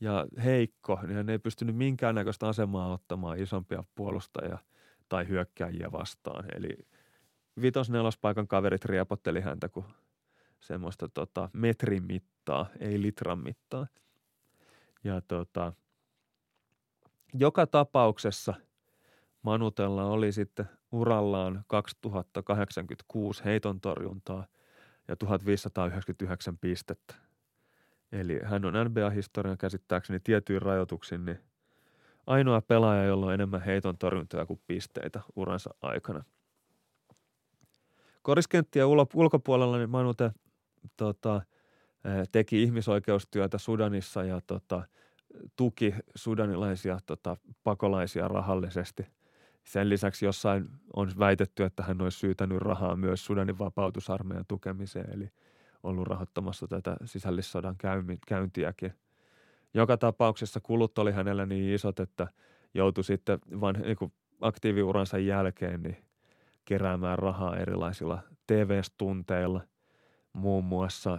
ja heikko, niin hän ei pystynyt minkäännäköistä asemaa ottamaan isompia puolustajia tai hyökkääjiä vastaan. Eli vitos-nelospaikan kaverit riepotteli häntä kuin semmoista tota, metrin mittaa, ei litran mittaa. Ja tota, joka tapauksessa Manutella oli sitten urallaan 2086 heiton torjuntaa ja 1599 pistettä. Eli hän on NBA-historian käsittääkseni tietyin rajoituksin niin ainoa pelaaja, jolla on enemmän heiton torjuntoja kuin pisteitä uransa aikana. Koriskenttien ulkopuolella niin Manute tota, teki ihmisoikeustyötä Sudanissa ja tota, tuki sudanilaisia tota, pakolaisia rahallisesti. Sen lisäksi jossain on väitetty, että hän olisi syytänyt rahaa myös Sudanin vapautusarmeijan tukemiseen, eli ollut rahoittamassa tätä sisällissodan käyntiäkin. Joka tapauksessa kulut oli hänellä niin isot, että joutui sitten vain niin aktiiviuransa jälkeen niin keräämään rahaa erilaisilla TV-stunteilla – muun muassa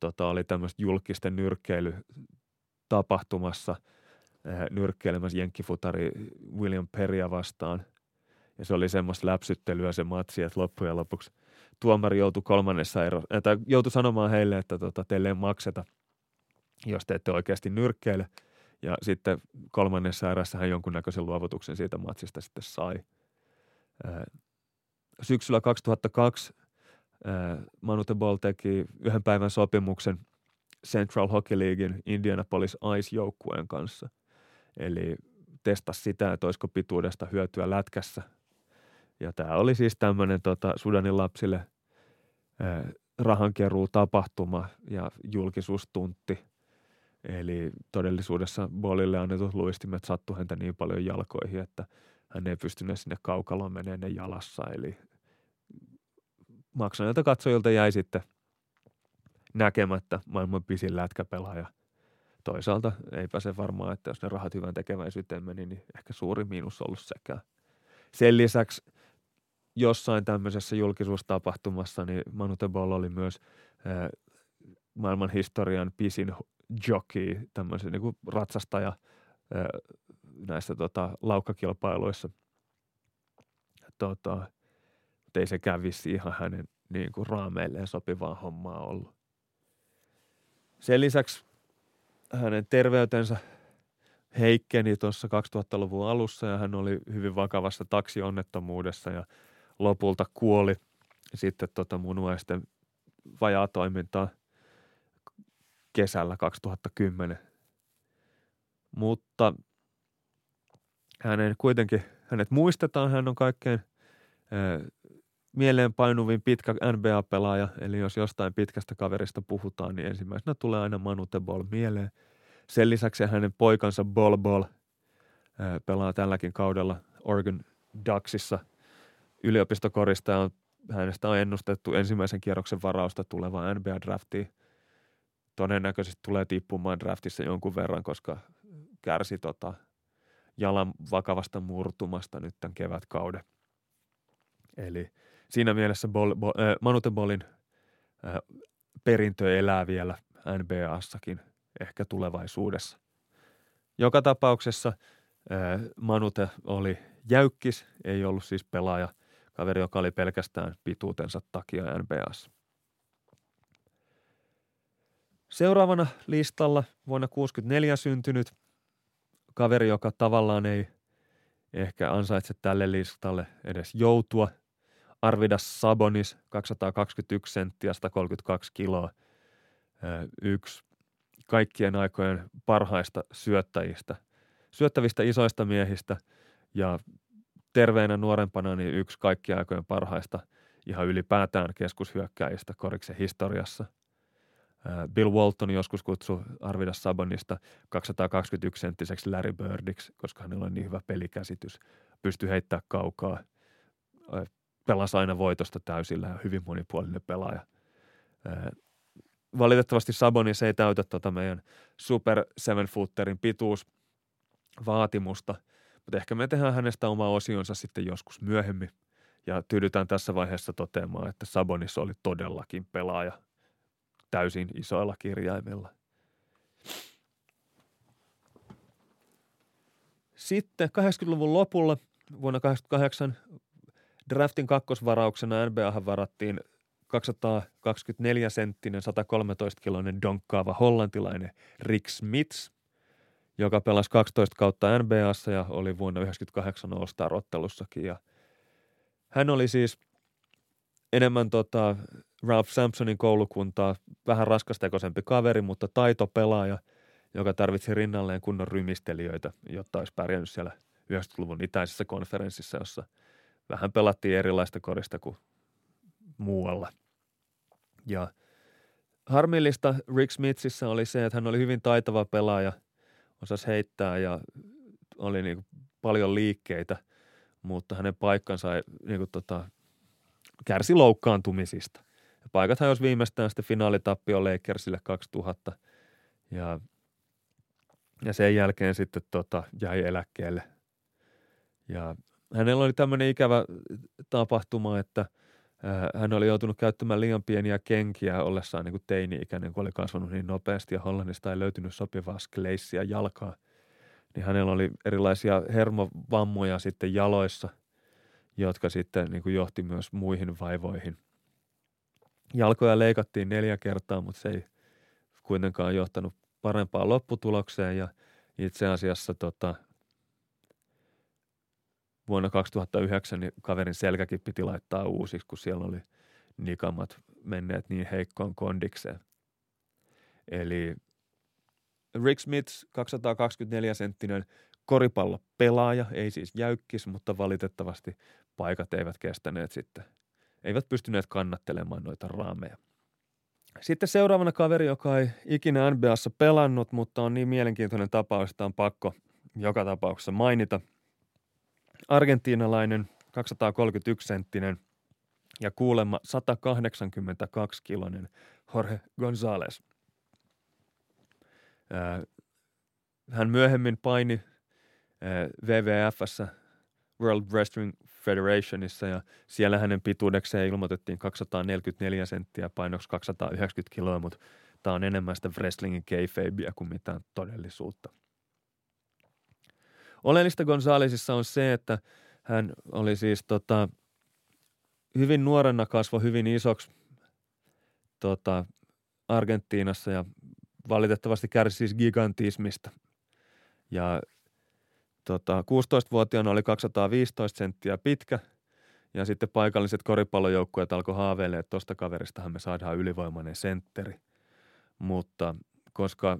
tota, oli tämmöistä julkisten nyrkkeilytapahtumassa nyrkkeilemässä jenkkifutari William Peria vastaan. Ja se oli semmoista läpsyttelyä se matsi, että loppujen lopuksi tuomari joutui kolmannessa ero, että joutui sanomaan heille, että tota, teille ei makseta, jos te ette oikeasti nyrkkeile. Ja sitten kolmannessa erässä hän jonkunnäköisen luovutuksen siitä matsista sitten sai. Äh, syksyllä 2002 Manute Ball teki yhden päivän sopimuksen Central Hockey Leaguein Indianapolis Ice-joukkueen kanssa. Eli testasi sitä, että olisiko pituudesta hyötyä lätkässä. Ja tämä oli siis tämmöinen tota, Sudanin lapsille rahankeruu tapahtuma ja julkisuustuntti. Eli todellisuudessa Ballille annetut luistimet sattui häntä niin paljon jalkoihin, että hän ei pystynyt sinne kaukaloon meneen ne jalassa. Eli maksaneilta katsojilta jäi sitten näkemättä maailman pisin lätkäpelaaja. Toisaalta eipä se varmaan, että jos ne rahat hyvän tekeväisyyteen meni, niin ehkä suuri miinus ollut sekään. Sen lisäksi jossain tämmöisessä julkisuustapahtumassa, niin Manu Tebol oli myös äh, maailman historian pisin jockey, tämmöisen niin ratsastaja äh, näissä tota, laukkakilpailuissa. Tota, ei se kävisi ihan hänen niin kuin raameilleen sopivaa hommaa ollut. Sen lisäksi hänen terveytensä heikkeni tuossa 2000-luvun alussa ja hän oli hyvin vakavassa taksionnettomuudessa ja lopulta kuoli sitten tota munuaisten vajaa toimintaa kesällä 2010. Mutta hänen kuitenkin, hänet muistetaan, hän on kaikkein mieleen painuvin pitkä NBA-pelaaja, eli jos jostain pitkästä kaverista puhutaan, niin ensimmäisenä tulee aina Manu Ball mieleen. Sen lisäksi hänen poikansa Ball Ball pelaa tälläkin kaudella Oregon Ducksissa yliopistokorista on hänestä on ennustettu ensimmäisen kierroksen varausta tulevaan NBA-draftiin. Todennäköisesti tulee tippumaan draftissa jonkun verran, koska kärsi tota jalan vakavasta murtumasta nyt tämän kevätkauden. Eli siinä mielessä Bol, Bol, äh, Manute Bolin äh, perintö elää vielä NBAssakin ehkä tulevaisuudessa. Joka tapauksessa äh, Manute oli jäykkis, ei ollut siis pelaaja, kaveri, joka oli pelkästään pituutensa takia NBAssa. Seuraavana listalla vuonna 1964 syntynyt kaveri, joka tavallaan ei ehkä ansaitse tälle listalle edes joutua – Arvidas Sabonis, 221 senttiä, 132 kiloa. Yksi kaikkien aikojen parhaista syöttäjistä, syöttävistä isoista miehistä ja terveenä nuorempana niin yksi kaikkien aikojen parhaista ihan ylipäätään keskushyökkäjistä koriksen historiassa. Bill Walton joskus kutsui Arvidas Sabonista 221-senttiseksi Larry Birdiksi, koska hänellä on niin hyvä pelikäsitys. Pystyy heittämään kaukaa. Pelasi aina voitosta täysillä ja hyvin monipuolinen pelaaja. Valitettavasti Sabonis ei täytä tuota meidän super seven footerin pituus vaatimusta, mutta ehkä me tehdään hänestä oma osionsa sitten joskus myöhemmin. Ja tyydytään tässä vaiheessa toteamaan, että Sabonis oli todellakin pelaaja – täysin isoilla kirjaimilla. Sitten 80-luvun lopulla vuonna 88 draftin kakkosvarauksena NBA varattiin 224-senttinen 113-kiloinen donkkaava hollantilainen Rick Smits, joka pelasi 12 kautta NBAssa ja oli vuonna 1998 All-Star-ottelussakin. Ja hän oli siis enemmän tota Ralph Sampsonin koulukuntaa, vähän raskastekoisempi kaveri, mutta taitopelaaja, joka tarvitsi rinnalleen kunnon rymistelijöitä, jotta olisi pärjännyt siellä 90-luvun itäisessä konferenssissa, jossa vähän pelattiin erilaista korista kuin muualla. Ja harmillista Rick Smithissä oli se, että hän oli hyvin taitava pelaaja, osasi heittää ja oli niin paljon liikkeitä, mutta hänen paikkansa ei niin kuin tota, kärsi loukkaantumisista. Ja paikathan jos viimeistään sitten finaalitappio Lakersille 2000 ja, ja sen jälkeen sitten tota, jäi eläkkeelle. Ja hänellä oli tämmöinen ikävä tapahtuma, että hän oli joutunut käyttämään liian pieniä kenkiä ollessaan niin kuin teini-ikäinen, kun oli kasvanut niin nopeasti ja Hollannista ei löytynyt sopivaa skleissiä jalkaa. Niin hänellä oli erilaisia hermovammoja sitten jaloissa, jotka sitten niin kuin johti myös muihin vaivoihin – Jalkoja leikattiin neljä kertaa, mutta se ei kuitenkaan johtanut parempaan lopputulokseen ja itse asiassa tota, vuonna 2009 niin kaverin selkäkin piti laittaa uusiksi, kun siellä oli nikamat menneet niin heikkoon kondikseen. Eli Rick Smith, 224-senttinen koripallopelaaja, ei siis jäykkis, mutta valitettavasti paikat eivät kestäneet sitten – eivät pystyneet kannattelemaan noita raameja. Sitten seuraavana kaveri, joka ei ikinä NBAssa pelannut, mutta on niin mielenkiintoinen tapaus, että on pakko joka tapauksessa mainita. Argentiinalainen, 231-senttinen ja kuulemma 182-kilonen Jorge González. Hän myöhemmin paini WWFssä World Wrestling Federationissa ja siellä hänen pituudekseen ilmoitettiin 244 senttiä painoksi 290 kiloa, mutta tämä on enemmän sitä wrestlingin kayfabea kuin mitään todellisuutta. Oleellista Gonzalesissa on se, että hän oli siis tota, hyvin nuorena kasvo hyvin isoksi tota, Argentiinassa ja valitettavasti kärsi siis gigantismista. Ja tota, 16-vuotiaana oli 215 senttiä pitkä ja sitten paikalliset koripallojoukkueet alkoi haaveilla, että tuosta kaveristahan me saadaan ylivoimainen sentteri. Mutta koska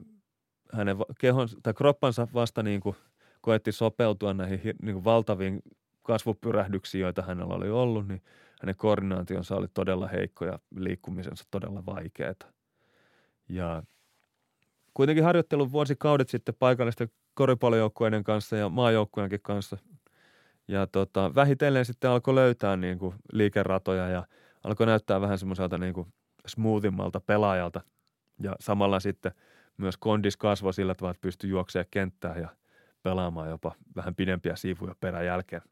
hänen kehon, tai kroppansa vasta niin kuin koetti sopeutua näihin niin kuin valtaviin kasvupyrähdyksiin, joita hänellä oli ollut, niin hänen koordinaationsa oli todella heikko ja liikkumisensa todella vaikeaa. Ja kuitenkin harjoittelun vuosikaudet sitten paikallisten koripallojoukkueiden kanssa ja maajoukkueenkin kanssa. Ja tota, vähitellen sitten alkoi löytää niin kuin liikeratoja ja alkoi näyttää vähän semmoiselta niin kuin smoothimmalta pelaajalta. Ja samalla sitten myös kondis kasvoi sillä tavalla, että pystyi juoksemaan kenttään ja pelaamaan jopa vähän pidempiä siivuja peräjälkeen.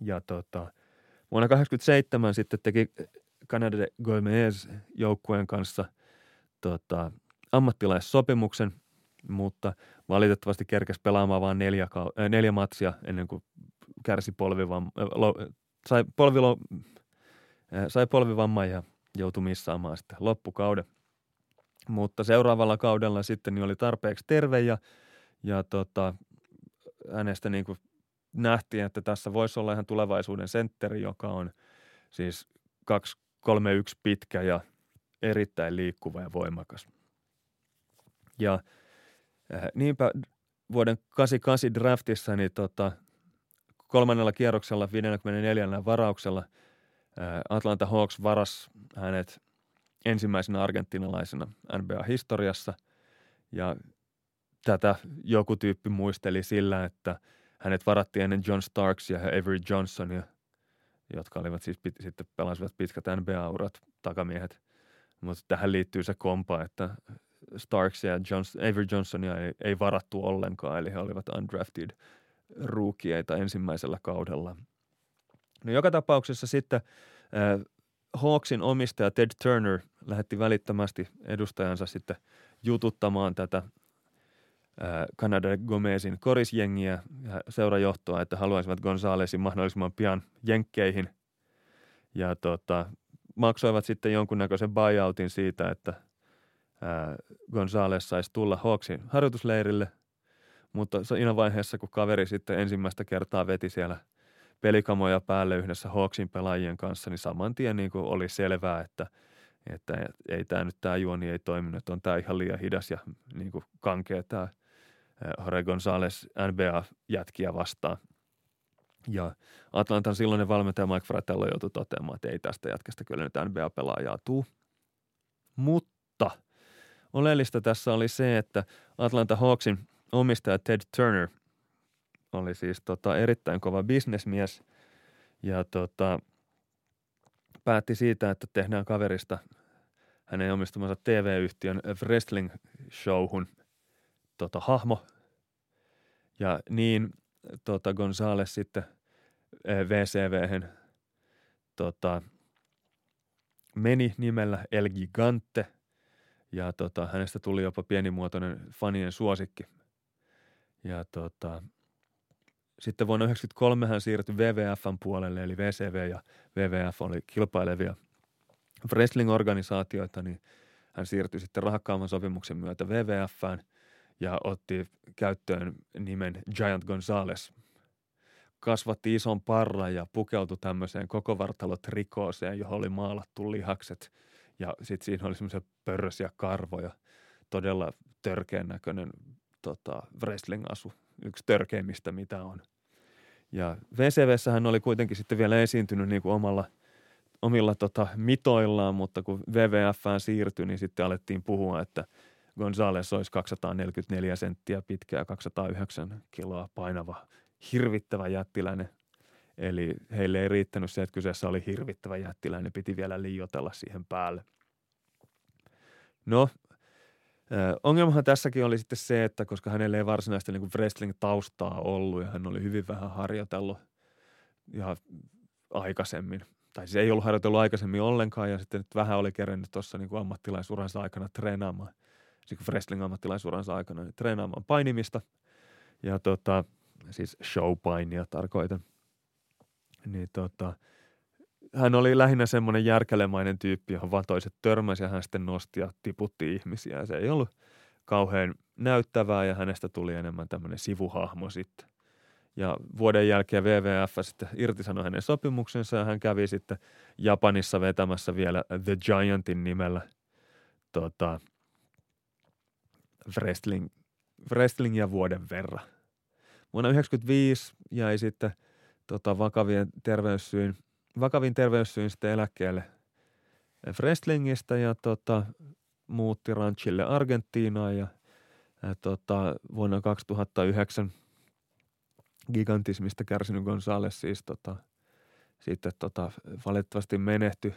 Ja tota, vuonna 1987 sitten teki Canada de Gomez joukkueen kanssa tota, ammattilaissopimuksen, mutta valitettavasti kerkesi pelaamaan vain neljä, äh, neljä matsia ennen kuin kärsi polvivam, äh, lo, sai, polvilo, äh, sai polvivamman ja joutui missaamaan sitten loppukauden. Mutta seuraavalla kaudella sitten niin oli tarpeeksi terve ja, ja tota, hänestä niin kuin nähtiin, että tässä voisi olla ihan tulevaisuuden sentteri, joka on siis 231 pitkä ja erittäin liikkuva ja voimakas. Ja – Äh, niinpä vuoden 88 draftissa niin tota, kolmannella kierroksella 54 varauksella äh, Atlanta Hawks varas hänet ensimmäisenä argentinalaisena NBA-historiassa. Ja tätä joku tyyppi muisteli sillä, että hänet varattiin ennen John Starksia ja Avery Johnsonia, jotka olivat siis pit, sitten pelasivat pitkät NBA-urat, takamiehet. Mutta tähän liittyy se kompa, että Starksia ja Johns, Avery Johnsonia ei, ei varattu ollenkaan, eli he olivat undrafted ruukieita ensimmäisellä kaudella. No joka tapauksessa sitten äh, Hawksin omistaja Ted Turner lähetti välittömästi edustajansa sitten jututtamaan tätä Canada Gomezin korisjengiä ja seurajohtoa, että haluaisivat Gonzalesin mahdollisimman pian jenkkeihin. Ja tota, maksoivat sitten jonkunnäköisen buyoutin siitä, että Gonzales saisi tulla Hawksin harjoitusleirille. Mutta siinä vaiheessa, kun kaveri sitten ensimmäistä kertaa veti siellä pelikamoja päälle yhdessä Hawksin pelaajien kanssa, niin saman tien niin kuin oli selvää, että, että ei tämä nyt tämä juoni ei toiminut, on tämä ihan liian hidas ja niin kuin kankea tämä – Jorge González NBA-jätkiä vastaan. Ja Atlantan silloinen valmentaja Mike Fratello joutui toteamaan, että ei tästä jätkästä kyllä nyt NBA-pelaajaa tuu. Mutta oleellista tässä oli se, että Atlanta Hawksin omistaja Ted Turner oli siis tota erittäin kova bisnesmies ja tota, päätti siitä, että tehdään kaverista hänen omistamansa TV-yhtiön wrestling showhun tota, hahmo, ja niin tota Gonzales sitten eh, VCV tota, meni nimellä El Gigante ja tota, hänestä tuli jopa pienimuotoinen fanien suosikki. Ja tota, sitten vuonna 1993 hän siirtyi WWFn puolelle, eli VCV ja WWF oli kilpailevia wrestling-organisaatioita, niin hän siirtyi sitten rahakkaamman sopimuksen myötä WWFään otti käyttöön nimen Giant Gonzales. Kasvatti ison parran ja pukeutui tämmöiseen koko vartalotrikooseen, johon oli maalattu lihakset ja sitten siinä oli semmoisia pörrösiä karvoja. Todella törkeän näköinen tota, wrestling-asu, yksi törkeimmistä mitä on. Ja VCVssä hän oli kuitenkin sitten vielä esiintynyt niin kuin omalla, omilla tota, mitoillaan, mutta kun WWFään siirtyi, niin sitten alettiin puhua, että – Gonzales olisi 244 senttiä pitkä ja 209 kiloa painava hirvittävä jättiläinen. Eli heille ei riittänyt se, että kyseessä oli hirvittävä jättiläinen, piti vielä liiotella siihen päälle. No, ongelmahan tässäkin oli sitten se, että koska hänellä ei varsinaista niin wrestling-taustaa ollut ja hän oli hyvin vähän harjoitellut ja aikaisemmin, tai siis ei ollut harjoitellut aikaisemmin ollenkaan ja sitten nyt vähän oli kerennyt tuossa niin ammattilaisuransa aikana treenaamaan – siis wrestling-ammattilaisuransa aikana niin treenaamaan painimista. Ja tota, siis showpainia tarkoitan. Niin tota, hän oli lähinnä semmoinen järkelemainen tyyppi, johon vaan toiset törmäsi ja hän sitten nosti ja tiputti ihmisiä. Se ei ollut kauhean näyttävää ja hänestä tuli enemmän tämmöinen sivuhahmo sitten. Ja vuoden jälkeen WWF sitten irtisanoi hänen sopimuksensa ja hän kävi sitten Japanissa vetämässä vielä The Giantin nimellä tota, wrestling, wrestlingia vuoden verran. Vuonna 1995 jäi sitten tota, vakavien terveyssyyn, vakavin terveyssyin sitten eläkkeelle wrestlingistä ja tota, muutti ranchille Argentiinaan ja, ja tota, vuonna 2009 gigantismista kärsinyt Gonzales siis tota, sitten tota, valitettavasti menehtyi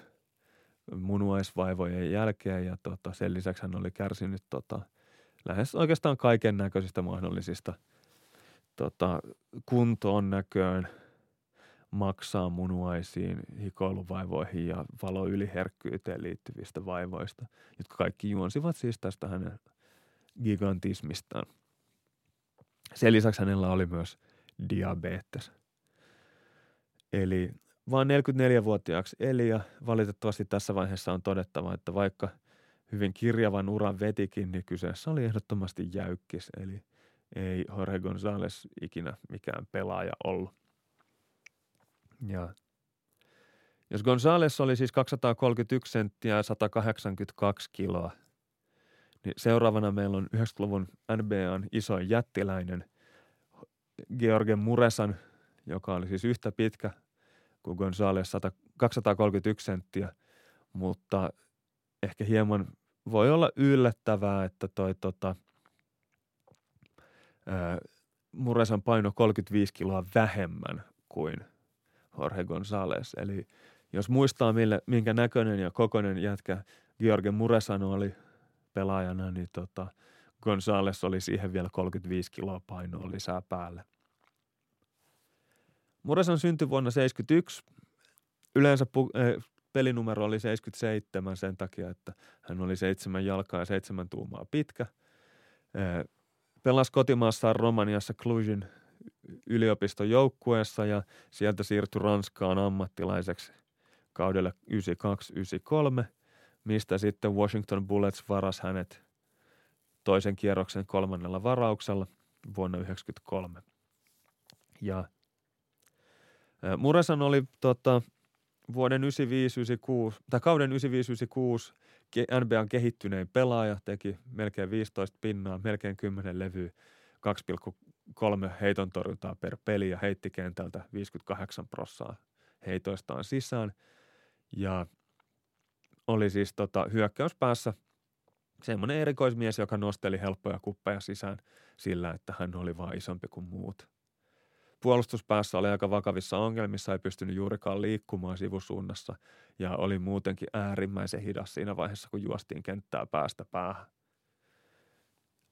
munuaisvaivojen jälkeen ja tota, sen lisäksi hän oli kärsinyt tota, lähes oikeastaan kaiken näköisistä mahdollisista tota, kuntoon näköön, maksaa munuaisiin, hikoiluvaivoihin ja valoyliherkkyyteen liittyvistä vaivoista, jotka kaikki juonsivat siis tästä hänen gigantismistaan. Sen lisäksi hänellä oli myös diabetes. Eli vain 44-vuotiaaksi eli ja valitettavasti tässä vaiheessa on todettava, että vaikka – hyvin kirjavan uran vetikin, niin kyseessä oli ehdottomasti jäykkis, eli ei Jorge González ikinä mikään pelaaja ollut. Ja jos González oli siis 231 senttiä ja 182 kiloa, niin seuraavana meillä on 90-luvun NBAn isoin jättiläinen George Muresan, joka oli siis yhtä pitkä kuin González 231 senttiä, mutta ehkä hieman voi olla yllättävää, että toi tota, ää, Muresan paino 35 kiloa vähemmän kuin Jorge González. Eli jos muistaa, mille, minkä näköinen ja kokoinen jätkä George Muresan oli pelaajana, niin tota, Gonzales oli siihen vielä 35 kiloa painoa lisää päälle. Muresan syntyi vuonna 71. Yleensä pu- äh, pelinumero oli 77 sen takia, että hän oli seitsemän jalkaa ja seitsemän tuumaa pitkä. Pelasi kotimaassaan Romaniassa Clujin yliopiston joukkueessa ja sieltä siirtyi Ranskaan ammattilaiseksi kaudelle 92-93, mistä sitten Washington Bullets varas hänet toisen kierroksen kolmannella varauksella vuonna 1993. Ja Muresan oli tota, vuoden 95-96, tai kauden 95-96 NBAn kehittynein pelaaja, teki melkein 15 pinnaa, melkein 10 levyä, 2,3 heiton torjuntaa per peli ja heitti kentältä 58 prossaa heitoistaan sisään. Ja oli siis tota, hyökkäyspäässä semmoinen erikoismies, joka nosteli helppoja kuppeja sisään sillä, että hän oli vain isompi kuin muut. Puolustuspäässä oli aika vakavissa ongelmissa, ei pystynyt juurikaan liikkumaan sivusuunnassa ja oli muutenkin äärimmäisen hidas siinä vaiheessa, kun juostiin kenttää päästä päähän.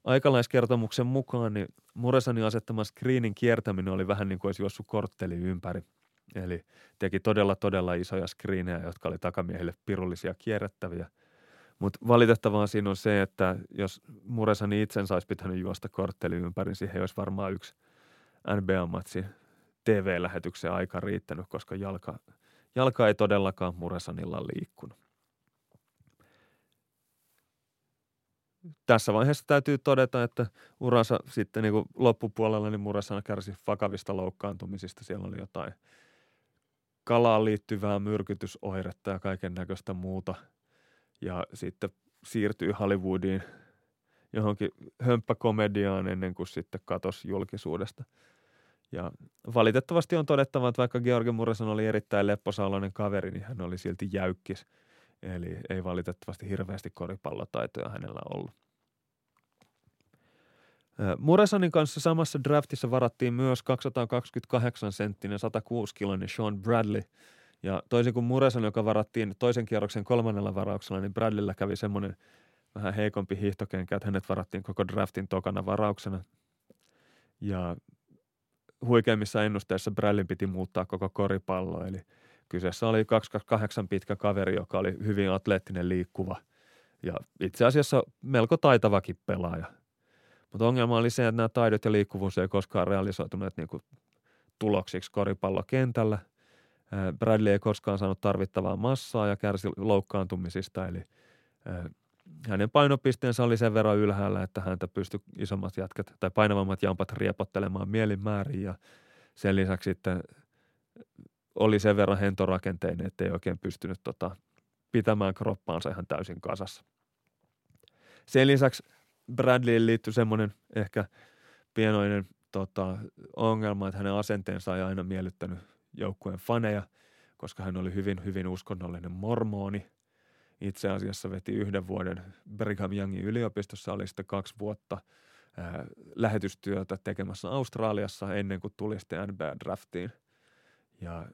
Aikalaiskertomuksen mukaan niin Muresani asettama screenin kiertäminen oli vähän niin kuin olisi juossut kortteli ympäri. Eli teki todella todella isoja screenejä, jotka oli takamiehille pirullisia kierrättäviä. Mutta valitettavaa siinä on se, että jos Muresani itsensä olisi pitänyt juosta kortteli ympäri, niin siihen olisi varmaan yksi NBA-matsi TV-lähetyksen aika riittänyt, koska jalka, jalka ei todellakaan Muresanilla liikkunut. Tässä vaiheessa täytyy todeta, että uransa sitten niin kuin loppupuolella niin Muresan kärsi vakavista loukkaantumisista. Siellä oli jotain kalaan liittyvää myrkytysoiretta ja kaiken näköistä muuta. Ja sitten siirtyi Hollywoodiin johonkin hömppäkomediaan ennen kuin sitten katosi julkisuudesta – ja valitettavasti on todettava, että vaikka Georgi Murreson oli erittäin lepposaloinen kaveri, niin hän oli silti jäykkis. Eli ei valitettavasti hirveästi koripallotaitoja hänellä ollut. Muresonin kanssa samassa draftissa varattiin myös 228 senttinen 106-kiloinen Sean Bradley. Ja toisin kuin Mureson, joka varattiin toisen kierroksen kolmannella varauksella, niin Bradleyllä kävi semmoinen vähän heikompi hiihtokenkä, että hänet varattiin koko draftin tokana varauksena. Ja huikeimmissa ennusteissa Brällin piti muuttaa koko koripallo, eli kyseessä oli 228 pitkä kaveri, joka oli hyvin atleettinen liikkuva ja itse asiassa melko taitavakin pelaaja. Mutta ongelma oli se, että nämä taidot ja liikkuvuus ei koskaan realisoituneet niin tuloksiksi koripallokentällä. Bradley ei koskaan saanut tarvittavaa massaa ja kärsi loukkaantumisista, eli hänen painopisteensä oli sen verran ylhäällä, että häntä pystyi isommat jätkät tai painavammat jampat riepottelemaan mielinmäärin ja sen lisäksi sitten oli sen verran hentorakenteinen, että ei oikein pystynyt tota, pitämään kroppaansa ihan täysin kasassa. Sen lisäksi Bradleyyn liittyi semmoinen ehkä pienoinen tota, ongelma, että hänen asenteensa ei aina miellyttänyt joukkueen faneja, koska hän oli hyvin, hyvin uskonnollinen mormoni – itse asiassa veti yhden vuoden Brigham Youngin yliopistossa, oli sitten kaksi vuotta ää, lähetystyötä tekemässä Australiassa ennen kuin tuli sitten NBA-draftiin. Ja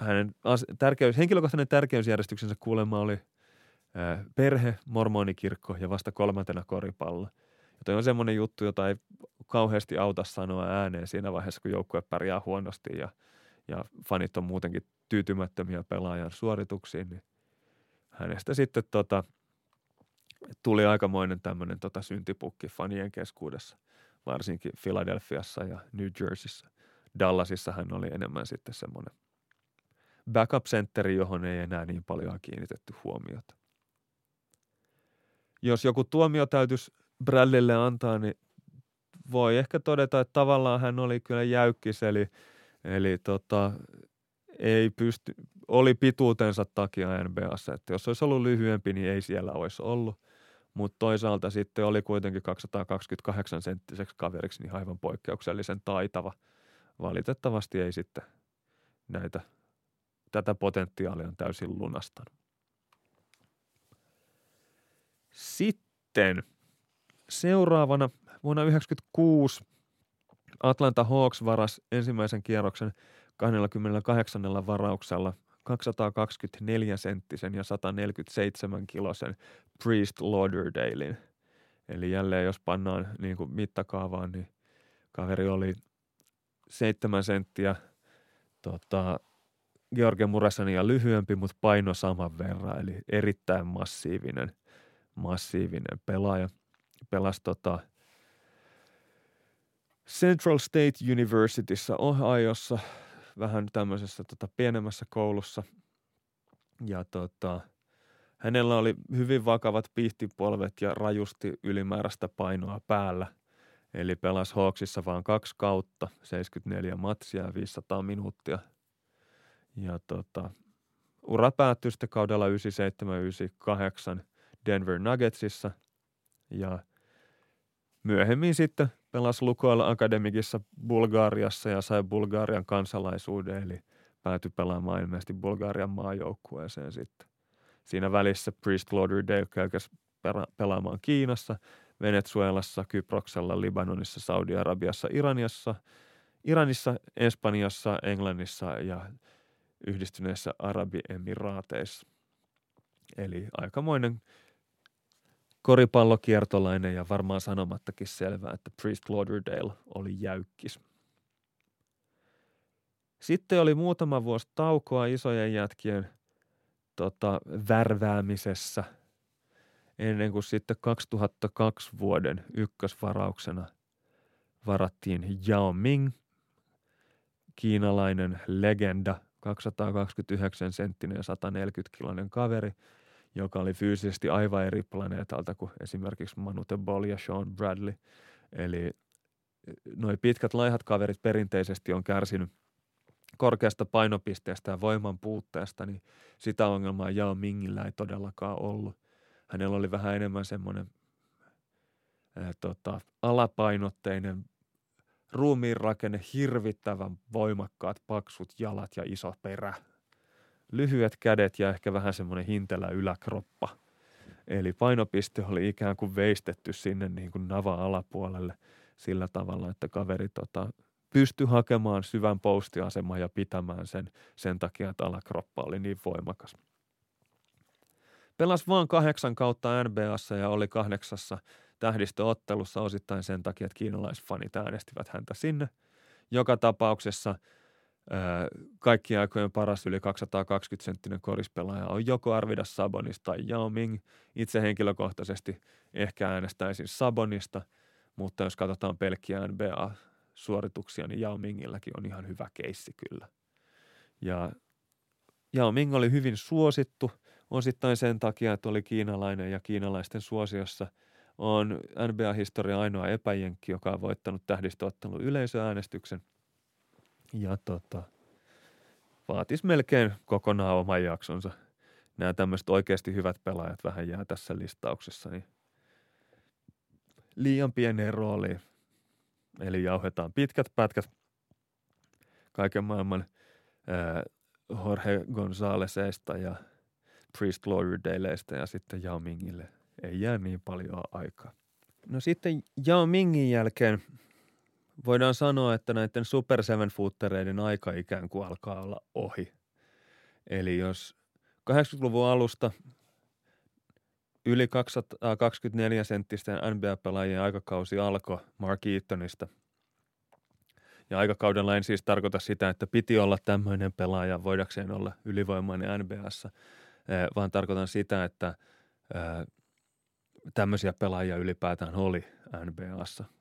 hänen as- tärkeys, henkilökohtainen tärkeysjärjestyksensä kuulemma oli ää, perhe, mormonikirkko ja vasta kolmantena koripallo. Ja toi on semmoinen juttu, jota ei kauheasti auta sanoa ääneen siinä vaiheessa, kun joukkue pärjää huonosti ja, ja fanit on muutenkin tyytymättömiä pelaajan suorituksiin, niin – hänestä sitten tota, tuli aikamoinen tämmöinen tota syntipukki fanien keskuudessa, varsinkin Philadelphiassa ja New Jerseyssä. Dallasissa hän oli enemmän sitten semmoinen backup-sentteri, johon ei enää niin paljon kiinnitetty huomiota. Jos joku tuomio täytyisi Bradleylle antaa, niin voi ehkä todeta, että tavallaan hän oli kyllä jäykkis, eli, eli tota, ei pysty, oli pituutensa takia NBAssa, että jos olisi ollut lyhyempi, niin ei siellä olisi ollut. Mutta toisaalta sitten oli kuitenkin 228 senttiseksi kaveriksi niin aivan poikkeuksellisen taitava. Valitettavasti ei sitten näitä, tätä potentiaalia on täysin lunastanut. Sitten seuraavana vuonna 1996 Atlanta Hawks varas ensimmäisen kierroksen 28 varauksella 224 senttisen ja 147 kilosen Priest Lauderdalein. Eli jälleen jos pannaan niin kuin mittakaavaan, niin kaveri oli 7 senttiä tota, George Muresania lyhyempi, mutta paino saman verran, eli erittäin massiivinen, massiivinen pelaaja. Pelasi tota, Central State Universityssä Ohiossa, vähän tämmöisessä tota, pienemmässä koulussa. Ja tota, hänellä oli hyvin vakavat pihtipolvet ja rajusti ylimääräistä painoa päällä. Eli pelasi Hawksissa vain kaksi kautta, 74 matsia ja 500 minuuttia. Ja tota, ura päättyi sitten kaudella 97-98 Denver Nuggetsissa. Ja myöhemmin sitten pelasi Lukoilla Akademikissa Bulgariassa ja sai Bulgarian kansalaisuuden, eli päätyi pelaamaan ilmeisesti Bulgarian maajoukkueeseen sitten. Siinä välissä Priest Lauderdale käykäs pelaamaan Kiinassa, Venezuelassa, Kyproksella, Libanonissa, Saudi-Arabiassa, Iraniassa, Iranissa, Espanjassa, Englannissa ja yhdistyneessä Arabiemiraateissa. Eli aikamoinen koripallokiertolainen ja varmaan sanomattakin selvää, että Priest Lauderdale oli jäykkis. Sitten oli muutama vuosi taukoa isojen jätkien tota, värväämisessä ennen kuin sitten 2002 vuoden ykkösvarauksena varattiin Yao Ming, kiinalainen legenda, 229 senttinen ja 140 kiloinen kaveri – joka oli fyysisesti aivan eri planeetalta kuin esimerkiksi Manute Ball ja Sean Bradley. Eli eh, noin pitkät laihat kaverit perinteisesti on kärsinyt korkeasta painopisteestä ja voiman puutteesta, niin sitä ongelmaa Jao Mingillä ei todellakaan ollut. Hänellä oli vähän enemmän semmoinen ää, eh, tota, alapainotteinen ruumiin rakenne, hirvittävän voimakkaat paksut jalat ja iso perä – lyhyet kädet ja ehkä vähän semmoinen hintelä yläkroppa. Eli painopiste oli ikään kuin veistetty sinne niin kuin navan alapuolelle sillä tavalla, että kaveri tota, pystyi hakemaan syvän postiaseman ja pitämään sen sen takia, että alakroppa oli niin voimakas. Pelas vain kahdeksan kautta NBAssa ja oli kahdeksassa tähdistöottelussa osittain sen takia, että kiinalaisfanit äänestivät häntä sinne. Joka tapauksessa – kaikki aikojen paras yli 220 senttinen korispelaaja on joko Arvidas Sabonis tai Yao Ming. Itse henkilökohtaisesti ehkä äänestäisin Sabonista, mutta jos katsotaan pelkkiä NBA-suorituksia, niin Yao Mingilläkin on ihan hyvä keissi kyllä. Ja Yao Ming oli hyvin suosittu osittain sen takia, että oli kiinalainen ja kiinalaisten suosiossa on NBA-historia ainoa epäjenkki, joka on voittanut tähdistöottelun yleisöäänestyksen – ja tota, vaatisi melkein kokonaan oman jaksonsa. Nämä tämmöiset oikeasti hyvät pelaajat vähän jää tässä listauksessa, niin liian pieni rooli. Eli jauhetaan pitkät pätkät kaiken maailman äh, Jorge Gonzalezista ja Priest Lauderdaleista ja sitten Yao Mingille ei jää niin paljon aikaa. No sitten Yao Mingin jälkeen voidaan sanoa, että näiden Super Seven Footereiden aika ikään kuin alkaa olla ohi. Eli jos 80-luvun alusta yli 224 senttisten NBA-pelaajien aikakausi alkoi Mark Eatonista. Ja aikakaudella en siis tarkoita sitä, että piti olla tämmöinen pelaaja voidakseen olla ylivoimainen NBAssa, vaan tarkoitan sitä, että tämmöisiä pelaajia ylipäätään oli NBAssa –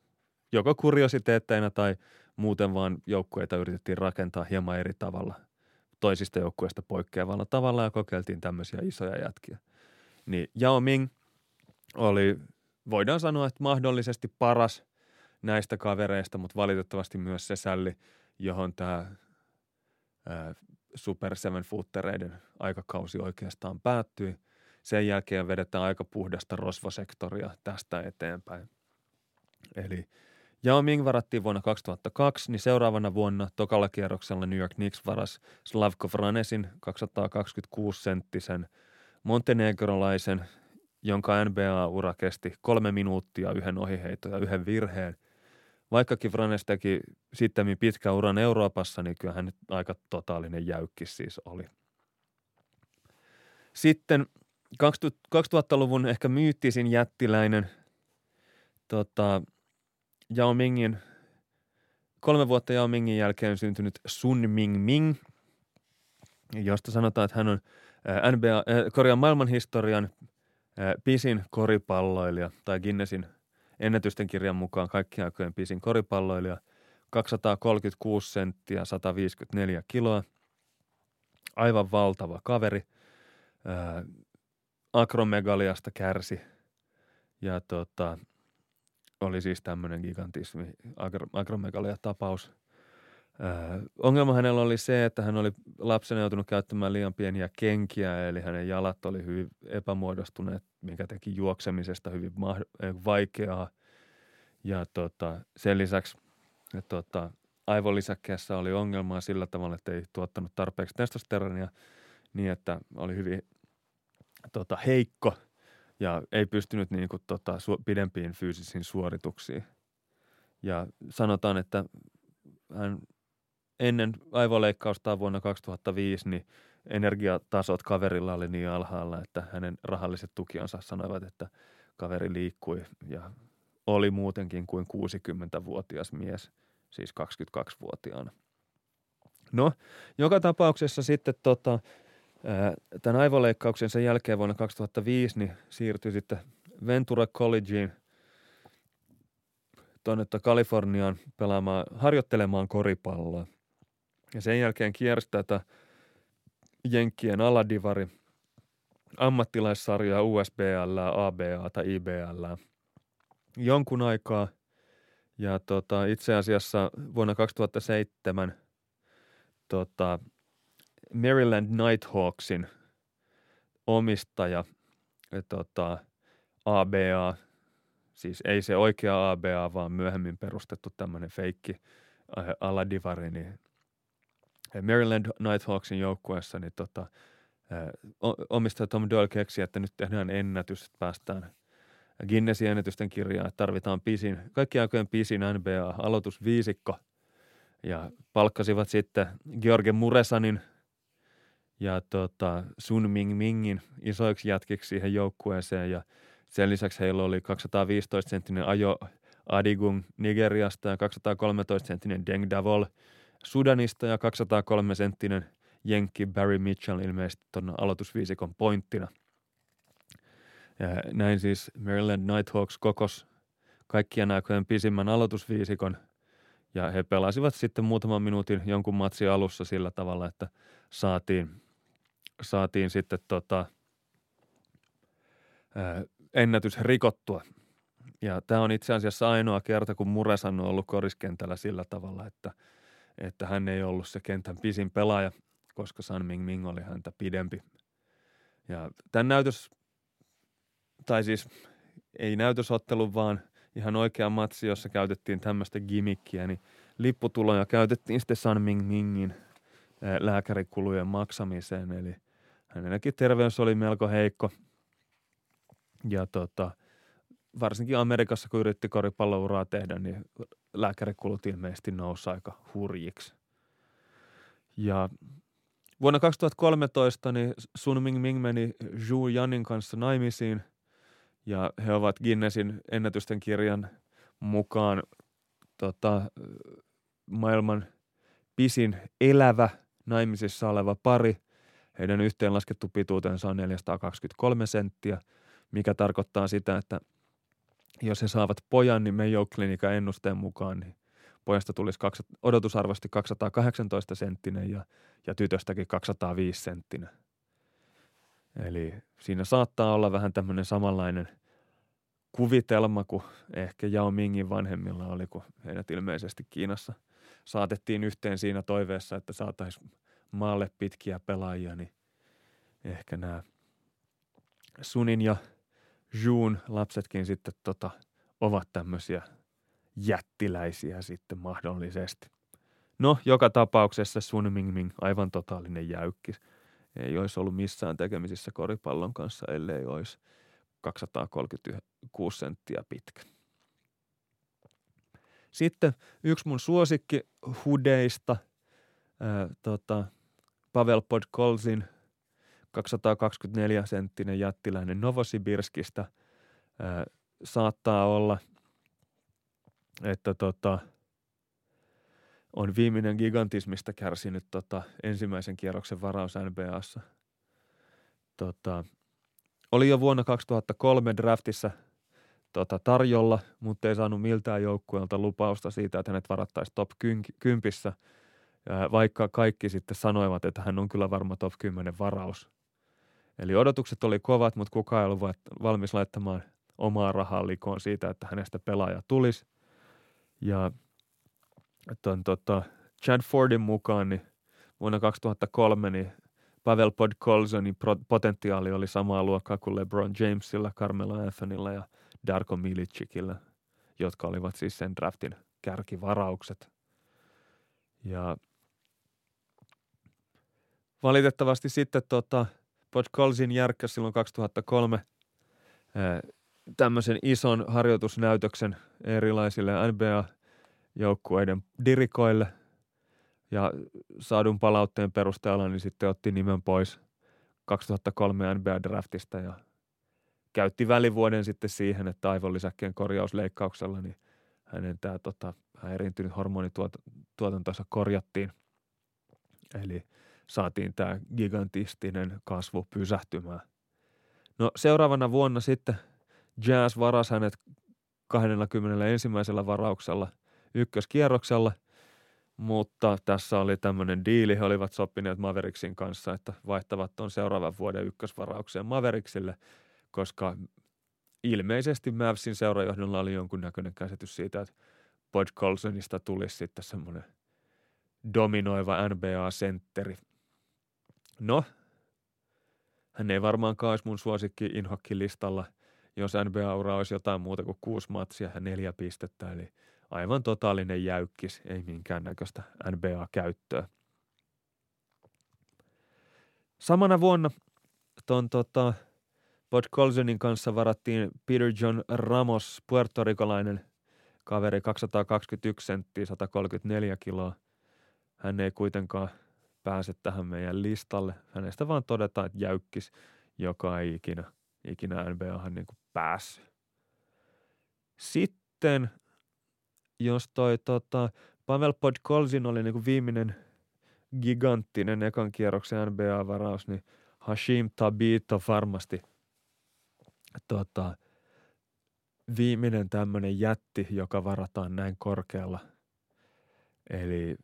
joko kuriositeetteina tai muuten vaan joukkueita yritettiin rakentaa hieman eri tavalla toisista joukkueista poikkeavalla tavalla ja kokeiltiin tämmöisiä isoja jätkiä. Niin Yao Ming oli, voidaan sanoa, että mahdollisesti paras näistä kavereista, mutta valitettavasti myös se sälli, johon tämä Super Seven Footereiden aikakausi oikeastaan päättyi. Sen jälkeen vedetään aika puhdasta rosvosektoria tästä eteenpäin. Eli Yao Ming varattiin vuonna 2002, niin seuraavana vuonna tokalla kierroksella New York Knicks varas Slavko Vranesin 226-senttisen montenegrolaisen jonka NBA-ura kesti kolme minuuttia yhden ohiheiton ja yhden virheen. Vaikkakin Franes teki sitten pitkän uran Euroopassa, niin kyllähän aika totaalinen jäykki siis oli. Sitten 2000-luvun ehkä myyttisin jättiläinen tota, Yao Mingin, kolme vuotta Yao Mingin jälkeen syntynyt Sun Ming Ming, josta sanotaan, että hän on NBA, Korean maailmanhistorian pisin koripalloilija tai Guinnessin ennätysten kirjan mukaan kaikkien aikojen pisin koripalloilija, 236 senttiä, 154 kiloa, aivan valtava kaveri, akromegaliasta kärsi. Ja tota, oli siis tämmöinen gigantismi, agromegalia-tapaus. Öö, ongelma hänellä oli se, että hän oli lapsena joutunut käyttämään liian pieniä kenkiä, eli hänen jalat oli hyvin epämuodostuneet, mikä teki juoksemisesta hyvin vaikeaa. Ja tota, sen lisäksi tota, aivolisäkkeessä oli ongelmaa sillä tavalla, että ei tuottanut tarpeeksi testosteronia niin, että oli hyvin tota, heikko ja ei pystynyt niin kuin, tota, su- pidempiin fyysisiin suorituksiin. Ja sanotaan, että hän ennen aivoleikkausta vuonna 2005, niin energiatasot kaverilla oli niin alhaalla, että hänen rahalliset tukiansa sanoivat, että kaveri liikkui ja oli muutenkin kuin 60-vuotias mies, siis 22-vuotiaana. No, joka tapauksessa sitten tota, tämän aivoleikkauksen sen jälkeen vuonna 2005 niin siirtyi sitten Ventura Collegeen tuonne Kaliforniaan pelaamaan, harjoittelemaan koripalloa. Ja sen jälkeen kiersi tätä Jenkkien aladivari ammattilaissarjaa USBL, ABA tai IBL jonkun aikaa. Ja tota, itse asiassa vuonna 2007 tota, Maryland Nighthawksin omistaja, tota, ABA, siis ei se oikea ABA, vaan myöhemmin perustettu tämmöinen feikki äh, Aladivari, niin Maryland Nighthawksin joukkueessa, niin tota, äh, omistaja Tom Doyle keksi, että nyt tehdään ennätys, että päästään Guinnessin ennätysten kirjaan, että tarvitaan pisin, kaikki aikojen pisin NBA-aloitusviisikko. Ja palkkasivat sitten George Muresanin – ja tota, Sun Ming Mingin isoiksi jätkiksi siihen joukkueeseen ja sen lisäksi heillä oli 215-senttinen Ajo Adigung Nigeriasta ja 213-senttinen Deng Davol Sudanista ja 203-senttinen Jenkki Barry Mitchell ilmeisesti tuon aloitusviisikon pointtina. Ja näin siis Maryland Nighthawks kokos kaikkien aikojen pisimmän aloitusviisikon ja he pelasivat sitten muutaman minuutin jonkun matsin alussa sillä tavalla, että saatiin – saatiin sitten tota, ää, ennätys rikottua. Ja tämä on itse asiassa ainoa kerta, kun Muresan on ollut koriskentällä sillä tavalla, että, että hän ei ollut se kentän pisin pelaaja, koska San Ming Ming oli häntä pidempi. Ja tämän näytös, tai siis ei näytösottelu, vaan ihan oikea matsi, jossa käytettiin tämmöistä gimmickiä, niin lipputuloja käytettiin sitten San Ming Mingin lääkärikulujen maksamiseen, eli – hänelläkin terveys oli melko heikko. Ja tota, varsinkin Amerikassa, kun yritti koripallouraa tehdä, niin lääkärikulut ilmeisesti nousi aika hurjiksi. Ja vuonna 2013 niin Sun Ming Ming meni Zhu Yanin kanssa naimisiin ja he ovat Guinnessin ennätysten kirjan mukaan tota, maailman pisin elävä naimisissa oleva pari – heidän yhteenlaskettu pituutensa on 423 senttiä, mikä tarkoittaa sitä, että jos he saavat pojan, niin Mayo Clinican ennusteen mukaan, niin pojasta tulisi odotusarvosti 218 senttinen ja, ja tytöstäkin 205 senttinen. Eli siinä saattaa olla vähän tämmöinen samanlainen kuvitelma kuin ehkä Yao Mingin vanhemmilla oli, kun heidät ilmeisesti Kiinassa saatettiin yhteen siinä toiveessa, että saataisiin maalle pitkiä pelaajia, niin ehkä nämä Sunin ja Juun lapsetkin sitten tota, ovat tämmöisiä jättiläisiä sitten mahdollisesti. No, joka tapauksessa Sun Ming aivan totaalinen jäykki. Ei olisi ollut missään tekemisissä koripallon kanssa, ellei olisi 236 senttiä pitkä. Sitten yksi mun suosikki hudeista, ää, tota, Pavel Podkolzin 224 senttinen jättiläinen Novosibirskistä ää, saattaa olla, että tota, on viimeinen gigantismista kärsinyt tota, ensimmäisen kierroksen varaus NBAssa. Tota, oli jo vuonna 2003 draftissa tota, tarjolla, mutta ei saanut miltään joukkueelta lupausta siitä, että hänet varattaisiin top 10, vaikka kaikki sitten sanoivat, että hän on kyllä varma top 10 varaus. Eli odotukset oli kovat, mutta kukaan ei ollut valmis laittamaan omaa rahaa likoon siitä, että hänestä pelaaja tulisi. Ja ton, tota, Chad Fordin mukaan niin vuonna 2003 niin Pavel Podkolzonin potentiaali oli samaa luokkaa kuin LeBron Jamesilla, Carmelo Anthonylla ja Darko Milicikillä, jotka olivat siis sen draftin kärkivaraukset. Ja valitettavasti sitten tota, Podkolzin järkkäsi silloin 2003 tämmöisen ison harjoitusnäytöksen erilaisille NBA-joukkueiden dirikoille ja saadun palautteen perusteella niin sitten otti nimen pois 2003 NBA-draftista ja käytti välivuoden sitten siihen, että aivolisäkkeen korjausleikkauksella niin hänen tämä tota, häiriintynyt hormonituotantonsa korjattiin. Eli saatiin tämä gigantistinen kasvu pysähtymään. No seuraavana vuonna sitten Jazz varasi hänet 21. varauksella ykköskierroksella, mutta tässä oli tämmöinen diili, he olivat sopineet Mavericksin kanssa, että vaihtavat tuon seuraavan vuoden ykkösvaraukseen Mavericksille, koska ilmeisesti Mavsin seurajohdolla oli jonkunnäköinen käsitys siitä, että Bud Colsonista tulisi sitten semmoinen dominoiva NBA-sentteri. No, hän ei varmaankaan olisi mun suosikki Inhokki-listalla, jos NBA-ura olisi jotain muuta kuin kuusi matsia ja neljä pistettä, eli aivan totaalinen jäykkis, ei minkäännäköistä NBA-käyttöä. Samana vuonna ton tota, Bud Colsonin kanssa varattiin Peter John Ramos, puertorikolainen kaveri, 221 senttiä, 134 kiloa. Hän ei kuitenkaan – pääse tähän meidän listalle. Hänestä vaan todetaan, että jäykkis, joka ei ikinä, ikinä NBAhan niin kuin päässyt. Sitten, jos toi tota, Pavel Podkolzin oli niin kuin viimeinen giganttinen ekan kierroksen NBA-varaus, niin Hashim Tabit on varmasti tota, viimeinen tämmöinen jätti, joka varataan näin korkealla. Eli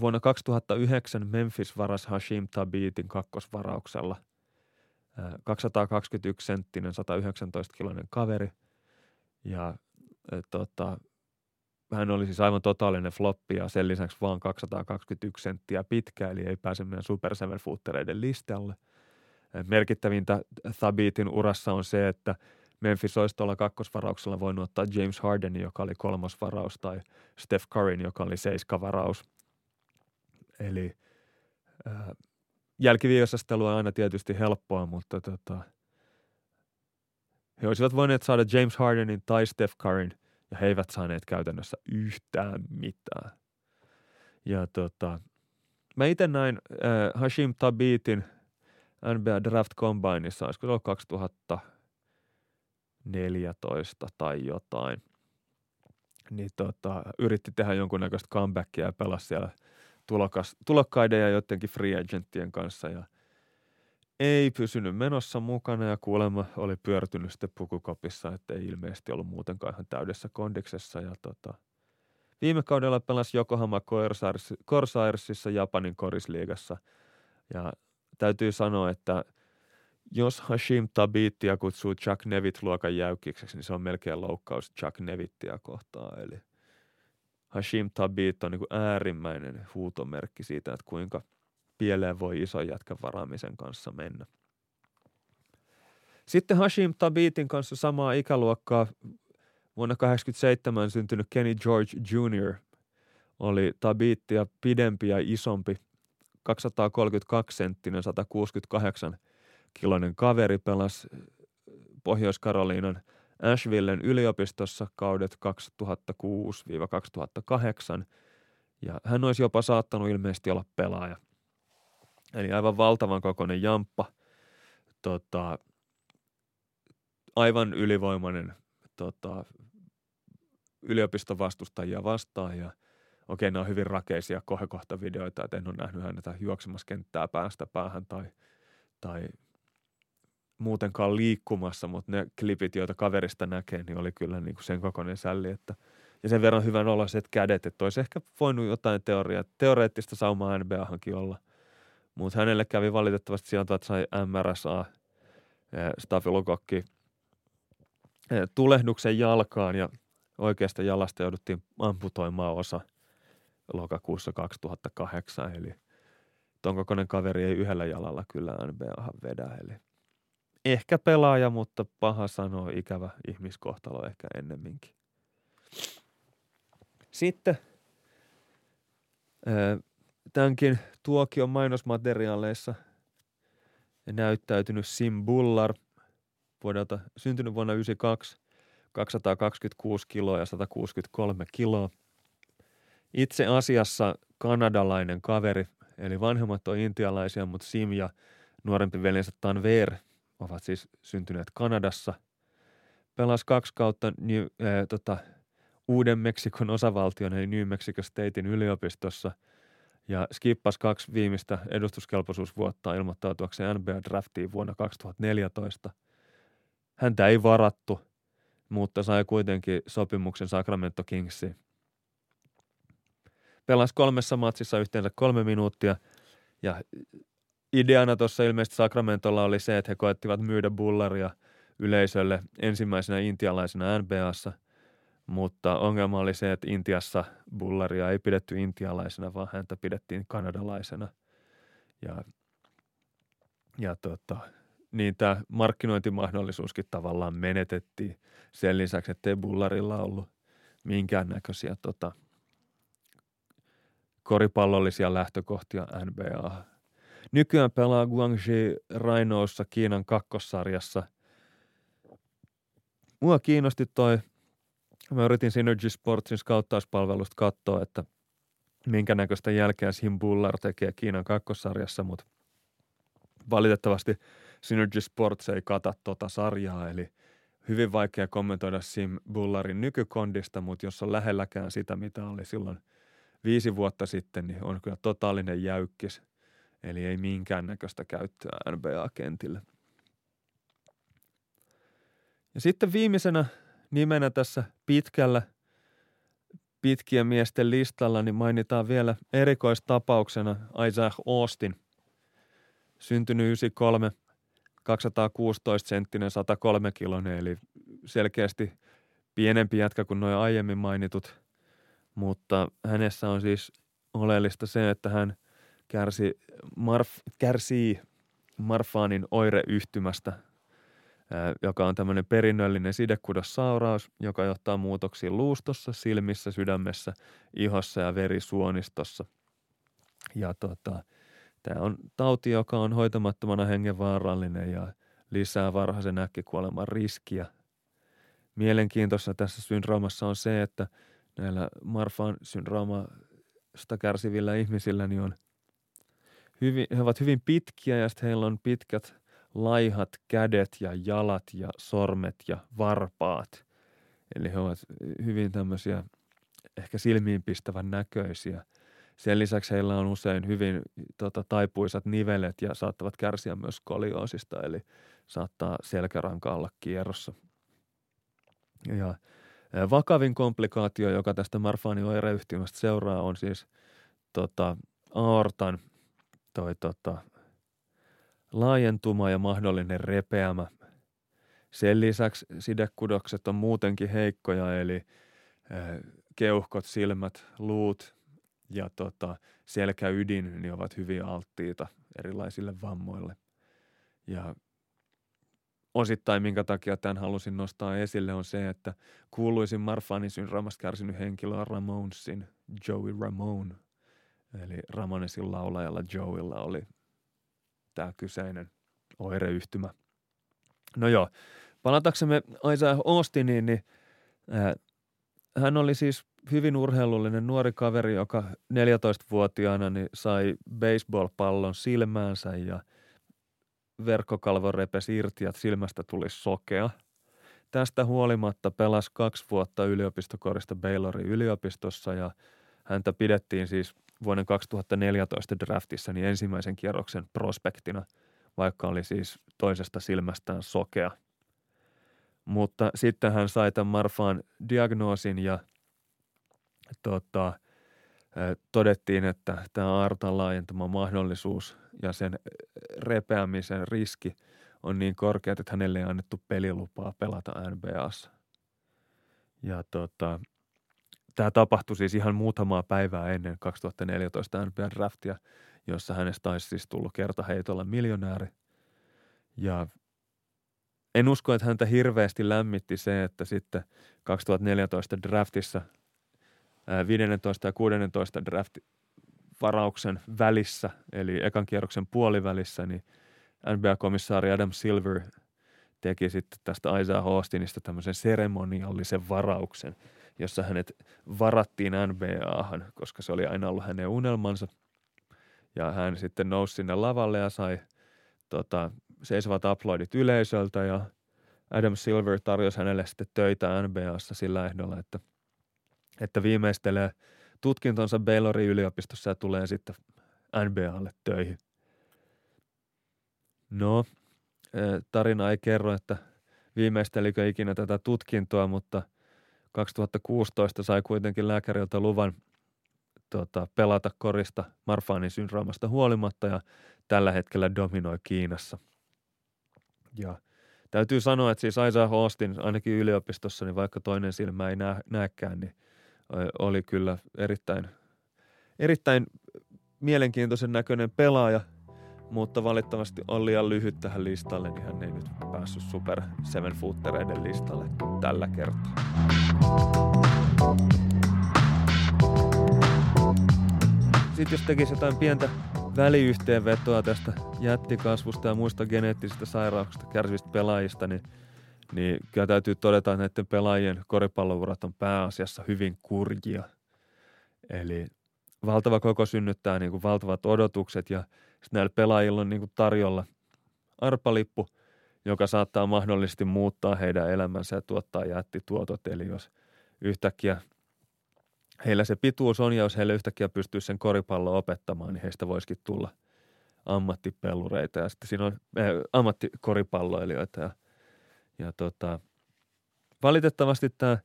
Vuonna 2009 Memphis varas Hashim Tabitin kakkosvarauksella. 221 senttinen, 119 kiloinen kaveri. Ja e, tota, hän oli siis aivan totaalinen floppi ja sen lisäksi vaan 221 senttiä pitkä, eli ei pääse meidän Super Seven Footereiden listalle. Merkittävintä Thabitin urassa on se, että Memphis olisi tuolla kakkosvarauksella voinut ottaa James Hardenin, joka oli kolmosvaraus, tai Steph Curryn, joka oli seiskavaraus – Eli äh, jälkiviisastelu on aina tietysti helppoa, mutta tota, he olisivat voineet saada James Hardenin tai Steph Curryn, ja he eivät saaneet käytännössä yhtään mitään. Ja tota, mä itse näin äh, Hashim Tabitin NBA Draft Combineissa, olisiko se ollut 2014 tai jotain, niin tota, yritti tehdä jonkunnäköistä comebackia ja pelasi siellä – tulokas, tulokkaiden ja jotenkin free agenttien kanssa ja ei pysynyt menossa mukana ja kuulemma oli pyörtynyt sitten pukukopissa, että ei ilmeisesti ollut muutenkaan ihan täydessä kondiksessa ja tota, viime kaudella pelasi Yokohama Corsairsissa Japanin korisliigassa ja täytyy sanoa, että jos Hashim Tabitia kutsuu Chuck Nevitt-luokan jäykikseksi, niin se on melkein loukkaus Chuck Nevittiä kohtaan. Eli – Hashim Tabit on niin kuin äärimmäinen huutomerkki siitä, että kuinka pieleen voi iso jätkän varaamisen kanssa mennä. Sitten Hashim Tabitin kanssa samaa ikäluokkaa vuonna 1987 syntynyt Kenny George Jr. oli Tabitia pidempi ja isompi, 232 senttinen, 168 kiloinen kaveri pelasi, Pohjois-Karoliinan Ashvillen yliopistossa kaudet 2006-2008 ja hän olisi jopa saattanut ilmeisesti olla pelaaja. Eli aivan valtavan kokoinen jamppa, tota, aivan ylivoimainen tota, yliopiston vastustajia vastaan ja okei, ne on hyvin rakeisia kohekohtavideoita, että en ole nähnyt häntä juoksemassa kenttää päästä päähän tai, tai muutenkaan liikkumassa, mutta ne klipit, joita kaverista näkee, niin oli kyllä niin kuin sen kokoinen sälli, että ja sen verran hyvän oloiset kädet, että olisi ehkä voinut jotain teoriaa, teoreettista saumaa NBAhankin olla. Mutta hänelle kävi valitettavasti sieltä, että sai MRSA, stafilokokki, tulehduksen jalkaan ja oikeasta jalasta jouduttiin amputoimaan osa lokakuussa 2008, eli ton kokoinen kaveri ei yhdellä jalalla kyllä NBAhan vedä, eli ehkä pelaaja, mutta paha sanoa, ikävä ihmiskohtalo ehkä ennemminkin. Sitten tämänkin tuokion mainosmateriaaleissa näyttäytynyt Sim Bullar, vuodelta, syntynyt vuonna 1992, 226 kiloa ja 163 kiloa. Itse asiassa kanadalainen kaveri, eli vanhemmat on intialaisia, mutta Sim ja nuorempi veljensä Tanver ovat siis syntyneet Kanadassa. Pelas kaksi kautta niin, äh, tota, Uuden Meksikon osavaltion eli New Mexico Statein yliopistossa ja skippasi kaksi viimeistä edustuskelpoisuusvuotta ilmoittautuakseen NBA-draftiin vuonna 2014. Häntä ei varattu, mutta sai kuitenkin sopimuksen Sacramento Kingsiin. Pelasi kolmessa matsissa yhteensä kolme minuuttia ja ideana tuossa ilmeisesti Sacramentolla oli se, että he koettivat myydä bullaria yleisölle ensimmäisenä intialaisena NBAssa, mutta ongelma oli se, että Intiassa bullaria ei pidetty intialaisena, vaan häntä pidettiin kanadalaisena. Ja, ja tota, niin tämä markkinointimahdollisuuskin tavallaan menetettiin sen lisäksi, että ei bullarilla ollut minkäännäköisiä tota, koripallollisia lähtökohtia NBA. Nykyään pelaa Guangxi Rainoussa Kiinan kakkossarjassa. Mua kiinnosti toi, mä yritin Synergy Sportsin skauttauspalvelusta katsoa, että minkä näköistä jälkeä Sim Bullar tekee Kiinan kakkossarjassa, mutta valitettavasti Synergy Sports ei kata tota sarjaa, eli hyvin vaikea kommentoida Sim Bullarin nykykondista, mutta jos on lähelläkään sitä, mitä oli silloin viisi vuotta sitten, niin on kyllä totaalinen jäykkis – Eli ei minkäännäköistä käyttöä NBA-kentillä. Ja sitten viimeisenä nimenä tässä pitkällä pitkien miesten listalla niin mainitaan vielä erikoistapauksena Isaac Austin. Syntynyt 93, 216 senttinen, 103 kilonen, eli selkeästi pienempi jätkä kuin nuo aiemmin mainitut. Mutta hänessä on siis oleellista se, että hän – kärsi, marf, kärsii marfaanin oireyhtymästä, joka on tämmöinen perinnöllinen sidekudossauraus, joka johtaa muutoksiin luustossa, silmissä, sydämessä, ihossa ja verisuonistossa. Ja tota, tämä on tauti, joka on hoitamattomana hengenvaarallinen ja lisää varhaisen äkkikuoleman riskiä. Mielenkiintoista tässä syndroomassa on se, että näillä Marfan syndroomasta kärsivillä ihmisillä niin on – hyvin, he ovat hyvin pitkiä ja sitten heillä on pitkät laihat kädet ja jalat ja sormet ja varpaat. Eli he ovat hyvin tämmöisiä ehkä silmiinpistävän näköisiä. Sen lisäksi heillä on usein hyvin tota, taipuisat nivelet ja saattavat kärsiä myös skolioosista, eli saattaa selkäranka olla kierrossa. Ja vakavin komplikaatio, joka tästä Marfanin oireyhtymästä seuraa, on siis tota, aortan toi tota, laajentuma ja mahdollinen repeämä. Sen lisäksi sidekudokset on muutenkin heikkoja, eli keuhkot, silmät, luut ja tota, selkäydin niin ovat hyvin alttiita erilaisille vammoille. Ja osittain minkä takia tämän halusin nostaa esille on se, että kuuluisin Marfanin syndroomasta kärsinyt henkilö on Ramonesin Joey Ramone – Eli Ramonesin laulajalla Joeilla oli tämä kyseinen oireyhtymä. No joo, palataksemme Isaiah Austiniin, niin ää, hän oli siis hyvin urheilullinen nuori kaveri, joka 14-vuotiaana niin sai baseball-pallon silmäänsä ja verkkokalvo repesi irti ja silmästä tuli sokea. Tästä huolimatta pelasi kaksi vuotta yliopistokorista Baylorin yliopistossa ja häntä pidettiin siis vuoden 2014 draftissa niin ensimmäisen kierroksen prospektina, vaikka oli siis toisesta silmästään sokea. Mutta sitten hän sai tämän Marfaan diagnoosin ja – tota, todettiin, että tämä aartan laajentama mahdollisuus ja sen repeämisen riski on niin korkea, että hänelle ei annettu pelilupaa pelata NBAssa. Ja tota, tämä tapahtui siis ihan muutamaa päivää ennen 2014 NBA-draftia, jossa hänestä olisi siis tullut kertaheitolla miljonääri. Ja en usko, että häntä hirveästi lämmitti se, että sitten 2014 draftissa – 15 ja 16 draft-varauksen välissä, eli ekan kierroksen puolivälissä, niin NBA-komissaari Adam Silver teki sitten tästä Isaiah Austinista tämmöisen seremoniallisen varauksen, jossa hänet varattiin NBAhan, koska se oli aina ollut hänen unelmansa. Ja hän sitten nousi sinne lavalle ja sai tota, seisovat uploadit yleisöltä ja Adam Silver tarjosi hänelle sitten töitä NBAssa sillä ehdolla, että – että viimeistelee tutkintonsa Baylorin yliopistossa ja tulee sitten NBAlle töihin. No, tarina ei kerro, että viimeistelikö ikinä tätä tutkintoa, mutta 2016 sai kuitenkin lääkäriltä luvan tota, pelata korista Marfanin syndroomasta huolimatta ja tällä hetkellä dominoi Kiinassa. Ja täytyy sanoa, että siis Isaiah Austin ainakin yliopistossa, niin vaikka toinen silmä ei nä- näekään, niin oli kyllä erittäin, erittäin mielenkiintoisen näköinen pelaaja, mutta valitettavasti on liian lyhyt tähän listalle, niin hän ei nyt päässyt Super Seven Footereiden listalle tällä kertaa. Sitten jos tekisi jotain pientä väliyhteenvetoa tästä jättikasvusta ja muista geneettisistä sairauksista kärsivistä pelaajista, niin – niin kyllä täytyy todeta, että näiden pelaajien koripallourat on pääasiassa hyvin kurjia. Eli valtava koko synnyttää niin kuin valtavat odotukset ja näillä pelaajilla on niin kuin tarjolla arpalippu, joka saattaa mahdollisesti muuttaa heidän elämänsä ja tuottaa jättituotot. Eli jos yhtäkkiä heillä se pituus on ja jos heille yhtäkkiä pystyy sen koripallon opettamaan, niin heistä voisikin tulla ammattipelureita ja sitten siinä on äh, ammattikoripalloilijoita ja – ja tota, valitettavasti tämä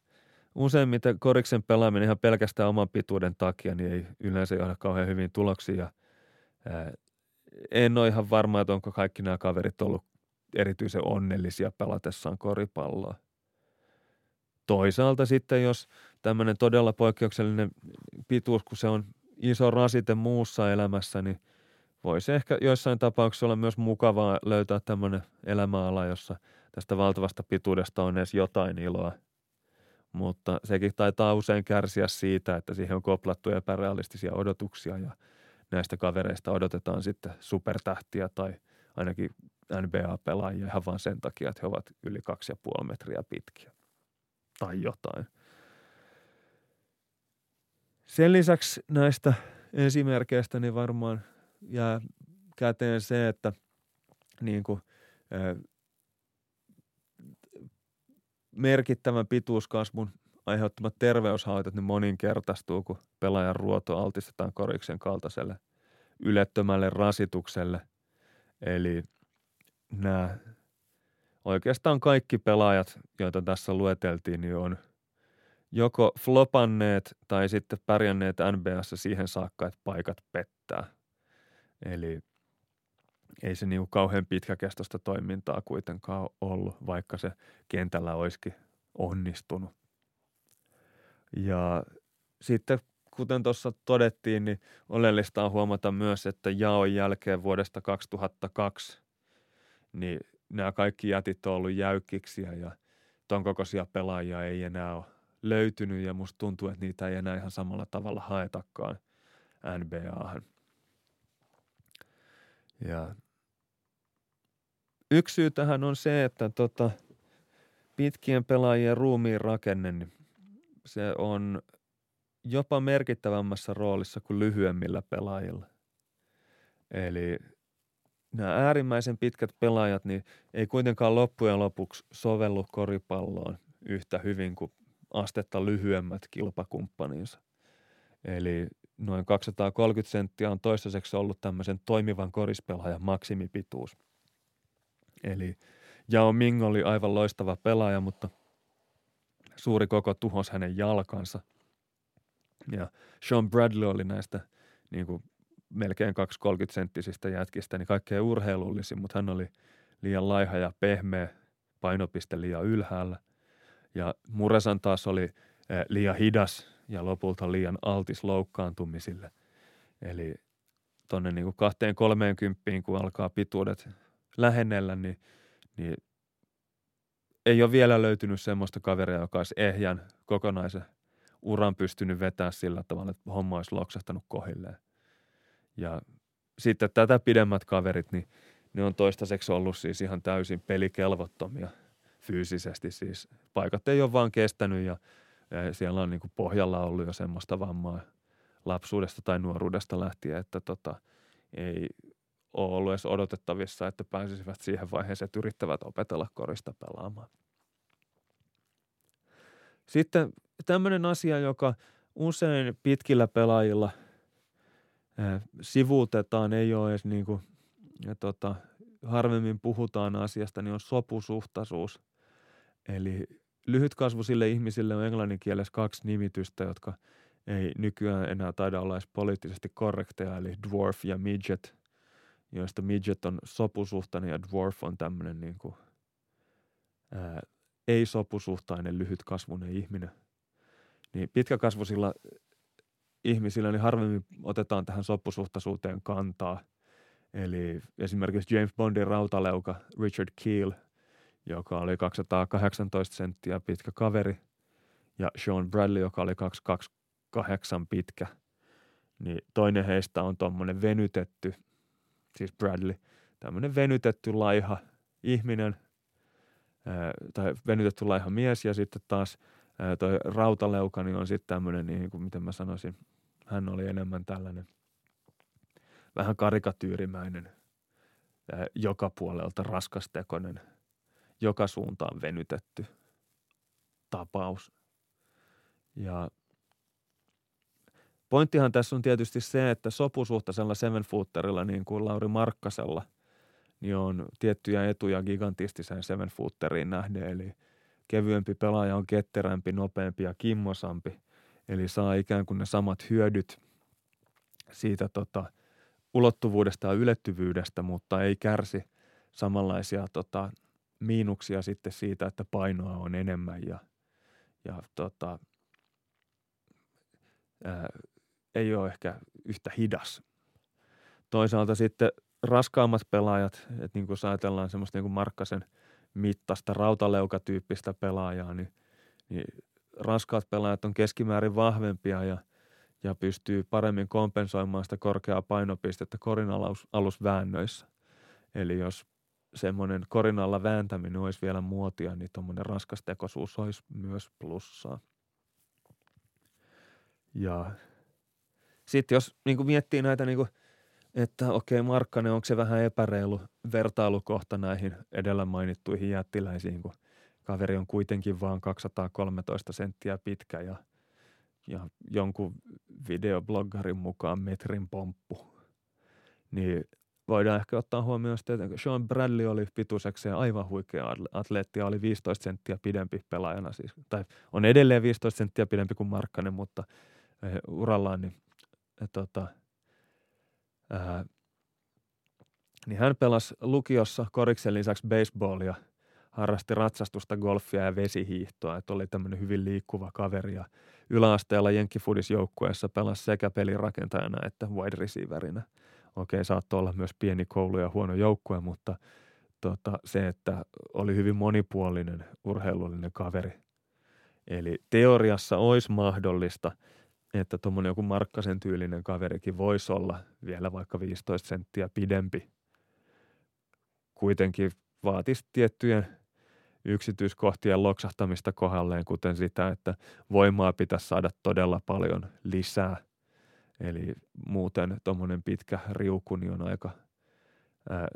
useimmiten koriksen pelaaminen ihan pelkästään oman pituuden takia, niin ei yleensä johda kauhean hyvin tuloksia. Ää, en ole ihan varma, että onko kaikki nämä kaverit ollut erityisen onnellisia pelatessaan koripalloa. Toisaalta sitten, jos tämmöinen todella poikkeuksellinen pituus, kun se on iso rasite muussa elämässä, niin voisi ehkä joissain tapauksissa olla myös mukavaa löytää tämmöinen elämäala, jossa – tästä valtavasta pituudesta on edes jotain iloa. Mutta sekin taitaa usein kärsiä siitä, että siihen on koplattu epärealistisia odotuksia ja näistä kavereista odotetaan sitten supertähtiä tai ainakin NBA-pelaajia ihan vain sen takia, että he ovat yli kaksi ja puoli metriä pitkiä tai jotain. Sen lisäksi näistä esimerkkeistä niin varmaan jää käteen se, että niin kuin, merkittävän pituuskasvun aiheuttamat terveyshaitat niin moninkertaistuu, kun pelaajan ruoto altistetaan koriksen kaltaiselle ylettömälle rasitukselle. Eli nämä oikeastaan kaikki pelaajat, joita tässä lueteltiin, niin on joko flopanneet tai sitten pärjänneet NBAssa siihen saakka, että paikat pettää. Eli ei se niin kauhean pitkäkestoista toimintaa kuitenkaan ollut, vaikka se kentällä olisikin onnistunut. Ja sitten kuten tuossa todettiin, niin oleellista on huomata myös, että jaon jälkeen vuodesta 2002, niin nämä kaikki jätit on ollut jäykkiksiä ja ton kokoisia pelaajia ei enää ole löytynyt ja musta tuntuu, että niitä ei enää ihan samalla tavalla haetakaan NBAhan. Ja yksi syy tähän on se, että tota, pitkien pelaajien ruumiin rakenne, niin se on jopa merkittävämmässä roolissa kuin lyhyemmillä pelaajilla. Eli nämä äärimmäisen pitkät pelaajat niin ei kuitenkaan loppujen lopuksi sovellu koripalloon yhtä hyvin kuin astetta lyhyemmät kilpakumppaninsa. Eli noin 230 senttiä on toistaiseksi ollut tämmöisen toimivan korispelaajan maksimipituus. Eli Jao Ming oli aivan loistava pelaaja, mutta suuri koko tuhos hänen jalkansa. Ja Sean Bradley oli näistä niin kuin melkein 230 senttisistä jätkistä, niin kaikkein urheilullisin, mutta hän oli liian laiha ja pehmeä, painopiste liian ylhäällä. Ja Muresan taas oli eh, liian hidas ja lopulta liian altis loukkaantumisille. Eli tuonne niin 230, kun alkaa pituudet lähennellä, niin, niin ei ole vielä löytynyt semmoista kaveria, joka olisi ehjän kokonaisen uran pystynyt vetämään sillä tavalla, että homma olisi loksahtanut kohilleen. Ja sitten tätä pidemmät kaverit, niin ne on toistaiseksi ollut siis ihan täysin pelikelvottomia fyysisesti. Siis paikat ei ole vaan kestänyt ja, ja siellä on niin kuin pohjalla ollut jo semmoista vammaa lapsuudesta tai nuoruudesta lähtien, että tota, ei ole ollut edes odotettavissa, että pääsisivät siihen vaiheeseen, että yrittävät opetella korista pelaamaan. Sitten tämmöinen asia, joka usein pitkillä pelaajilla – sivuutetaan, ei ole edes niin kuin, ja tota, harvemmin puhutaan asiasta, niin on sopusuhtaisuus. Eli lyhytkasvuisille ihmisille on englannin kielessä kaksi nimitystä, jotka ei nykyään enää taida olla edes poliittisesti korrekteja, eli dwarf ja midget, joista midget on sopusuhtainen ja dwarf on tämmöinen niin kuin, ää, ei-sopusuhtainen lyhytkasvuinen ihminen. Niin pitkäkasvuisilla ihmisillä, niin harvemmin otetaan tähän soppusuhtaisuuteen kantaa. Eli esimerkiksi James Bondin rautaleuka Richard Keel, joka oli 218 senttiä pitkä kaveri, ja Sean Bradley, joka oli 228 pitkä, niin toinen heistä on tuommoinen venytetty, siis Bradley, tämmöinen venytetty laiha ihminen, tai venytetty laiha mies, ja sitten taas toi rautaleuka niin on sitten tämmöinen, niin kuin miten mä sanoisin, hän oli enemmän tällainen vähän karikatyyrimäinen, joka puolelta raskastekoinen, joka suuntaan venytetty tapaus. Ja pointtihan tässä on tietysti se, että sopusuhtaisella seven footerilla, niin kuin Lauri Markkasella, niin on tiettyjä etuja gigantistiseen seven footeriin nähden, eli kevyempi pelaaja on ketterämpi, nopeampi ja kimmosampi – Eli saa ikään kuin ne samat hyödyt siitä tota, ulottuvuudesta ja ylettyvyydestä, mutta ei kärsi samanlaisia tota, miinuksia sitten siitä, että painoa on enemmän ja, ja tota, ei ole ehkä yhtä hidas. Toisaalta sitten raskaammat pelaajat, että niin kuin jos ajatellaan semmoista niin kuin Markkasen mittaista rautaleukatyyppistä pelaajaa, niin, niin raskaat pelaajat on keskimäärin vahvempia ja, ja pystyy paremmin kompensoimaan sitä korkeaa painopistettä korinalusväännöissä. Eli jos semmoinen korinalla vääntäminen olisi vielä muotia, niin tuommoinen raskastekoisuus olisi myös plussaa. Ja sitten jos niin miettii näitä, niin kuin, että okei Markkanen, onko se vähän epäreilu vertailukohta näihin edellä mainittuihin jättiläisiin, kun kaveri on kuitenkin vain 213 senttiä pitkä ja, ja jonkun videobloggarin mukaan metrin pomppu. Niin voidaan ehkä ottaa huomioon sitten, että Sean Bradley oli pituisekseen aivan huikea atleetti ja oli 15 senttiä pidempi pelaajana siis. Tai on edelleen 15 senttiä pidempi kuin Markkanen, mutta eh, urallaan niin, tota, ää, niin hän pelasi lukiossa koriksen lisäksi baseballia – harrasti ratsastusta, golfia ja vesihiihtoa, että oli tämmöinen hyvin liikkuva kaveri ja yläasteella Jenkkifudis-joukkueessa pelasi sekä pelirakentajana että wide receiverina. Okei, saattoi olla myös pieni koulu ja huono joukkue, mutta tota, se, että oli hyvin monipuolinen urheilullinen kaveri. Eli teoriassa olisi mahdollista, että tuommoinen joku Markkasen tyylinen kaverikin voisi olla vielä vaikka 15 senttiä pidempi. Kuitenkin vaatisi tiettyjen yksityiskohtien loksahtamista kohdalleen, kuten sitä, että voimaa pitäisi saada todella paljon lisää. Eli muuten tuommoinen pitkä riuku niin on aika ää,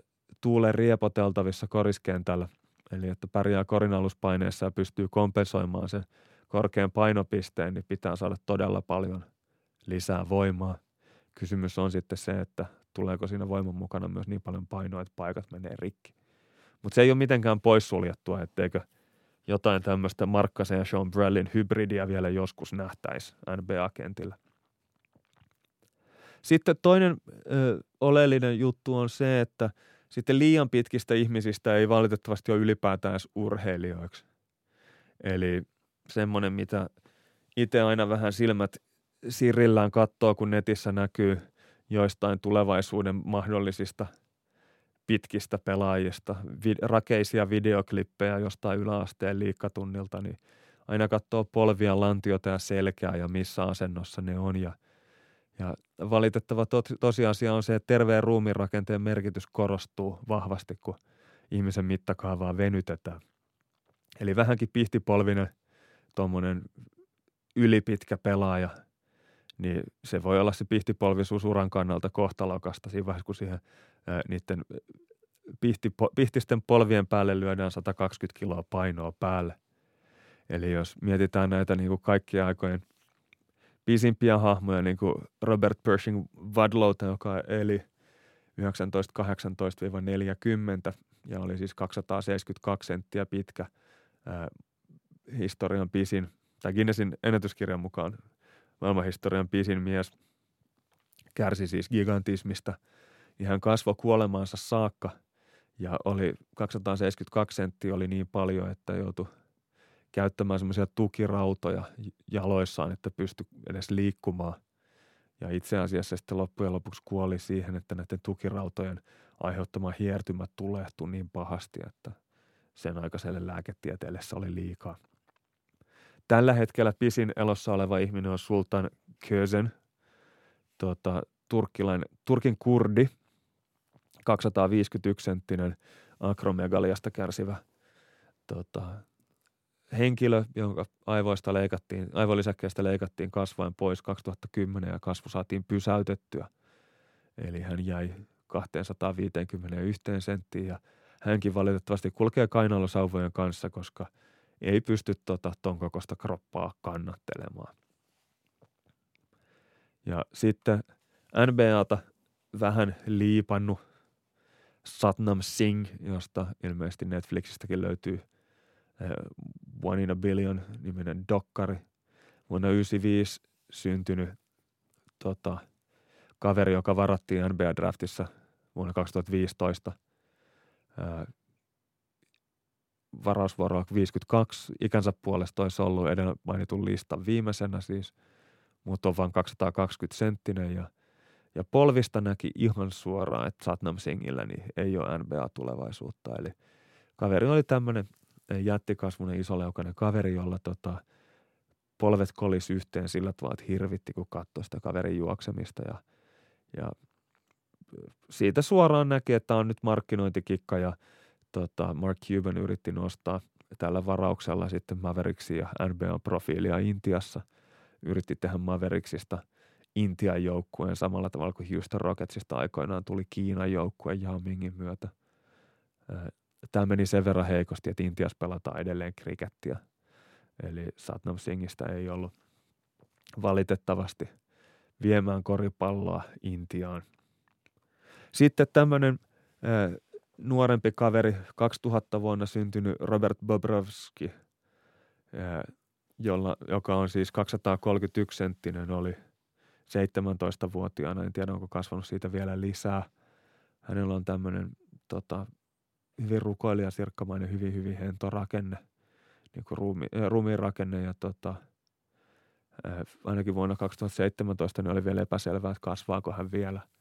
tuulen riepoteltavissa koriskentällä. Eli että pärjää korinaluspaineessa ja pystyy kompensoimaan sen korkean painopisteen, niin pitää saada todella paljon lisää voimaa. Kysymys on sitten se, että tuleeko siinä voiman mukana myös niin paljon painoa, että paikat menee rikki. Mutta se ei ole mitenkään poissuljettua, etteikö jotain tämmöistä Markkasen ja Sean Brellin hybridiä vielä joskus nähtäisi NBA-kentillä. Sitten toinen ö, oleellinen juttu on se, että sitten liian pitkistä ihmisistä ei valitettavasti ole ylipäätään edes urheilijoiksi. Eli semmoinen, mitä itse aina vähän silmät sirillään katsoo, kun netissä näkyy joistain tulevaisuuden mahdollisista pitkistä pelaajista, vid- rakeisia videoklippejä jostain yläasteen liikkatunnilta, niin aina katsoo polvia, lantiota ja selkää ja missä asennossa ne on. Ja, ja valitettava to- tosiasia on se, että terveen ruumiinrakenteen merkitys korostuu vahvasti, kun ihmisen mittakaavaa venytetään. Eli vähänkin pihtipolvinen tuommoinen ylipitkä pelaaja, niin se voi olla se pihtipolvisuus uran kannalta kohtalokasta siinä vaiheessa, kun siihen ää, niiden pihti, pihtisten polvien päälle lyödään 120 kiloa painoa päälle. Eli jos mietitään näitä niin kuin kaikkien aikojen pisimpiä hahmoja, niin kuin Robert Pershing Wadlowta, joka eli 1918-40 ja oli siis 272 senttiä pitkä ää, historian pisin, tai Guinnessin ennätyskirjan mukaan maailmanhistorian pisin mies, kärsi siis gigantismista. Ja hän kasvoi kuolemaansa saakka ja oli 272 senttiä oli niin paljon, että joutui käyttämään semmoisia tukirautoja jaloissaan, että pystyi edes liikkumaan. Ja itse asiassa sitten loppujen lopuksi kuoli siihen, että näiden tukirautojen aiheuttama hiertymä tulehtui niin pahasti, että sen aikaiselle lääketieteelle se oli liikaa. Tällä hetkellä pisin elossa oleva ihminen on Sultan Kösen, tota, turkkilainen, Turkin kurdi, 251-senttinen akromegaliasta kärsivä tota, henkilö, jonka aivoista leikattiin, aivolisäkkeestä leikattiin kasvain pois 2010 ja kasvu saatiin pysäytettyä. Eli hän jäi 251 senttiin ja hänkin valitettavasti kulkee kainalosauvojen kanssa, koska – ei pysty tota, ton kokoista kroppaa kannattelemaan. Ja sitten NBAta vähän liipannut Satnam Singh, josta ilmeisesti Netflixistäkin löytyy eh, One in a Billion niminen dokkari. Vuonna 1995 syntynyt tota, kaveri, joka varattiin NBA-draftissa vuonna 2015 varausvuoroa 52 ikänsä puolesta olisi ollut edellä mainitun listan viimeisenä siis, mutta on vain 220 senttinen ja, ja polvista näki ihan suoraan, että Satnam Singhillä niin ei ole NBA-tulevaisuutta. Eli kaveri oli tämmöinen jättikasvunen isoleukainen kaveri, jolla tota, polvet kolis yhteen sillä tavalla, että hirvitti, kun katsoi sitä kaverin juoksemista ja, ja siitä suoraan näki, että on nyt markkinointikikka ja – tota, Mark Cuban yritti nostaa tällä varauksella sitten Mavericksi ja NBA-profiilia Intiassa. Yritti tehdä Mavericksista Intian joukkueen samalla tavalla kuin Houston Rocketsista aikoinaan tuli Kiinan joukkue Yao Mingin myötä. Tämä meni sen verran heikosti, että Intiassa pelataan edelleen krikettiä. Eli Satnam Singhistä ei ollut valitettavasti viemään koripalloa Intiaan. Sitten tämmöinen nuorempi kaveri, 2000 vuonna syntynyt Robert Bobrovski, jolla, joka on siis 231 senttinen, oli 17-vuotiaana. En tiedä, onko kasvanut siitä vielä lisää. Hänellä on tämmöinen tota, hyvin rukoilija, sirkkamainen, hyvin, hyvin hento rakenne, niin kuin ruumi, ruumiin rakenne ja tota, ainakin vuonna 2017 niin oli vielä epäselvää, että kasvaako hän vielä –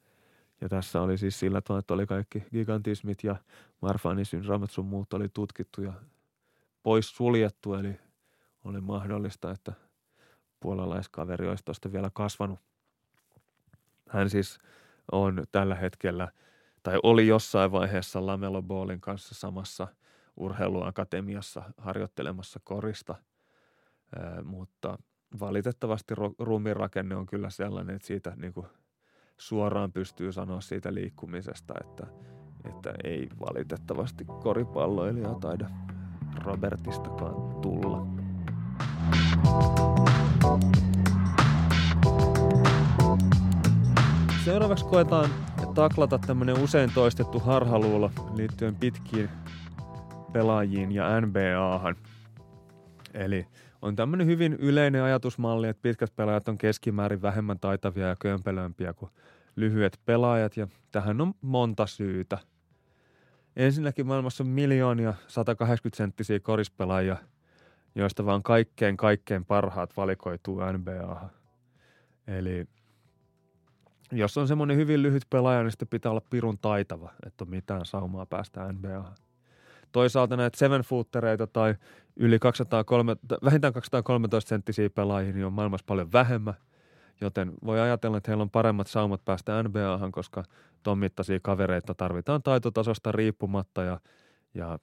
ja tässä oli siis sillä tavalla, että oli kaikki gigantismit ja Marfanin syndroomat sun muut oli tutkittu ja pois suljettu, eli oli mahdollista, että puolalaiskaveri olisi tuosta vielä kasvanut. Hän siis on tällä hetkellä, tai oli jossain vaiheessa Lamelo Ballin kanssa samassa urheiluakatemiassa harjoittelemassa korista, mutta valitettavasti ruumiin rakenne on kyllä sellainen, että siitä niin kuin suoraan pystyy sanoa siitä liikkumisesta, että, että ei valitettavasti koripalloilija taida Robertistakaan tulla. Seuraavaksi koetaan taklata tämmöinen usein toistettu harhaluulo liittyen pitkiin pelaajiin ja NBAhan. Eli on tämmöinen hyvin yleinen ajatusmalli, että pitkät pelaajat on keskimäärin vähemmän taitavia ja kömpelömpiä kuin lyhyet pelaajat, ja tähän on monta syytä. Ensinnäkin maailmassa on miljoonia 180-senttisiä korispelaajia, joista vaan kaikkein kaikkein parhaat valikoituu NBAhan. Eli jos on semmoinen hyvin lyhyt pelaaja, niin sitten pitää olla pirun taitava, että on mitään saumaa päästä NBAhan. Toisaalta näitä seven footereita tai yli 203, vähintään 213 senttisiä pelaajia niin on maailmassa paljon vähemmän, joten voi ajatella, että heillä on paremmat saumat päästä NBAhan, koska ton mittaisia kavereita tarvitaan taitotasosta riippumatta ja, ja,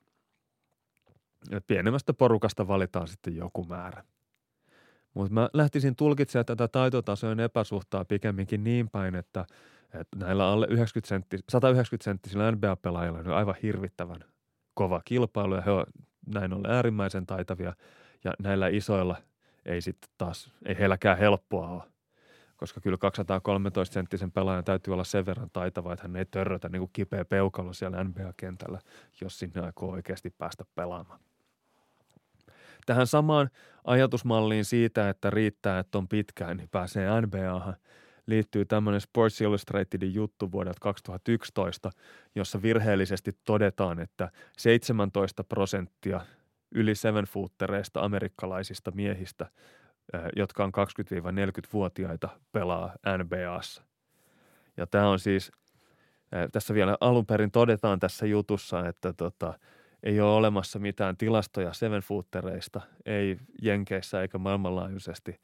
ja pienemmästä porukasta valitaan sitten joku määrä. Mutta mä lähtisin tulkitsemaan tätä taitotasojen epäsuhtaa pikemminkin niin päin, että, että näillä alle 90 sentti, 190 senttisillä NBA-pelaajilla on aivan hirvittävän kova kilpailu ja he on näin ollen äärimmäisen taitavia ja näillä isoilla ei sitten taas, ei heilläkään helppoa ole. Koska kyllä 213 senttisen pelaajan täytyy olla sen verran taitava, että hän ei törrötä niin kuin kipeä peukalo siellä NBA-kentällä, jos sinne aikoo oikeasti päästä pelaamaan. Tähän samaan ajatusmalliin siitä, että riittää, että on pitkään, niin pääsee NBAhan – liittyy tämmöinen Sports Illustratedin juttu vuodelta 2011, jossa virheellisesti todetaan, että 17 prosenttia yli seven footereista amerikkalaisista miehistä, jotka on 20-40-vuotiaita, pelaa NBAssa. Ja tämä on siis, tässä vielä alun perin todetaan tässä jutussa, että tota, ei ole olemassa mitään tilastoja seven footereista, ei Jenkeissä eikä maailmanlaajuisesti –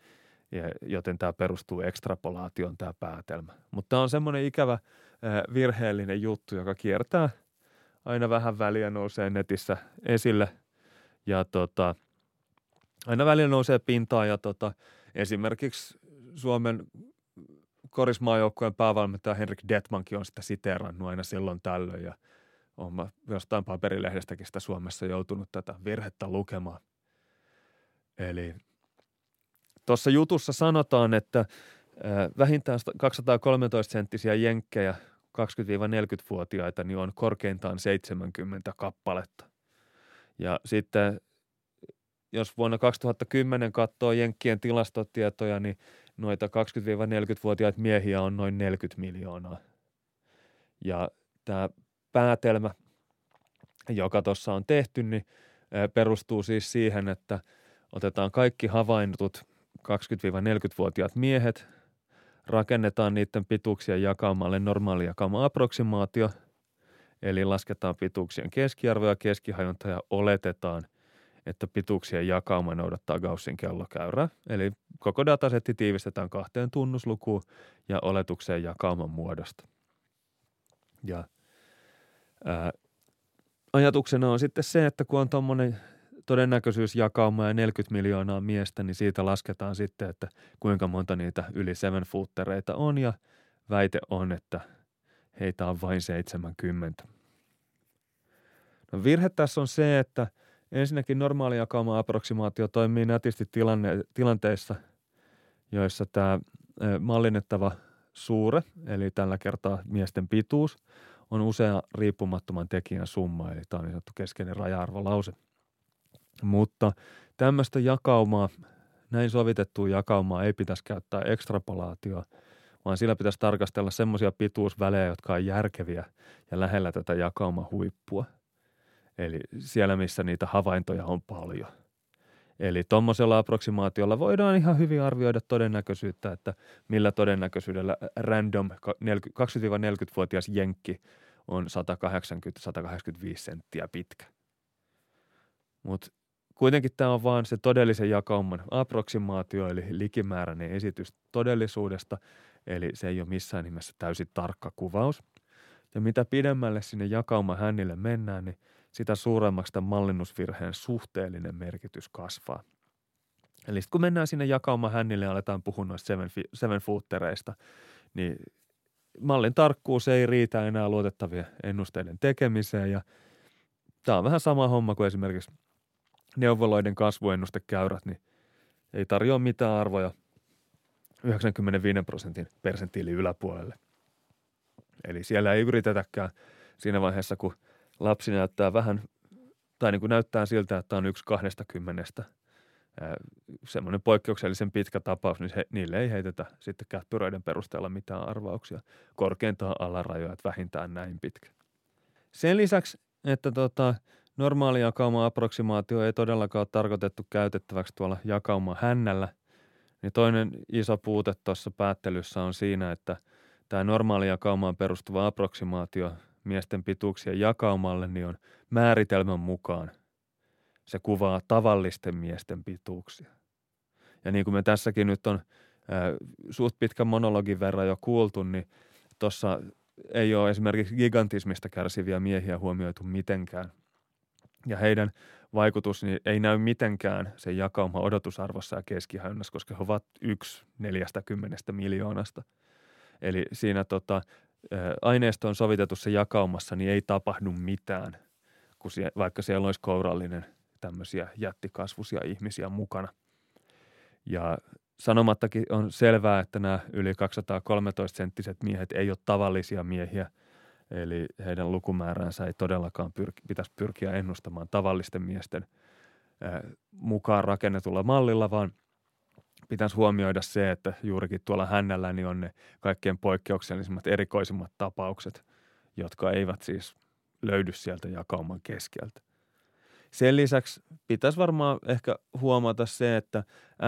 joten tämä perustuu ekstrapolaation tämä päätelmä. Mutta tämä on semmoinen ikävä virheellinen juttu, joka kiertää aina vähän väliä nousee netissä esille ja tota, aina väliä nousee pintaan ja tota, esimerkiksi Suomen korismaajoukkueen päävalmentaja Henrik Detmankin on sitä siteerannut aina silloin tällöin ja olen jostain paperilehdestäkin sitä Suomessa joutunut tätä virhettä lukemaan. Eli Tuossa jutussa sanotaan, että vähintään 213-senttisiä jenkkejä 20-40-vuotiaita niin on korkeintaan 70 kappaletta. Ja sitten jos vuonna 2010 katsoo Jenkkien tilastotietoja, niin noita 20-40-vuotiaita miehiä on noin 40 miljoonaa. Ja tämä päätelmä, joka tuossa on tehty, niin perustuu siis siihen, että otetaan kaikki havaintut 20-40-vuotiaat miehet, rakennetaan niiden pituuksia jakaumalle normaali jakauma approksimaatio, eli lasketaan pituuksien keskiarvo ja keskihajonta ja oletetaan, että pituuksien jakauma noudattaa Gaussin kellokäyrää. Eli koko datasetti tiivistetään kahteen tunnuslukuun ja oletukseen jakauman muodosta. Ja ää, ajatuksena on sitten se, että kun on tuommoinen todennäköisyysjakauma ja 40 miljoonaa miestä, niin siitä lasketaan sitten, että kuinka monta niitä yli seven footereita on ja väite on, että heitä on vain 70. No virhe tässä on se, että ensinnäkin normaali jakauma approksimaatio toimii nätisti tilanne, tilanteissa, joissa tämä mallinnettava suure, eli tällä kertaa miesten pituus, on usea riippumattoman tekijän summa, eli tämä on niin sanottu keskeinen raja-arvolause – mutta tämmöistä jakaumaa, näin sovitettua jakaumaa ei pitäisi käyttää ekstrapolaatioa, vaan sillä pitäisi tarkastella semmoisia pituusvälejä, jotka on järkeviä ja lähellä tätä jakauma huippua. Eli siellä, missä niitä havaintoja on paljon. Eli tuommoisella approksimaatiolla voidaan ihan hyvin arvioida todennäköisyyttä, että millä todennäköisyydellä random 20-40-vuotias jenkki on 180-185 senttiä pitkä. Mutta Kuitenkin tämä on vain se todellisen jakauman approksimaatio, eli likimääräinen esitys todellisuudesta, eli se ei ole missään nimessä täysin tarkka kuvaus. Ja mitä pidemmälle sinne jakauma hännille mennään, niin sitä suuremmaksi tämän mallinnusvirheen suhteellinen merkitys kasvaa. Eli kun mennään sinne jakauma hännille ja aletaan puhua noista seven, seven footereista, niin mallin tarkkuus ei riitä enää luotettavien ennusteiden tekemiseen ja tämä on vähän sama homma kuin esimerkiksi neuvoloiden kasvuennustekäyrät, niin ei tarjoa mitään arvoja 95 prosentin persenttiili yläpuolelle. Eli siellä ei yritetäkään siinä vaiheessa, kun lapsi näyttää vähän, tai niin kuin näyttää siltä, että on yksi kahdesta kymmenestä – semmoinen poikkeuksellisen pitkä tapaus, niin he, niille ei heitetä sitten käppyröiden perusteella mitään arvauksia. Korkeintaan alarajoja, että vähintään näin pitkä. Sen lisäksi, että tota, normaali jakauma approksimaatio ei todellakaan ole tarkoitettu käytettäväksi tuolla jakauma hännällä, niin toinen iso puute tuossa päättelyssä on siinä, että tämä normaali jakaumaan perustuva approksimaatio miesten pituuksien jakaumalle niin on määritelmän mukaan – se kuvaa tavallisten miesten pituuksia. Ja niin kuin me tässäkin nyt on suht pitkän monologin verran jo kuultu, niin tuossa ei ole esimerkiksi gigantismista kärsiviä miehiä huomioitu mitenkään. Ja heidän vaikutus niin ei näy mitenkään sen jakauma odotusarvossa ja keskihäynnässä, koska he ovat yksi neljästä kymmenestä miljoonasta. Eli siinä tota, aineisto on sovitetussa jakaumassa, niin ei tapahdu mitään, kun sie, vaikka siellä olisi kourallinen – tämmöisiä jättikasvusia ihmisiä mukana. Ja sanomattakin on selvää, että nämä yli 213-senttiset miehet ei ole tavallisia miehiä, eli heidän lukumääränsä ei todellakaan pyrki, pitäisi pyrkiä ennustamaan tavallisten miesten mukaan rakennetulla mallilla, vaan pitäisi huomioida se, että juurikin tuolla hännällä niin on ne kaikkein poikkeuksellisimmat, erikoisimmat tapaukset, jotka eivät siis löydy sieltä jakauman keskeltä. Sen lisäksi pitäisi varmaan ehkä huomata se, että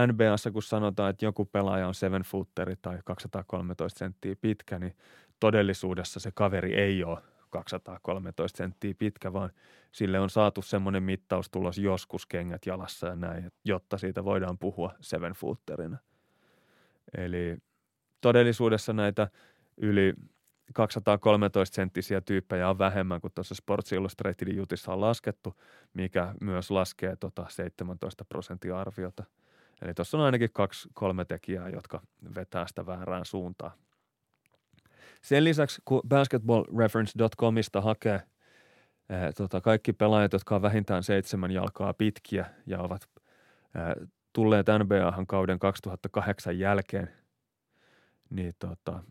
NBAssa kun sanotaan, että joku pelaaja on seven footeri tai 213 senttiä pitkä, niin todellisuudessa se kaveri ei ole 213 senttiä pitkä, vaan sille on saatu semmoinen mittaustulos joskus kengät jalassa ja näin, jotta siitä voidaan puhua seven footerina. Eli todellisuudessa näitä yli 213 senttisiä tyyppejä on vähemmän kuin tuossa Sports Illustratedin jutissa on laskettu, mikä myös laskee tota 17 prosenttia arviota. Eli tuossa on ainakin kaksi, kolme tekijää, jotka vetää sitä väärään suuntaan. Sen lisäksi, kun basketballreference.comista hakee ää, tota, kaikki pelaajat, jotka on vähintään seitsemän jalkaa pitkiä ja ovat ää, tulleet NBAhan kauden 2008 jälkeen, niin tota,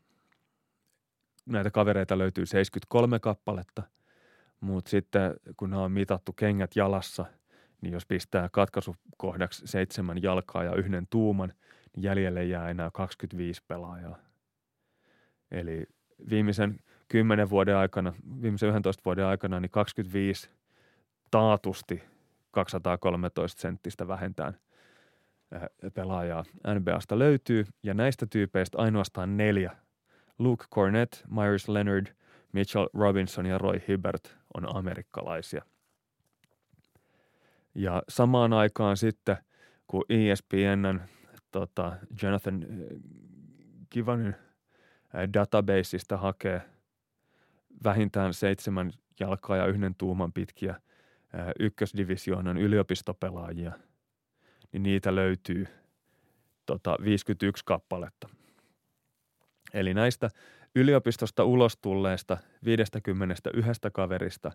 näitä kavereita löytyy 73 kappaletta, mutta sitten kun nämä on mitattu kengät jalassa, niin jos pistää katkaisukohdaksi seitsemän jalkaa ja yhden tuuman, niin jäljelle jää enää 25 pelaajaa. Eli viimeisen 10 vuoden aikana, viimeisen 11 vuoden aikana, niin 25 taatusti 213 senttistä vähentään pelaajaa NBAsta löytyy, ja näistä tyypeistä ainoastaan neljä Luke Cornett, Myers Leonard, Mitchell Robinson ja Roy Hibbert on amerikkalaisia. Ja samaan aikaan sitten, kun ESPNn tota, Jonathan äh, Givanin äh, databaseista hakee vähintään seitsemän jalkaa ja yhden tuuman pitkiä ykkösdivisioonan yliopistopelaajia, niin niitä löytyy tota, 51 kappaletta. Eli näistä yliopistosta ulos tulleista 51 kaverista,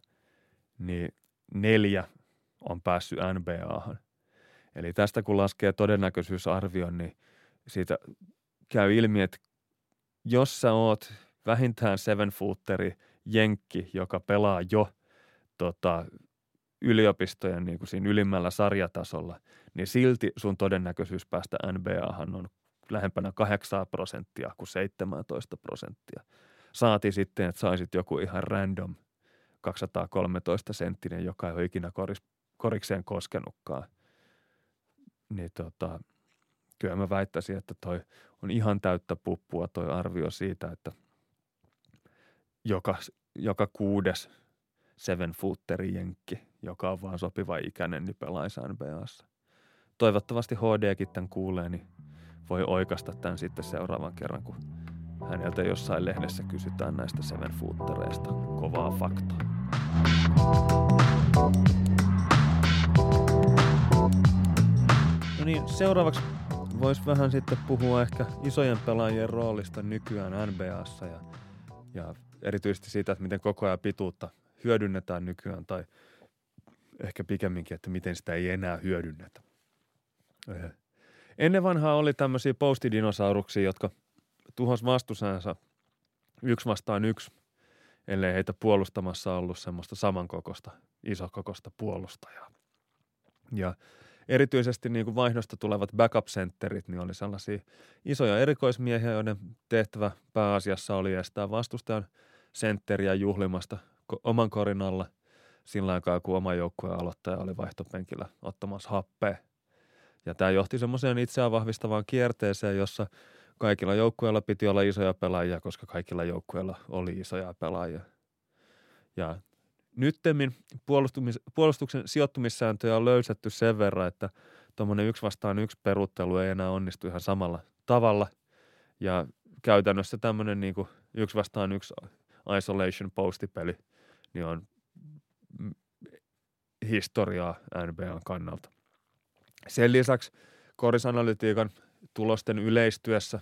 niin neljä on päässyt NBAhan. Eli tästä kun laskee todennäköisyysarvion, niin siitä käy ilmi, että jos sä oot vähintään seven footeri jenkki, joka pelaa jo tota, yliopistojen niin kuin siinä ylimmällä sarjatasolla, niin silti sun todennäköisyys päästä NBAhan on lähempänä 8 prosenttia kuin 17 prosenttia. Saati sitten, että saisit joku ihan random 213 senttinen, joka ei ole ikinä koris, korikseen koskenutkaan. Niin tota, kyllä mä väittäisin, että toi on ihan täyttä puppua toi arvio siitä, että joka, joka kuudes seven footeri jenkki, joka on vaan sopiva ikäinen, niin pelaisi NBAssa. Toivottavasti HDkin tämän kuulee, niin voi oikasta tämän sitten seuraavan kerran, kun häneltä jossain lehdessä kysytään näistä seven footereista kovaa faktaa. No niin, seuraavaksi voisi vähän sitten puhua ehkä isojen pelaajien roolista nykyään NBAssa ja, ja erityisesti siitä, että miten koko ajan pituutta hyödynnetään nykyään tai ehkä pikemminkin, että miten sitä ei enää hyödynnetä. Ennen vanhaa oli tämmöisiä postidinosauruksia, jotka tuhos vastusansa yksi vastaan yksi, ellei heitä puolustamassa ollut semmoista samankokosta, isokokosta puolustajaa. Ja erityisesti niin kuin vaihdosta tulevat backup-sentterit, niin oli sellaisia isoja erikoismiehiä, joiden tehtävä pääasiassa oli estää vastustajan sentteriä juhlimasta oman korin alla sillä aikaa, kun oma joukkueen aloittaja oli vaihtopenkillä ottamassa happea. Ja tämä johti semmoiseen itseään vahvistavaan kierteeseen, jossa kaikilla joukkueilla piti olla isoja pelaajia, koska kaikilla joukkueilla oli isoja pelaajia. Ja nyttemmin puolustuksen sijoittumissääntöjä on löysätty sen verran, että tuommoinen yksi vastaan yksi peruttelu ei enää onnistu ihan samalla tavalla. Ja käytännössä tämmöinen niin yksi vastaan yksi isolation postipeli niin on historiaa NBAn kannalta. Sen lisäksi korisanalytiikan tulosten yleistyessä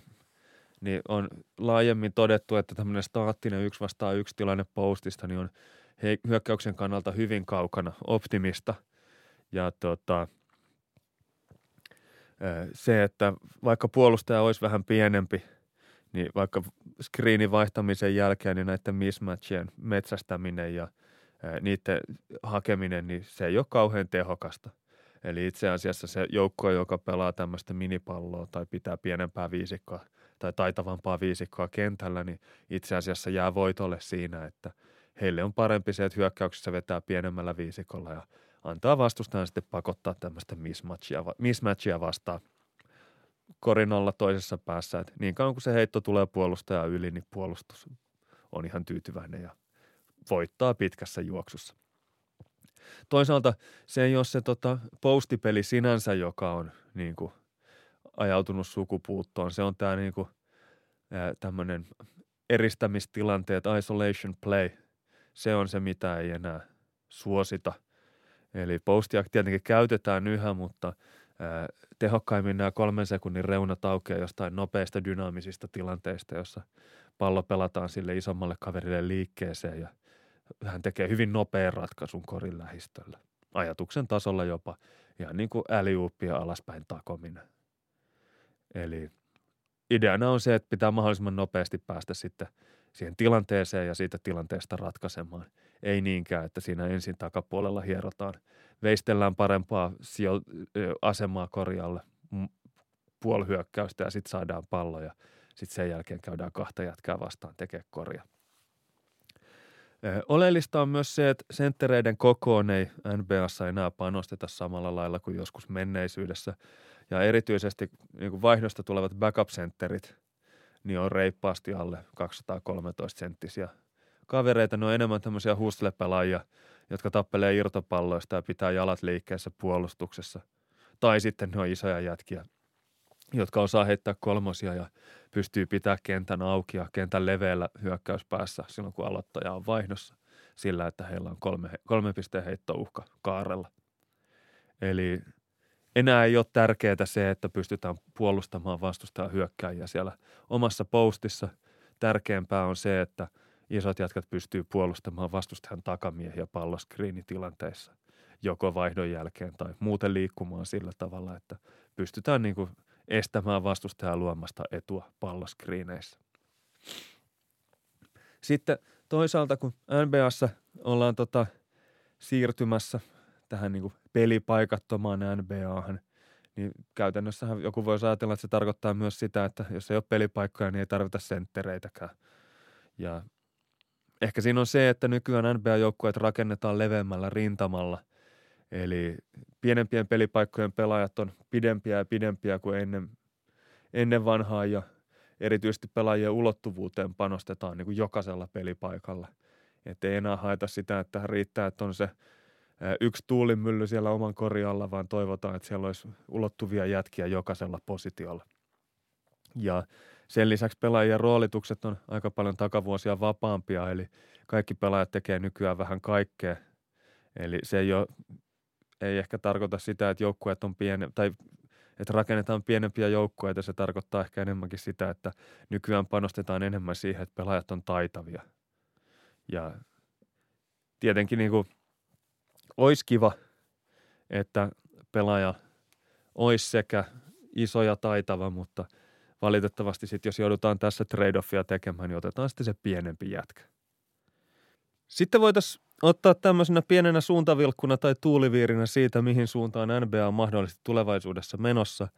niin on laajemmin todettu, että tämmöinen staattinen yksi vastaan yksi tilanne postista niin on hyökkäyksen kannalta hyvin kaukana optimista. Ja tota, se, että vaikka puolustaja olisi vähän pienempi, niin vaikka screenin vaihtamisen jälkeen niin näiden mismatchien metsästäminen ja niiden hakeminen, niin se ei ole kauhean tehokasta. Eli itse asiassa se joukko, joka pelaa tämmöistä minipalloa tai pitää pienempää viisikkoa tai taitavampaa viisikkoa kentällä, niin itse asiassa jää voitolle siinä, että – heille on parempi se, että hyökkäyksessä vetää pienemmällä viisikolla ja antaa vastustajan sitten pakottaa tämmöistä mismatchia, mismatchia vastaan korinolla toisessa päässä. Et niin kauan kuin se heitto tulee puolustaja yli, niin puolustus on ihan tyytyväinen ja voittaa pitkässä juoksussa. Toisaalta se ei ole se tota, postipeli sinänsä, joka on niin kuin, ajautunut sukupuuttoon. Se on tämä niin kuin, tämmöinen eristämistilanteet, isolation play – se on se, mitä ei enää suosita. Eli postia tietenkin käytetään yhä, mutta tehokkaimmin nämä kolmen sekunnin reunat aukeaa jostain nopeista dynaamisista tilanteista, jossa pallo pelataan sille isommalle kaverille liikkeeseen ja hän tekee hyvin nopean ratkaisun korin lähistöllä. Ajatuksen tasolla jopa ihan niin kuin äliuuppia alaspäin takominen. Eli ideana on se, että pitää mahdollisimman nopeasti päästä sitten – siihen tilanteeseen ja siitä tilanteesta ratkaisemaan. Ei niinkään, että siinä ensin takapuolella hierotaan, veistellään parempaa sijo- asemaa korjalle puolihyökkäystä ja sitten saadaan pallo ja sitten sen jälkeen käydään kahta jätkää vastaan tekemään korja. Oleellista on myös se, että senttereiden kokoon ei NBAssa enää panosteta samalla lailla kuin joskus menneisyydessä. Ja erityisesti niin vaihdosta tulevat backup-sentterit niin on reippaasti alle 213 senttisiä kavereita. Ne on enemmän tämmöisiä hustlepelaajia, jotka tappelee irtopalloista ja pitää jalat liikkeessä puolustuksessa. Tai sitten ne on isoja jätkiä, jotka osaa heittää kolmosia ja pystyy pitää kentän auki ja kentän leveällä hyökkäyspäässä silloin, kun aloittaja on vaihdossa sillä, että heillä on kolme, kolme pisteen heittouhka kaarella. Eli enää ei ole tärkeää se, että pystytään puolustamaan vastustajan hyökkääjiä siellä omassa postissa. Tärkeämpää on se, että isot jätkät pystyy puolustamaan vastustajan takamiehiä palloskriinitilanteissa joko vaihdon jälkeen tai muuten liikkumaan sillä tavalla, että pystytään niin kuin estämään vastustajan luomasta etua palloskriineissä. Sitten toisaalta, kun NBAssa ollaan tota siirtymässä tähän niin kuin pelipaikattomaan NBAhan, niin käytännössähän joku voi ajatella, että se tarkoittaa myös sitä, että jos ei ole pelipaikkoja, niin ei tarvita senttereitäkään. Ja ehkä siinä on se, että nykyään NBA-joukkueet rakennetaan leveämmällä rintamalla, eli pienempien pelipaikkojen pelaajat on pidempiä ja pidempiä kuin ennen, ennen vanhaa ja erityisesti pelaajien ulottuvuuteen panostetaan niin kuin jokaisella pelipaikalla. Että ei enää haeta sitä, että riittää, että on se – yksi tuulimylly siellä oman korjalla, vaan toivotaan, että siellä olisi ulottuvia jätkiä jokaisella positiolla. Ja sen lisäksi pelaajien roolitukset on aika paljon takavuosia vapaampia, eli kaikki pelaajat tekee nykyään vähän kaikkea. Eli se ei, ole, ei ehkä tarkoita sitä, että joukkueet on piene, tai että rakennetaan pienempiä joukkueita. Se tarkoittaa ehkä enemmänkin sitä, että nykyään panostetaan enemmän siihen, että pelaajat on taitavia. Ja tietenkin niin kuin, olisi kiva, että pelaaja olisi sekä iso ja taitava, mutta valitettavasti sitten jos joudutaan tässä trade-offia tekemään, niin otetaan sitten se pienempi jätkä. Sitten voitaisiin ottaa tämmöisenä pienenä suuntavilkkuna tai tuuliviirinä siitä, mihin suuntaan NBA on mahdollisesti tulevaisuudessa menossa,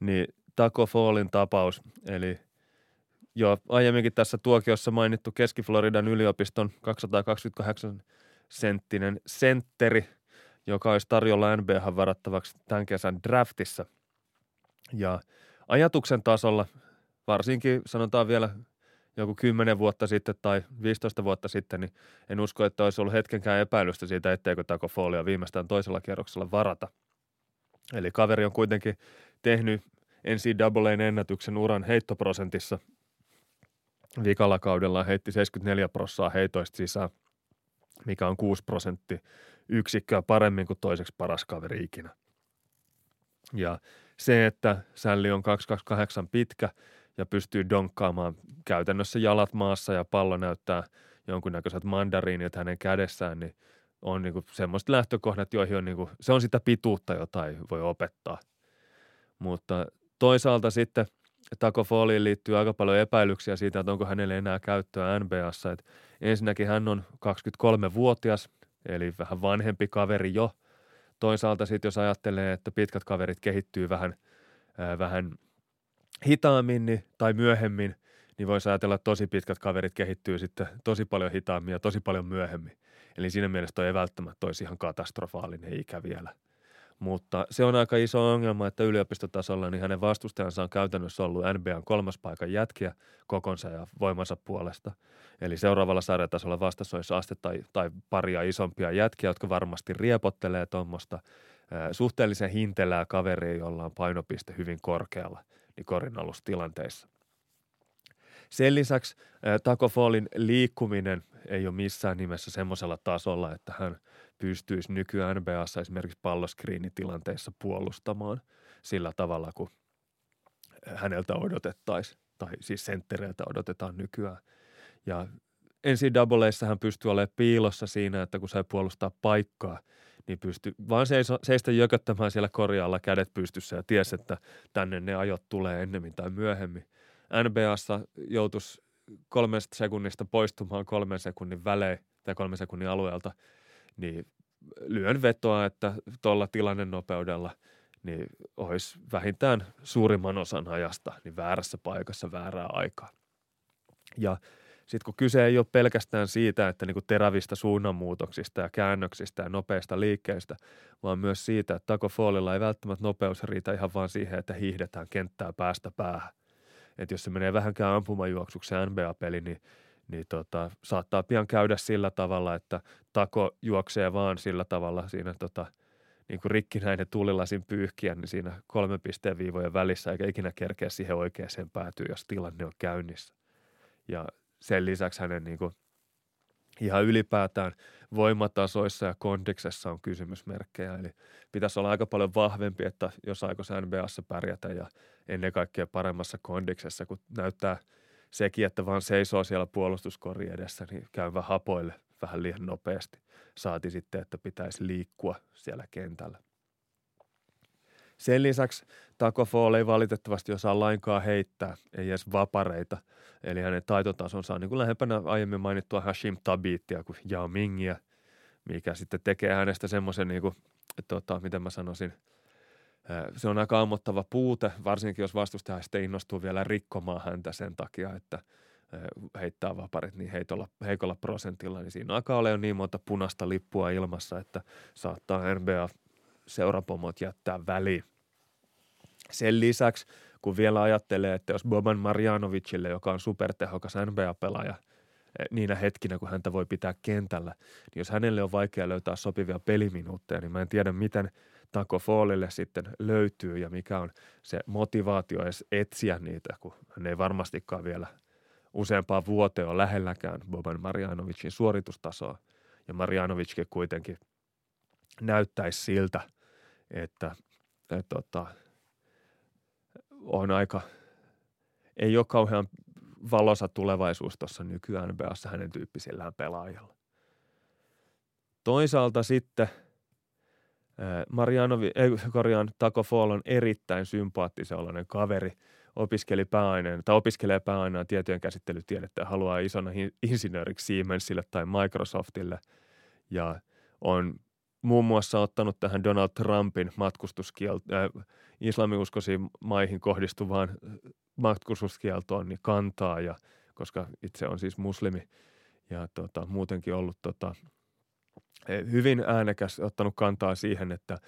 niin Taco Fallin tapaus, eli jo aiemminkin tässä tuokiossa mainittu Keski-Floridan yliopiston 228 senttinen sentteri, joka olisi tarjolla NBA varattavaksi tämän kesän draftissa. Ja ajatuksen tasolla, varsinkin sanotaan vielä joku 10 vuotta sitten tai 15 vuotta sitten, niin en usko, että olisi ollut hetkenkään epäilystä siitä, etteikö Taco Follia viimeistään toisella kierroksella varata. Eli kaveri on kuitenkin tehnyt NCAAn ennätyksen uran heittoprosentissa. Vikalla kaudella heitti 74 prossaa heitoista sisään, mikä on 6 prosentti yksikköä paremmin kuin toiseksi paras kaveri ikinä. Ja se, että sälli on 228 pitkä – ja pystyy donkkaamaan käytännössä jalat maassa ja pallo näyttää jonkunnäköiset mandariinit hänen kädessään, niin on niin kuin semmoiset lähtökohdat, joihin on niin kuin, se on sitä pituutta, jota ei voi opettaa. Mutta toisaalta sitten Taco Foliin liittyy aika paljon epäilyksiä siitä, että onko hänelle enää käyttöä NBAssa. Että ensinnäkin hän on 23-vuotias, eli vähän vanhempi kaveri jo. Toisaalta sitten jos ajattelee, että pitkät kaverit kehittyy vähän, äh, vähän – hitaammin niin, tai myöhemmin, niin voisi ajatella, että tosi pitkät kaverit kehittyy sitten tosi paljon hitaammin ja tosi paljon myöhemmin. Eli siinä mielessä toi ei välttämättä olisi ihan katastrofaalinen ikä vielä. Mutta se on aika iso ongelma, että yliopistotasolla niin hänen vastustajansa on käytännössä ollut NBAn kolmas paikan jätkiä kokonsa ja voimansa puolesta. Eli seuraavalla sarjatasolla vastassa olisi aste tai, tai paria isompia jätkiä, jotka varmasti riepottelee tuommoista suhteellisen hintelää kaveria, jolla on painopiste hyvin korkealla – niin korinallustilanteissa. Sen lisäksi Taco Fallin liikkuminen ei ole missään nimessä semmoisella tasolla, että hän pystyisi nykyään NBAssa esimerkiksi palloskriinitilanteissa puolustamaan sillä tavalla, kuin häneltä odotettaisiin, tai siis senttereiltä odotetaan nykyään. Ja NCAAissa hän pystyy olemaan piilossa siinä, että kun se puolustaa paikkaa – niin pystyi vaan seiso, seistä jököttämään siellä korjaalla kädet pystyssä ja ties, että tänne ne ajot tulee ennemmin tai myöhemmin. NBAssa joutuisi kolmesta sekunnista poistumaan kolmen sekunnin välein tai kolmen sekunnin alueelta, niin lyön vetoa, että tuolla tilannenopeudella niin olisi vähintään suurimman osan ajasta niin väärässä paikassa väärää aikaa. Ja – sitten kun kyse ei ole pelkästään siitä, että niin kuin terävistä suunnanmuutoksista ja käännöksistä ja nopeista liikkeistä, vaan myös siitä, että Taco Fallilla ei välttämättä nopeus riitä ihan vaan siihen, että hiihdetään kenttää päästä päähän. Että jos se menee vähänkään ampumajuoksuksi NBA-peli, niin, niin tota, saattaa pian käydä sillä tavalla, että Tako juoksee vaan sillä tavalla siinä tota, niin kuin rikkinäinen tuulilasin pyyhkiä, niin siinä kolme pisteen viivojen välissä, eikä ikinä kerkeä siihen oikeaan päätyy, jos tilanne on käynnissä. Ja sen lisäksi hänen niin kuin ihan ylipäätään voimatasoissa ja kondiksessa on kysymysmerkkejä. Eli pitäisi olla aika paljon vahvempi, että jos aikoisi NBAssa pärjätä ja ennen kaikkea paremmassa kondiksessa, kun näyttää sekin, että vaan seisoo siellä puolustuskori edessä, niin käyvä hapoille vähän liian nopeasti. Saati sitten, että pitäisi liikkua siellä kentällä. Sen lisäksi Taco Fall ei valitettavasti osaa lainkaan heittää, ei edes vapareita. Eli hänen taitotasonsa on niin kuin lähempänä aiemmin mainittua Hashim Tabitia kuin Yao Mingia, mikä sitten tekee hänestä semmoisen, niin kuin, tota, miten mä sanoisin, se on aika ammottava puute, varsinkin jos vastustaja sitten innostuu vielä rikkomaan häntä sen takia, että heittää vaparit niin heitolla, heikolla prosentilla, niin siinä alkaa olla jo niin monta punaista lippua ilmassa, että saattaa NBA seurapomot jättää väliin. Sen lisäksi, kun vielä ajattelee, että jos Boban Marjanovicille, joka on supertehokas NBA-pelaaja, niinä hetkinä, kun häntä voi pitää kentällä, niin jos hänelle on vaikea löytää sopivia peliminuutteja, niin mä en tiedä, miten Taco Fallille sitten löytyy ja mikä on se motivaatio edes etsiä niitä, kun hän ei varmastikaan vielä useampaa vuoteen ole lähelläkään Boban Marjanovicin suoritustasoa. Ja Marjanovickin kuitenkin näyttäisi siltä, että, että tota, on aika, ei ole kauhean valosa tulevaisuus tuossa nykyään NBAssa hänen tyyppisillään pelaajilla. Toisaalta sitten Marianovi, ei korjaan, Taco Fall on erittäin sympaattisen kaveri, opiskeli pääaineen, tai opiskelee pääaineen tietojen käsittelytiedettä ja haluaa isona insinööriksi Siemensille tai Microsoftille. Ja on muun muassa ottanut tähän Donald Trumpin matkustuskieltoon, äh, islamiuskoisiin maihin kohdistuvaan matkustuskieltoon niin kantaa, ja, koska itse on siis muslimi ja tota, muutenkin ollut tota, hyvin äänekäs ottanut kantaa siihen, että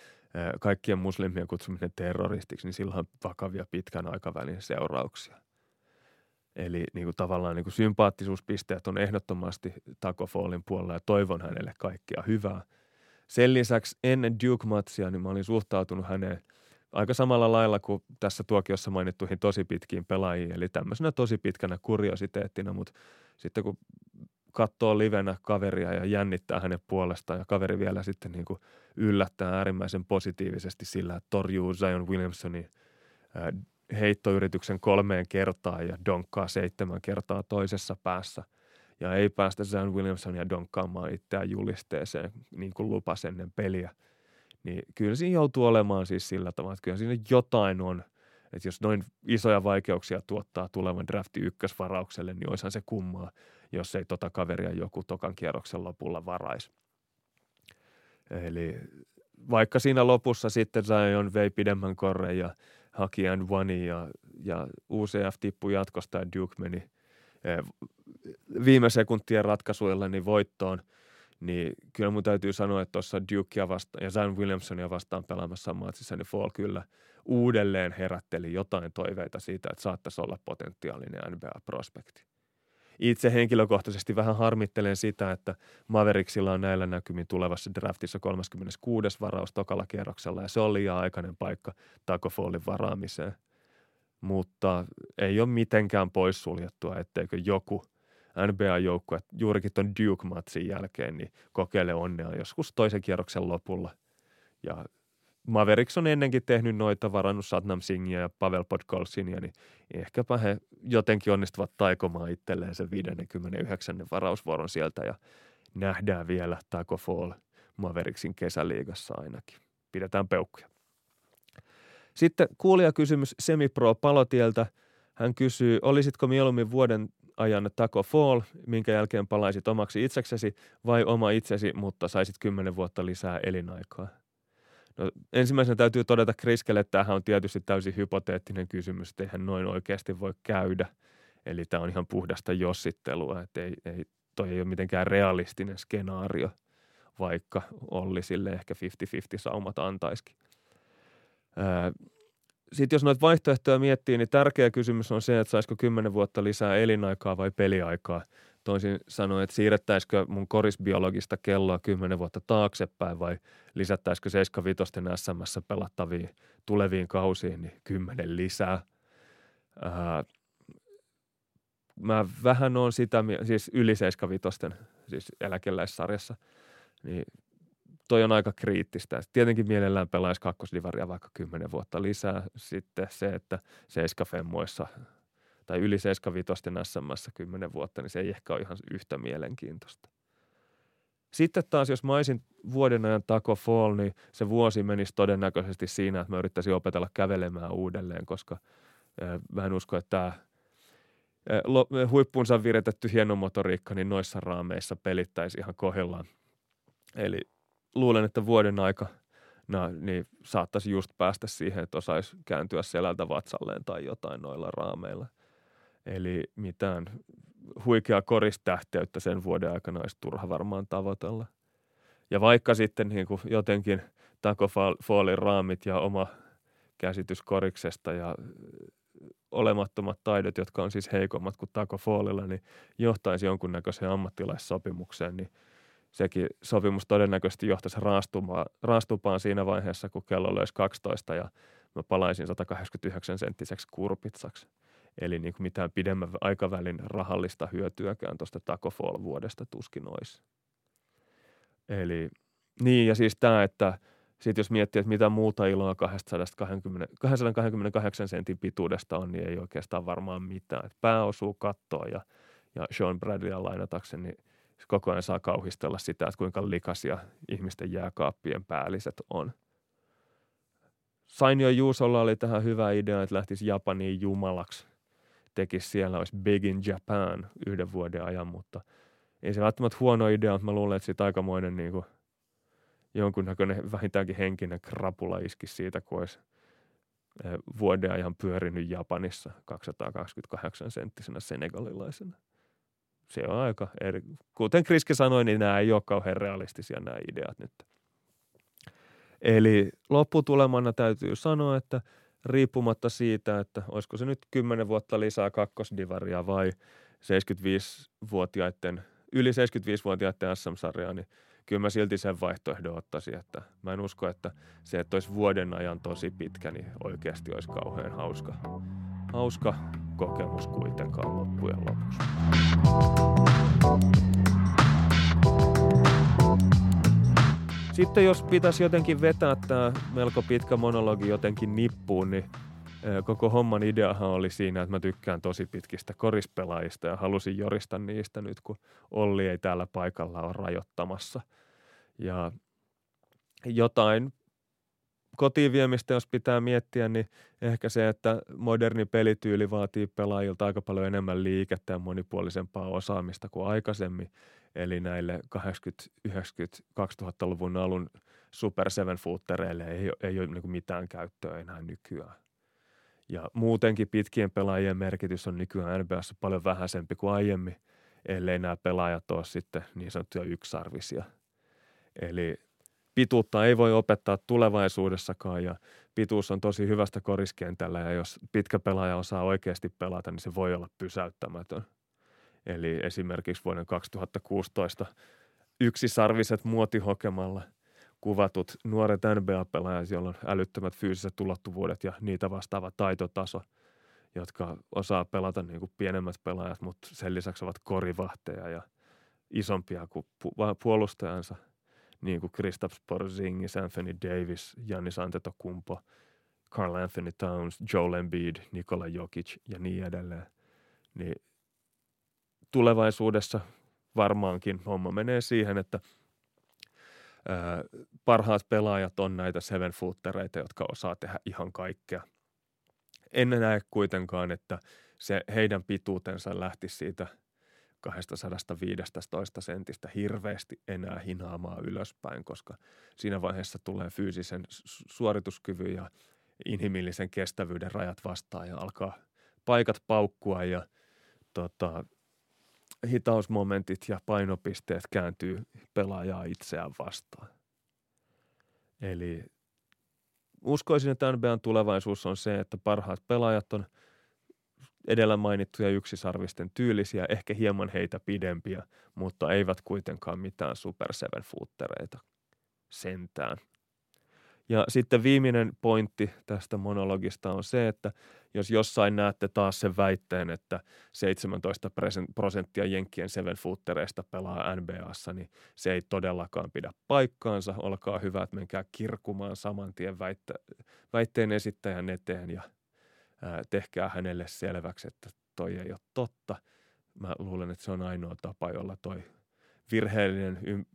kaikkien muslimien kutsuminen terroristiksi, niin sillä on vakavia pitkän aikavälin seurauksia. Eli niin kuin tavallaan niin kuin sympaattisuuspisteet on ehdottomasti Taco puolella ja toivon hänelle kaikkea hyvää. Sen lisäksi ennen Duke-matsia niin mä olin suhtautunut häneen – aika samalla lailla kuin tässä tuokiossa mainittuihin tosi pitkiin pelaajiin, eli tämmöisenä tosi pitkänä kuriositeettina, mutta sitten kun katsoo livenä kaveria ja jännittää hänen puolestaan. Ja kaveri vielä sitten niin kuin yllättää äärimmäisen positiivisesti sillä, että torjuu Zion Williamsonin heittoyrityksen kolmeen kertaan ja donkkaa seitsemän kertaa toisessa päässä. Ja ei päästä Zion Williamsonia donkkaamaan itseään julisteeseen niin kuin lupas ennen peliä – niin kyllä siinä joutuu olemaan siis sillä tavalla, että kyllä siinä jotain on. Että jos noin isoja vaikeuksia tuottaa tulevan drafti ykkösvaraukselle, niin olisihan se kummaa, jos ei tota kaveria joku tokan kierroksen lopulla varaisi. Eli vaikka siinä lopussa sitten Zion vei pidemmän korren ja haki one ja, ja UCF tippui jatkosta ja Duke meni eh, viime sekuntien ratkaisuilla niin voittoon – niin kyllä mun täytyy sanoa, että tuossa Dukea vastaan ja Zion Williamsonia vastaan pelaamassa matsissa, niin Fall kyllä uudelleen herätteli jotain toiveita siitä, että saattaisi olla potentiaalinen NBA-prospekti. Itse henkilökohtaisesti vähän harmittelen sitä, että Mavericksilla on näillä näkymin tulevassa draftissa 36. varaus tokalla kierroksella ja se on liian aikainen paikka Taco Fallin varaamiseen. Mutta ei ole mitenkään poissuljettua, etteikö joku – NBA-joukkue juurikin tuon Duke-matsin jälkeen, niin kokeile onnea joskus toisen kierroksen lopulla. Ja Mavericks on ennenkin tehnyt noita, varannut Satnam Singia ja Pavel Podkolsinia, niin ehkäpä he jotenkin onnistuvat taikomaan itselleen sen 59. varausvuoron sieltä ja nähdään vielä Taco Fall Mavericksin kesäliigassa ainakin. Pidetään peukkuja. Sitten kuulijakysymys Semipro Palotieltä. Hän kysyy, olisitko mieluummin vuoden ajan Taco Fall, minkä jälkeen palaisit omaksi itseksesi vai oma itsesi, mutta saisit kymmenen vuotta lisää elinaikaa? No, ensimmäisenä täytyy todeta Kriskelle, että tämähän on tietysti täysin hypoteettinen kysymys, että eihän noin oikeasti voi käydä. Eli tämä on ihan puhdasta jossittelua, että ei, ei, toi ei ole mitenkään realistinen skenaario, vaikka Olli sille ehkä 50-50 saumat antaisikin sitten jos noita vaihtoehtoja miettii, niin tärkeä kysymys on se, että saisiko kymmenen vuotta lisää elinaikaa vai peliaikaa. Toisin sanoen, että siirrettäisikö mun korisbiologista kelloa kymmenen vuotta taaksepäin vai lisättäisikö 75 SMS pelattaviin tuleviin kausiin niin kymmenen lisää. Ää, mä vähän on sitä, siis yli 75 siis eläkeläissarjassa, niin toi on aika kriittistä. Tietenkin mielellään pelaisi kakkosdivaria vaikka kymmenen vuotta lisää. Sitten se, että seiskafemmoissa tai yli seiskavitosten sm kymmenen vuotta, niin se ei ehkä ole ihan yhtä mielenkiintoista. Sitten taas, jos mä olisin vuoden ajan Taco Fall, niin se vuosi menisi todennäköisesti siinä, että mä yrittäisin opetella kävelemään uudelleen, koska mä en usko, että tämä huippunsa viritetty hieno motoriikka, niin noissa raameissa pelittäisi ihan kohdillaan. Eli luulen, että vuoden aika no, niin saattaisi just päästä siihen, että osaisi kääntyä selältä vatsalleen tai jotain noilla raameilla. Eli mitään huikeaa koristähteyttä sen vuoden aikana olisi turha varmaan tavoitella. Ja vaikka sitten niin kuin jotenkin Taco Fallin raamit ja oma käsitys koriksesta ja olemattomat taidot, jotka on siis heikommat kuin Taco Fallilla, niin johtaisi jonkunnäköiseen ammattilaissopimukseen, niin – sekin sopimus todennäköisesti johtaisi raastupaan, raastupaan siinä vaiheessa, kun kello löisi 12 ja mä palaisin 189 senttiseksi kurpitsaksi. Eli niin kuin mitään pidemmän aikavälin rahallista hyötyäkään tuosta Taco Fall vuodesta tuskin olisi. Eli Niin, ja siis tämä, että sitten jos miettii, että mitä muuta iloa 220, 228 sentin pituudesta on, niin ei oikeastaan varmaan mitään. Pää osuu kattoon ja, ja Sean Bradleya lainatakseni, niin koko ajan saa kauhistella sitä, että kuinka likaisia ihmisten jääkaappien päälliset on. Sainio Juusolla oli tähän hyvä idea, että lähtisi Japaniin jumalaksi. Tekisi siellä, olisi Big in Japan yhden vuoden ajan, mutta ei se välttämättä huono idea, mutta mä luulen, että siitä aikamoinen niin kuin jonkunnäköinen vähintäänkin henkinen krapula iski siitä, kun olisi eh, vuoden ajan pyörinyt Japanissa 228 senttisenä senegalilaisena. Se on aika eri. Kuten Kriski sanoi, niin nämä ei ole kauhean realistisia nämä ideat nyt. Eli lopputulemana täytyy sanoa, että riippumatta siitä, että olisiko se nyt 10 vuotta lisää kakkosdivaria vai 75-vuotiaiden, yli 75-vuotiaiden SM-sarjaa, niin kyllä mä silti sen vaihtoehdon ottaisin, että mä en usko, että se, että olisi vuoden ajan tosi pitkä, niin oikeasti olisi kauhean hauska, hauska kokemus kuitenkaan loppujen lopuksi. Sitten jos pitäisi jotenkin vetää tämä melko pitkä monologi jotenkin nippuun, niin koko homman ideahan oli siinä, että mä tykkään tosi pitkistä korispelaajista ja halusin jorista niistä nyt, kun Olli ei täällä paikalla ole rajoittamassa. Ja jotain kotiin viemistä, jos pitää miettiä, niin ehkä se, että moderni pelityyli vaatii pelaajilta aika paljon enemmän liikettä ja monipuolisempaa osaamista kuin aikaisemmin. Eli näille 80, 90, 2000-luvun alun Super Seven Footereille ei, ei ole niin mitään käyttöä enää nykyään. Ja muutenkin pitkien pelaajien merkitys on nykyään NBAssa paljon vähäisempi kuin aiemmin, ellei nämä pelaajat ole sitten niin sanottuja yksarvisia. Eli pituutta ei voi opettaa tulevaisuudessakaan ja pituus on tosi hyvästä koriskentällä ja jos pitkä pelaaja osaa oikeasti pelata, niin se voi olla pysäyttämätön. Eli esimerkiksi vuoden 2016 yksisarviset muotihokemalla – kuvatut nuoret NBA-pelaajat, joilla on älyttömät fyysiset ulottuvuudet ja niitä vastaava taitotaso, jotka osaa pelata niin kuin pienemmät pelaajat, mutta sen lisäksi ovat korivahteja ja isompia kuin pu- puolustajansa, niin kuin Kristaps Porzingis, Anthony Davis, Giannis Antetokounmpo, Carl Anthony Towns, Joel Embiid, Nikola Jokic ja niin edelleen. Niin tulevaisuudessa varmaankin homma menee siihen, että – parhaat pelaajat on näitä seven footereita, jotka osaa tehdä ihan kaikkea. En näe kuitenkaan, että se heidän pituutensa lähti siitä 215 sentistä hirveästi enää hinaamaan ylöspäin, koska siinä vaiheessa tulee fyysisen suorituskyvyn ja inhimillisen kestävyyden rajat vastaan ja alkaa paikat paukkua ja tota, hitausmomentit ja painopisteet kääntyy pelaajaa itseään vastaan. Eli uskoisin, että NBAn tulevaisuus on se, että parhaat pelaajat on edellä mainittuja yksisarvisten tyylisiä, ehkä hieman heitä pidempiä, mutta eivät kuitenkaan mitään super seven sentään. Ja sitten viimeinen pointti tästä monologista on se, että jos jossain näette taas sen väitteen, että 17 prosenttia Jenkkien seven footereista pelaa NBAssa, niin se ei todellakaan pidä paikkaansa. Olkaa hyvät, menkää kirkumaan saman tien väitte- väitteen esittäjän eteen ja ää, tehkää hänelle selväksi, että toi ei ole totta. Mä luulen, että se on ainoa tapa, jolla toi virheellinen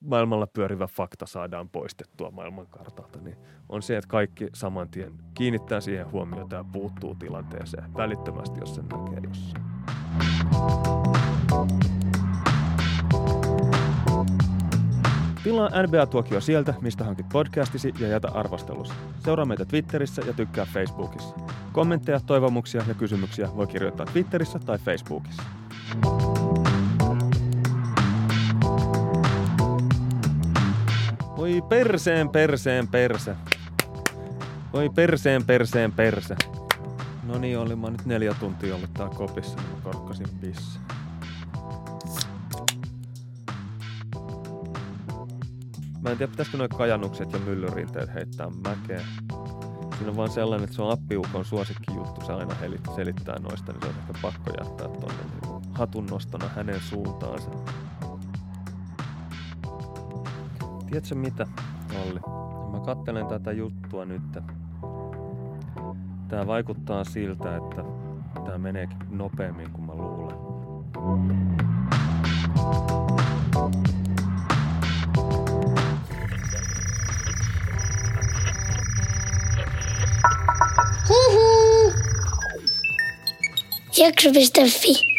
maailmalla pyörivä fakta saadaan poistettua maailmankartalta, niin on se, että kaikki saman tien kiinnittää siihen huomiota ja puuttuu tilanteeseen välittömästi, jos sen näkee jossain. Tilaa NBA-tuokio sieltä, mistä hankit podcastisi ja jätä arvostelusi. Seuraa meitä Twitterissä ja tykkää Facebookissa. Kommentteja, toivomuksia ja kysymyksiä voi kirjoittaa Twitterissä tai Facebookissa. Voi perseen, perseen, perse. Voi perseen, perseen, perse. No niin, olin mä nyt neljä tuntia ollut tää kopissa, niin mä korkkasin pissa. Mä en tiedä, pitäisikö noin kajannukset ja myllyrinteet heittää mäkeä. Siinä on vaan sellainen, että se on appiukon suosikkijuttu, se aina selittää noista, niin se on ehkä pakko jättää tonne niin hatun nostona hänen suuntaansa. Tiedätkö mitä, Olli? Mä kattelen tätä juttua nyt. Tää vaikuttaa siltä, että tää meneekin nopeammin kuin mä luulen. Jakso.fi